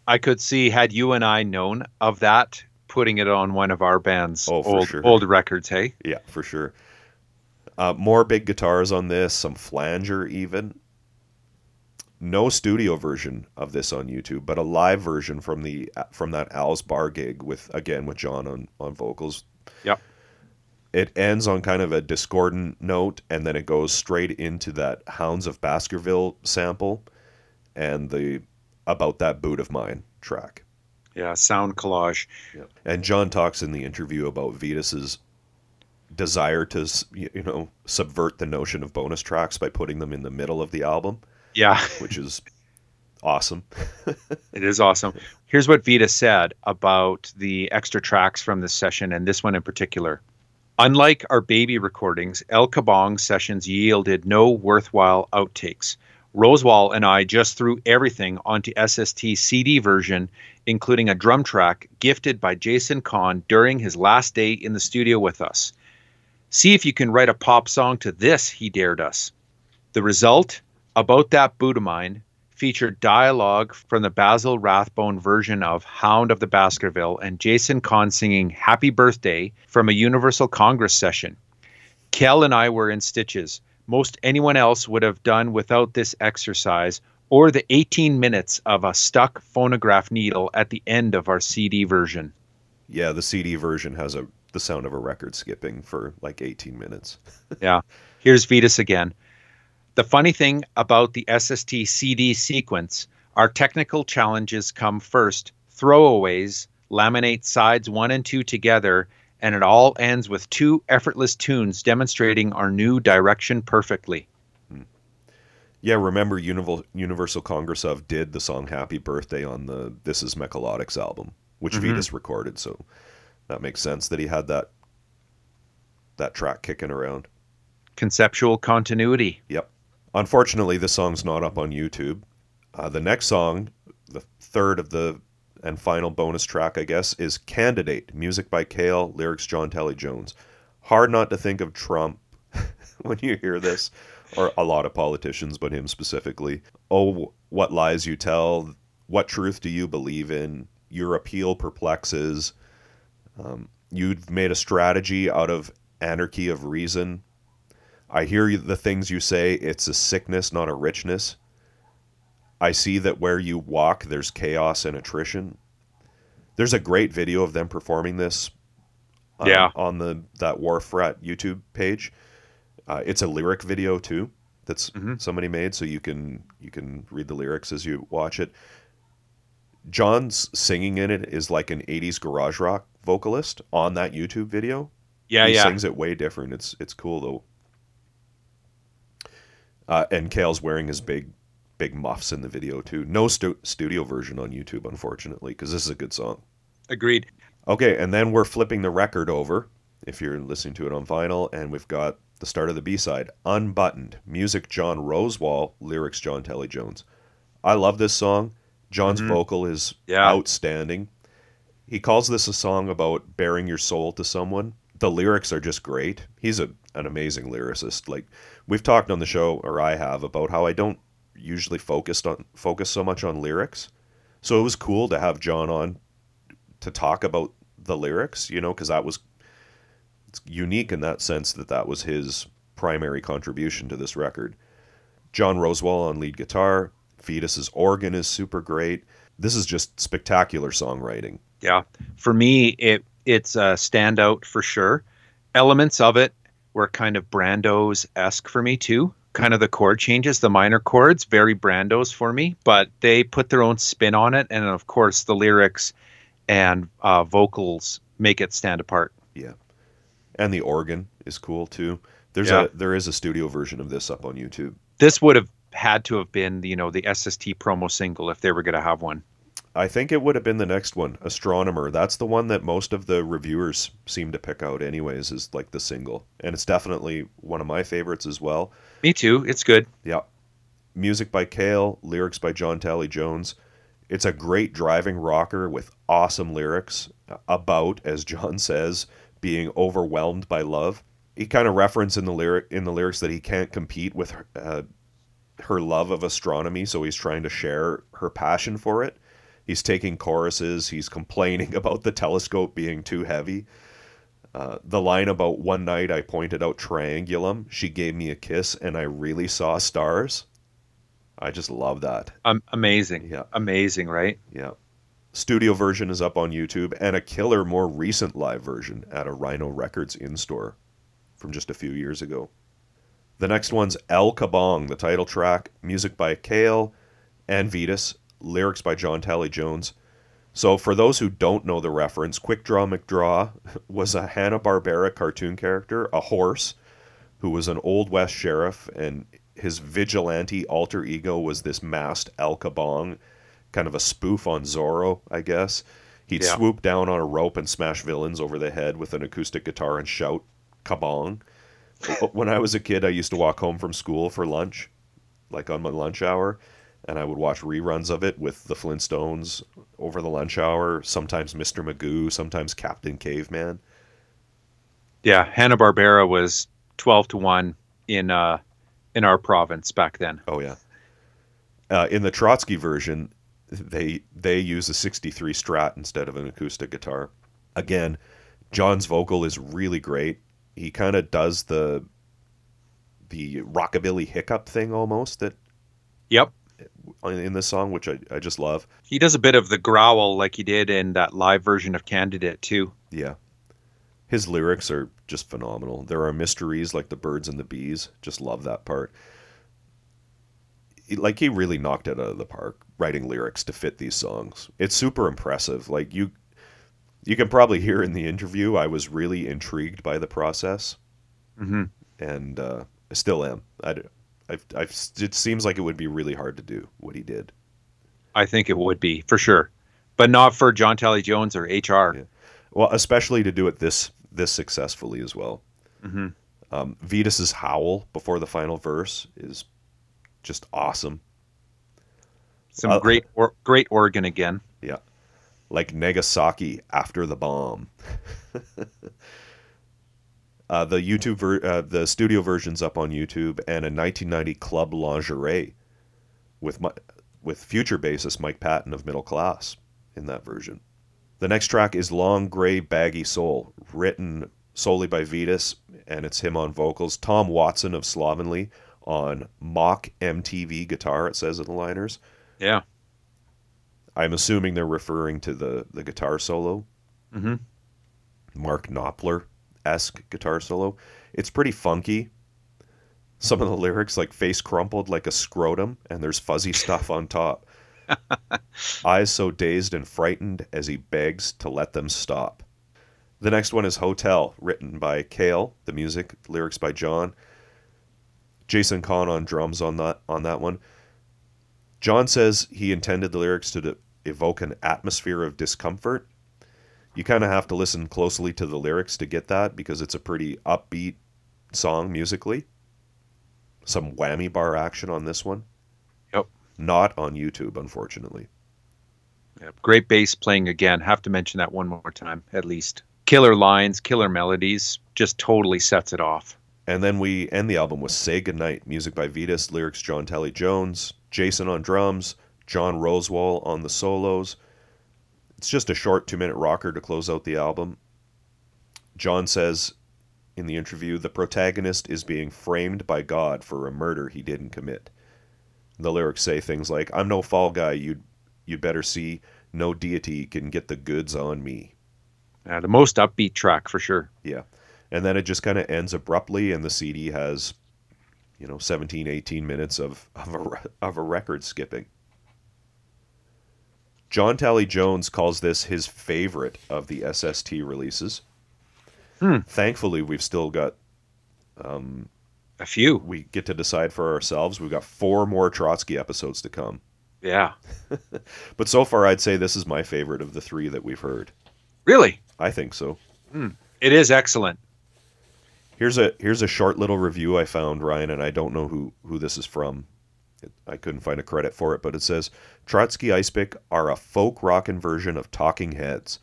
I could see had you and I known of that, putting it on one of our band's
Oh,
old
sure.
old records. Hey,
Yeah, for sure. Uh, more big guitars on this, some flanger even. No studio version of this on YouTube, but a live version from the from that Al's bar gig with again with John on on vocals.
Yep.
It ends on kind of a discordant note, and then it goes straight into that Hounds of Baskerville sample, and the about that boot of mine track.
yeah, sound collage.
And John talks in the interview about Vitus's desire to, you know, subvert the notion of bonus tracks by putting them in the middle of the album,
Yeah,
which is awesome.
it is awesome. Here's what Vitus said about the extra tracks from this session, and this one in particular. Unlike our baby recordings, El Kabong sessions yielded no worthwhile outtakes. Rosewall and I just threw everything onto SST CD version, including a drum track gifted by Jason Kahn during his last day in the studio with us. See if you can write a pop song to this, he dared us. The result, About That Boot of Mine, featured dialogue from the Basil Rathbone version of Hound of the Baskerville and Jason Kahn singing Happy Birthday from a Universal Congress session. Kjehl and I were in stitches. Most anyone else would have done without this exercise or the 18 minutes of a stuck phonograph needle at the end of our CD version.
Yeah, the CD version has a the sound of a record skipping for like 18 minutes.
Yeah. Here's Vitus again. The funny thing about the SST CD sequence, our technical challenges come first, throwaways, laminate sides one and two together, and it all ends with two effortless tunes demonstrating our new direction perfectly.
Yeah, remember Universal Universal Congress of did the song Happy Birthday on the This Is Mecolodics album, which
Mhm.
Vitus recorded, so that makes sense that he had that that track kicking around.
Conceptual continuity.
Yep. Unfortunately, this song's not up on YouTube. Uh, the next song, the third of the and final bonus track, I guess, is Candidate, music by Kjehl, lyrics John Talley-Jones. Hard not to think of Trump when you hear this, or a lot of politicians, but him specifically. Oh, what lies you tell? What truth do you believe in? Your appeal perplexes. Um, you've made a strategy out of anarchy of reason. I hear the things you say. It's a sickness, not a richness. I see that where you walk, there's chaos and attrition. There's a great video of them performing this. uh,
Yeah.
On the that Wharf Rat YouTube page, uh, it's a lyric video too. That's
Mhm.
somebody made, so you can you can read the lyrics as you watch it. John's singing in it is like an '80s garage rock vocalist on that YouTube video.
Yeah, yeah.
he
yeah.
sings it way different. It's it's cool though. Uh, and Kjehl's wearing his big big muffs in the video too. No stu- studio version on YouTube, unfortunately, because this is a good song.
Agreed.
Okay, and then we're flipping the record over if you're listening to it on vinyl, and we've got the start of the B side, Unbuttoned, music John Rosewall, lyrics John Talley-Jones. I love this song. John's
Mhm.
vocal is
Yeah.
outstanding. He calls this a song about bearing your soul to someone. The lyrics are just great. He's a an amazing lyricist. Like we've talked on the show, or I have, about how I don't usually focused on focus so much on lyrics. So it was cool to have John on to talk about the lyrics, you know, because that was unique in that sense that that was his primary contribution to this record. John Rosewall on lead guitar, Vitus's organ is super great. This is just spectacular songwriting.
Yeah. For me, it it's a standout for sure. Elements of it were kind of Brando's esque for me too. Kind of the chord changes, the minor chords, very Brando's for me, but they put their own spin on it, and of course the lyrics and uh, vocals make it stand apart. Yeah.
And the organ is cool too. There's
Yeah.
a there is a studio version of this up on YouTube.
This would have had to have been, you know, the SST promo single if they were going to have one.
I think it would have been the next one, Astronomer. That's the one that most of the reviewers seem to pick out anyways is like the single. And it's definitely one of my favorites as well.
Me too. It's good.
Yeah. Music by Kjehl, lyrics by John Talley-Jones. It's a great driving rocker with awesome lyrics about, as John says, being overwhelmed by love. He kind of reference in the lyric in the lyrics that he can't compete with her, uh, her love of astronomy, so he's trying to share her passion for it. He's taking choruses. He's complaining about the telescope being too heavy. Uh, the line about one night I pointed out triangulum, she gave me a kiss, and I really saw stars. I just love that.
Um, amazing.
Yeah.
Amazing, right?
Yeah. Studio version is up on YouTube, and a killer, more recent live version at a Rhino Records in store from just a few years ago. The next one's El Kabong, the title track, music by Kjehl and Vitus, lyrics by John Talley-Jones. So, for those who don't know the reference, Quick Draw McGraw was a Hanna Barbera cartoon character, a horse, who was an Old West sheriff, and his vigilante alter ego was this masked El Kabong, kind of a spoof on Zorro, I guess. He'd
Yeah.
swoop down on a rope and smash villains over the head with an acoustic guitar and shout Kabong. when I was a kid, I used to walk home from school for lunch, like on my lunch hour, and I would watch reruns of it with the Flintstones over the lunch hour, sometimes Mr. Magoo, sometimes Captain Caveman.
Yeah, Hanna Barbera was twelve to one in uh in our province back then.
Oh yeah. Uh, in the Trotsky version, they they use a 63 Strat instead of an acoustic guitar. Again, John's vocal is really great. He kind of does the the rockabilly hiccup thing almost that
Yep.
In this song, which I, I just love.
He does a bit of the growl like he did in that live version of Candidate too.
Yeah. His lyrics are just phenomenal. There are mysteries like the birds and the bees. Just love that part. Like he really knocked it out of the park writing lyrics to fit these songs. It's super impressive. Like you you can probably hear in the interview I was really intrigued by the process
hmm
and uh, I still am. I I've, I've, it seems like it would be really hard to do what he did.
I think it would be for sure, but not for John Talley-Jones or HR.
Yeah. Well, especially to do it this this successfully as well.
hmm
Um, Vitus's howl before the final verse is just awesome.
Some
Uh,
great or, great organ again.
Yeah. Like Nagasaki after the bomb. Uh, the YouTube, ver- uh, the studio version's up on YouTube, and a 1990 Club Lingerie with my, with future bassist Mike Patton of Middle Class in that version. The next track is Long Gray Baggy Soul, written solely by Vitus, and it's him on vocals. Tom Watson of Slovenly on mock MTV guitar, it says in the liners.
Yeah.
I'm assuming they're referring to the, the guitar solo.
Mm-hmm.
Mark Knopfler esque guitar solo. It's pretty funky. Some of the lyrics, like face crumpled like a scrotum, and there's fuzzy stuff on top. Eyes so dazed and frightened as he begs to let them stop. The next one is Hotel, written by Kjehl. The music, lyrics by John. Jason Kahn on drums on that on that one. John says he intended the lyrics to evoke an atmosphere of discomfort. You kind of have to listen closely to the lyrics to get that because it's a pretty upbeat song musically. Some whammy bar action on this one.
Yep.
Not on YouTube, unfortunately.
Yep. Great bass playing again. Have to mention that one more time, at least. Killer lines, killer melodies, just totally sets it off.
And then we end the album with Say Goodnight, music by Vitus, lyrics John Talley-Jones, Jason on drums, John Rosewall on the solos. It's just a short two minute rocker to close out the album. John says in the interview the protagonist is being framed by God for a murder he didn't commit. The lyrics say things like, I'm no fall guy, you'd, you'd better see. No deity can get the goods on me.
Uh, the most upbeat track for sure.
Yeah. And then it just kind of ends abruptly, and the CD has, you know, 17, 18 minutes of, of, a, of a record skipping. John Talley-Jones calls this his favorite of the SST releases.
Hmm.
Thankfully, we've still got. Um,
a few.
We get to decide for ourselves. We've got four more Trotsky episodes to come.
Yeah.
but so far, I'd say this is my favorite of the three that we've heard.
Really?
I think so.
Hmm. It is excellent.
Here's a here's a short little review I found, Ryan, and I don't know who who this is from. It, I couldn't find a credit for it, but it says Trotsky Icepick are a folk rockin' version of Talking Heads.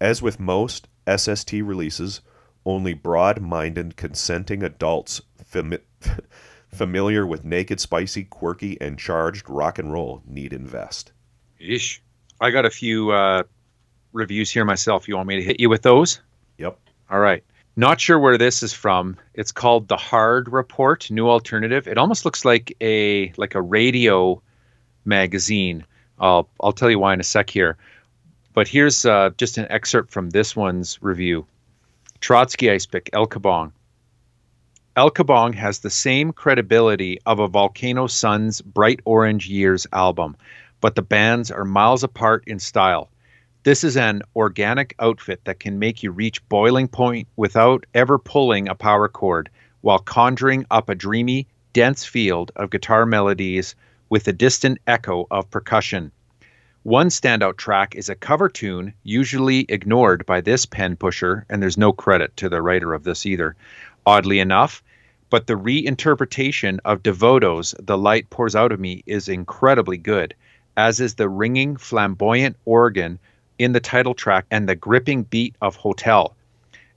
As with most SST releases, only broad-minded, consenting adults fami- familiar with naked, spicy, quirky, and charged rock and roll need invest.
Ish. I got a few uh, reviews here myself. You want me to hit you with those?
Yep.
All right. Not sure where this is from. It's called The Hard Report, New Alternative. It almost looks like a like a radio magazine. I'll I'll tell you why in a sec here. But here's uh, just an excerpt from this one's review. Trotsky Icepick, El Kabong. El Kabong has the same credibility of a Volcano Suns Bright Orange Years album, but the bands are miles apart in style. This is an organic outfit that can make you reach boiling point without ever pulling a power cord, while conjuring up a dreamy, dense field of guitar melodies with a distant echo of percussion. One standout track is a cover tune, usually ignored by this pen pusher, and there's no credit to the writer of this either, oddly enough. But the reinterpretation of Devoto's The Light Pours Out of Me is incredibly good, as is the ringing, flamboyant organ in the title track and the gripping beat of Hotel.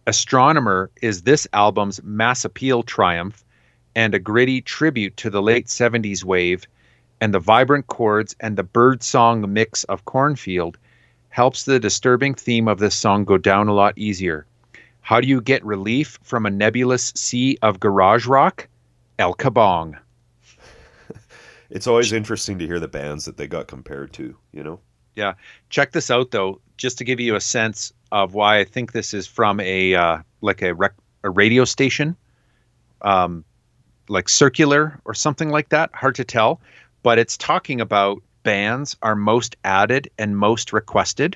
Astronomer is this album's mass appeal triumph and a gritty tribute to the late 70s wave, and the vibrant chords and the birdsong mix of Cornfield helps the disturbing theme of this song go down a lot easier. How do you get relief from a nebulous sea of garage rock? El Kabong.
It's always interesting to hear the bands that they got compared to, you know?
Yeah. Check this out though, just to give you a sense of why I think this is from a uh, like a rec- a radio station, um, like circular or something like that. Hard to tell, but it's talking about bands are most added and most requested.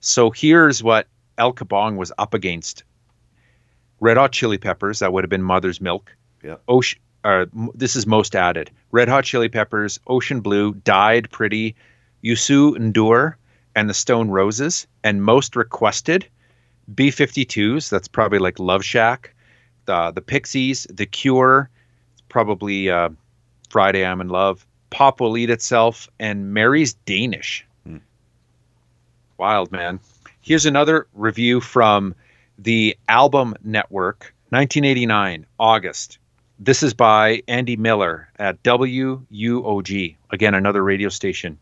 So here's what El Kabong was up against: Red Hot Chili Peppers, that would have been Mother's Milk.
Yeah.
Ocean. Uh, this is most added. Red Hot Chili Peppers, Ocean Blue, Died Pretty, Youssou N'Dour and the Stone Roses, and most requested B 52s. That's probably like Love Shack, the, the Pixies, The Cure, probably uh, Friday I'm in Love, Pop Will Eat Itself, and Mary's Danish.
Hmm.
Wild, man. Here's another review from the Album Network, 1989, August. This is by Andy Miller at WUOG, again, another radio station.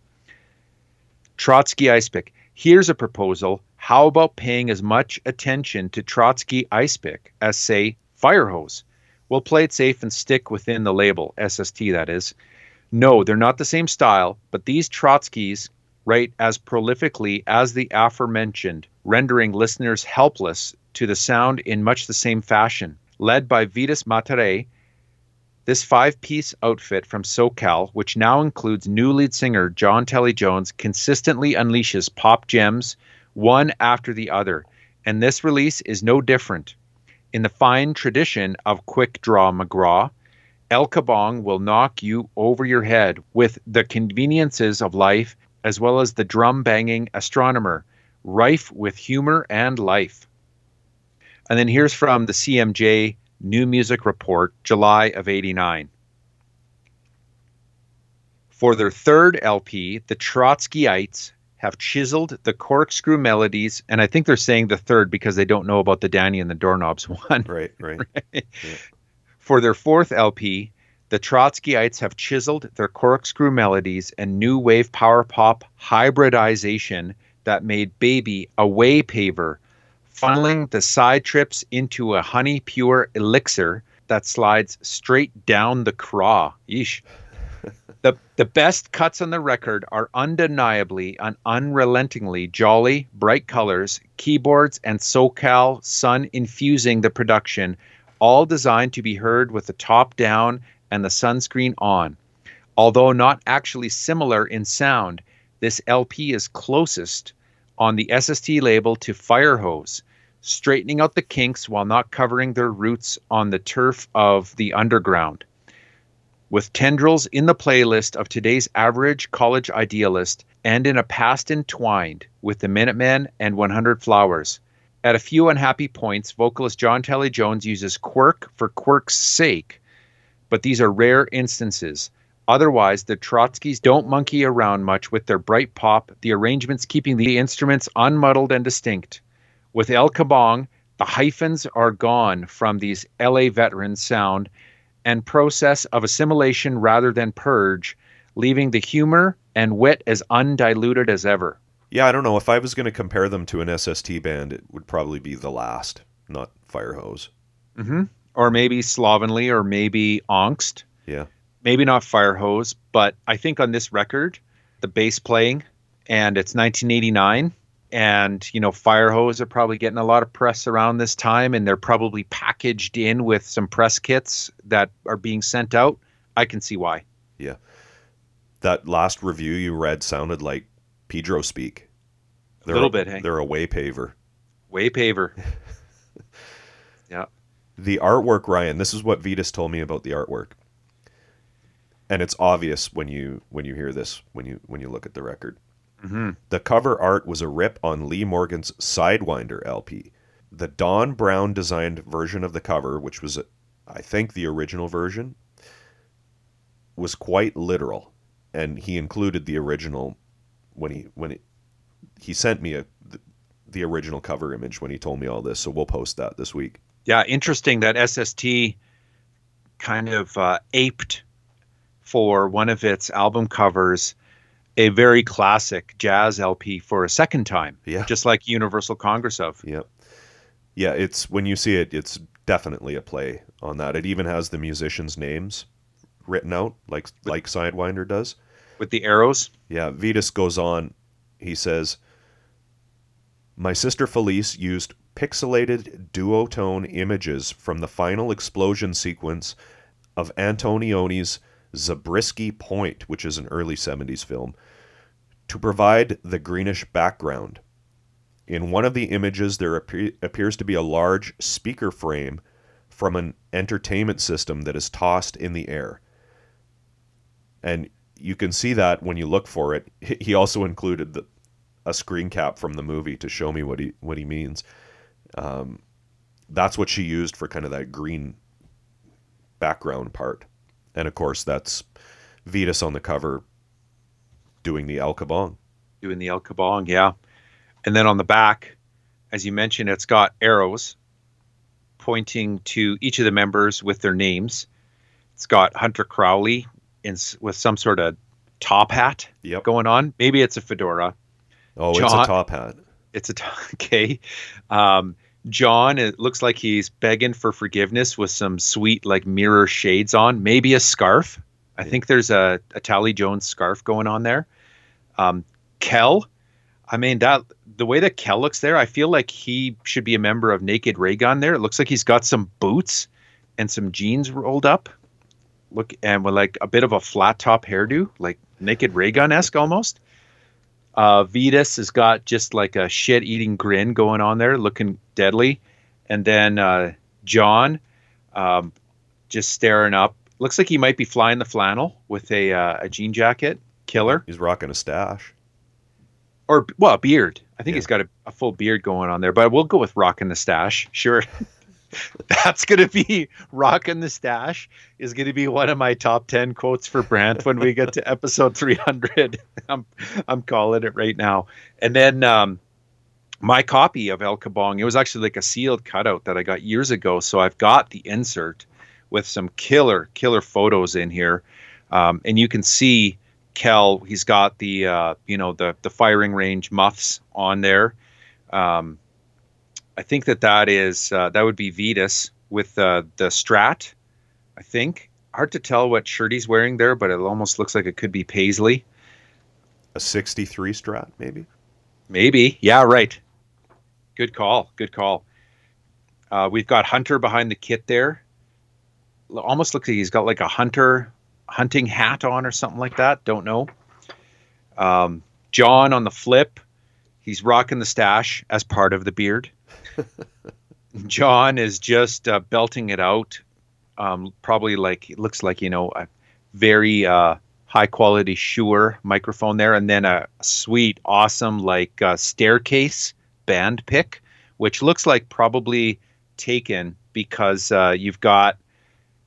Trotsky Icepick. Here's a proposal. How about paying as much attention to Trotsky Icepick as, say, Firehose? We'll play it safe and stick within the label, SST that is. No, they're not the same style, but these Trotskys write as prolifically as the aforementioned, rendering listeners helpless to the sound in much the same fashion. Led by Vitus Mataré, this five piece outfit from SoCal, which now includes new lead singer John Talley-Jones, consistently unleashes pop gems one after the other. And this release is no different. In the fine tradition of Quick Draw McGraw, El Kabong will knock you over your head with the conveniences of life as well as the drum banging astronomer, rife with humor and life. And then here's from the CMJ New Music Report, July of 89. For their third LP, the Trotskyites have chiseled the corkscrew melodies, and I think they're saying the third because they don't know about the Danny and the Doorknobs one.
Right, right.
Yeah. For their fourth LP, the Trotskyites have chiseled their corkscrew melodies and new wave power pop hybridization that made Baby a way paver funneling the side trips into a honey pure elixir that slides straight down the craw. Yeesh. the, the best cuts on the record are undeniably and unrelentingly jolly, bright colors, keyboards, and SoCal sun infusing the production, all designed to be heard with the top down and the sunscreen on. Although not actually similar in sound, this LP is closest on the SST label to Firehose, straightening out the kinks while not covering their roots on the turf of the underground. With tendrils in the playlist of today's average college idealist and in a past entwined with the Minutemen and 100 Flowers. At a few unhappy points, vocalist John Talley-Jones uses quirk for quirk's sake, but these are rare instances. Otherwise, the Trotskys don't monkey around much with their bright pop, the arrangements keeping the instruments unmuddled and distinct. With El Kabong, the hyphens are gone from these LA veterans sound and process of assimilation rather than purge, leaving the humor and wit as undiluted as ever.
Yeah, I don't know. If I was going to compare them to an SST band, it would probably be The Last, not Firehose.
Mm-hmm. Or maybe Slovenly, or maybe Angst.
Yeah.
Maybe not Firehose, but I think on this record, the bass playing, and it's 1989, and you know Firehose are probably getting a lot of press around this time, and they're probably packaged in with some press kits that are being sent out. I can see why.
Yeah. That last review you read sounded like Pedro speak.
They're a little bit, hey?
They're a way paver.
Way paver. yeah.
The artwork, Ryan. This is what Vitus told me about the artwork, and it's obvious when you when you hear this when you when you look at the record.
Mm-hmm.
The cover art was a rip on Lee Morgan's Sidewinder LP. The Don Brown designed version of the cover, which was, I think, the original version, was quite literal, and he included the original when he when it, he sent me a the, the original cover image when he told me all this. So we'll post that this week.
Yeah, interesting that SST kind of uh, aped for one of its album covers a very classic jazz LP for a second time.
Yeah.
Just like Universal Congress of.
Yep. Yeah, it's when you see it, it's definitely a play on that. It even has the musicians' names written out, like like Sidewinder does.
With the arrows.
Yeah, Vitus goes on. He says, "My sister Felice used pixelated duotone images from the final explosion sequence of Antonioni's Zabriskie Point, which is an early 70s film, to provide the greenish background. In one of the images, there appear, appears to be a large speaker frame from an entertainment system that is tossed in the air. And you can see that when you look for it. He also included the, a screen cap from the movie to show me what he what he means. Um, that's what she used for kind of that green background part. And of course, that's Vitus on the cover doing the El Kabong.
Doing the El Kabong, yeah. And then on the back, as you mentioned, it's got arrows pointing to each of the members with their names. It's got Hunter Crowley in with some sort of top hat
Yep.
going on. Maybe it's a fedora.
Oh, it's a top hat.
It's a t- okay. Um, John, it looks like he's begging for forgiveness with some sweet like mirror shades on. Maybe a scarf. I think there's a, a Talley-Jones scarf going on there. Um, Kjehl, I mean that the way that Kjehl looks there, I feel like he should be a member of Naked Raygun. There, it looks like he's got some boots and some jeans rolled up. Look, and with like a bit of a flat top hairdo, like Naked Raygun esque almost. Uh, Vitus has got just like a shit eating grin going on there, looking deadly. And then uh, John, um, just staring up. Looks like he might be flying the flannel with a uh, a jean jacket. Killer
He's rocking a stash.
or well, a beard. I think
Yeah.
he's got a, a full beard going on there, but we'll go with rocking the stash. Sure. That's gonna be rocking the stash is gonna be one of my top ten quotes for Brant when we get to episode three hundred. I'm I'm calling it right now. And then um my copy of El Kabong, it was actually like a sealed cutout that I got years ago. So I've got the insert with some killer, killer photos in here. Um, and you can see Kjehl, he's got the uh, you know the the firing range muffs on there. Um, I think that that is uh, that would be Vitus with uh, the Strat. I think hard to tell what shirt he's wearing there, but it almost looks like it could be Paisley.
A 63 strat, maybe?
Maybe, yeah, right. Good call. Good call. Uh, we've got Hunter behind the kit there. Almost looks like he's got like a hunter hunting hat on or something like that. Don't know. Um, John on the flip, he's rocking the stash as part of the beard. John is just uh, belting it out. Um, probably like it looks like you know a very uh, high quality Shure microphone there, and then a sweet, awesome like uh, staircase band pick, which looks like probably taken because uh, you've got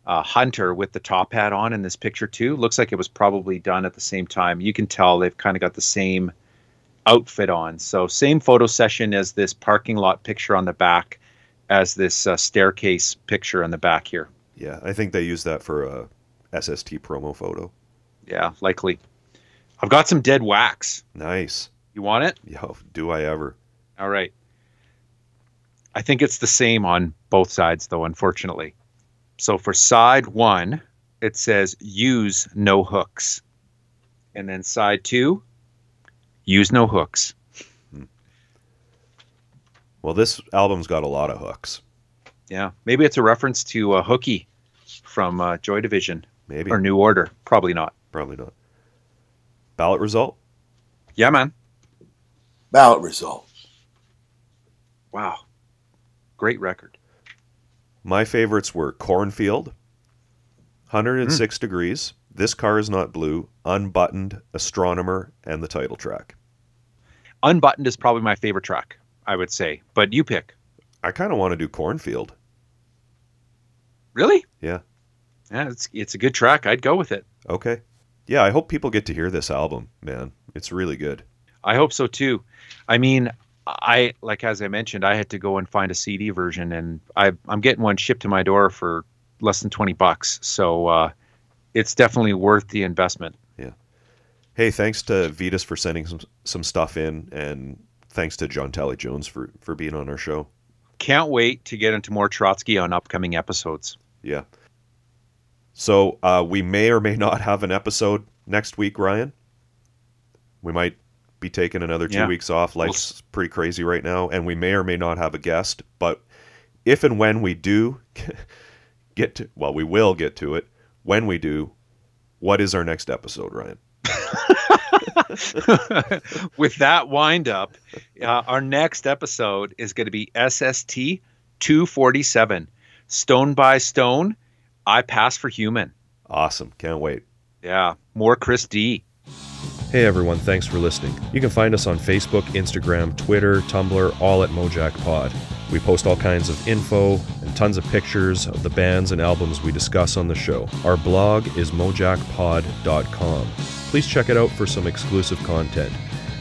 uh, Hunter with the top hat on in this picture too. Looks like it was probably done at the same time. You can tell they've kind of got the same outfit on. So same photo session as this parking lot picture on the back, as this uh, staircase picture on the back here.
Yeah, I think they use that for a SST promo photo.
Yeah, likely. I've got some dead wax.
Nice.
You want it?
Yo, do I ever?
All right. I think it's the same on both sides, though, unfortunately. So for side one, it says use no hooks. And then side two, use no hooks.
Well, this album's got a lot of hooks.
Yeah. Maybe it's a reference to uh, Hooky from uh, Joy Division
Maybe.
or New Order. Probably not.
Probably not. Ballot result?
Yeah, man.
Ballot result.
Wow. Great record.
My favorites were Cornfield, 106 Degrees, This Car Is Not Blue, Unbuttoned, Astronomer, and the title track.
Unbuttoned is probably my favorite track, I would say. But you pick.
I kind of want to do Cornfield.
Really?
Yeah.
Yeah, it's it's a good track. I'd go with it.
Okay. Yeah, I hope people get to hear this album, man. It's really good.
I hope so too. I mean, I like as I mentioned, I had to go and find a CD version, and I I'm getting one shipped to my door for less than twenty bucks. So uh, it's definitely worth the investment. Yeah.
Hey, thanks to Vitus for sending some some stuff in, and thanks to John Talley-Jones for for being on our show.
Can't wait to get into more Trotsky on upcoming episodes.
Yeah. So uh, we may or may not have an episode next week, Ryan. We might be taking another two
Yeah.
weeks off. Life's pretty crazy right now, and we may or may not have a guest. But if and when we do get to, well, we will get to it. When we do, what is our next episode, Ryan?
With that wind up, uh, our next episode is going to be SST 247 Stone by Stone. I Pass for Human.
Awesome. Can't wait.
Yeah, more Chris D.
Hey everyone, thanks for listening. You can find us on Facebook, Instagram, Twitter, Tumblr, all at Mojack Pod. We post all kinds of info and tons of pictures of the bands and albums we discuss on the show. Our blog is mojackpod.com. Please check it out for some exclusive content.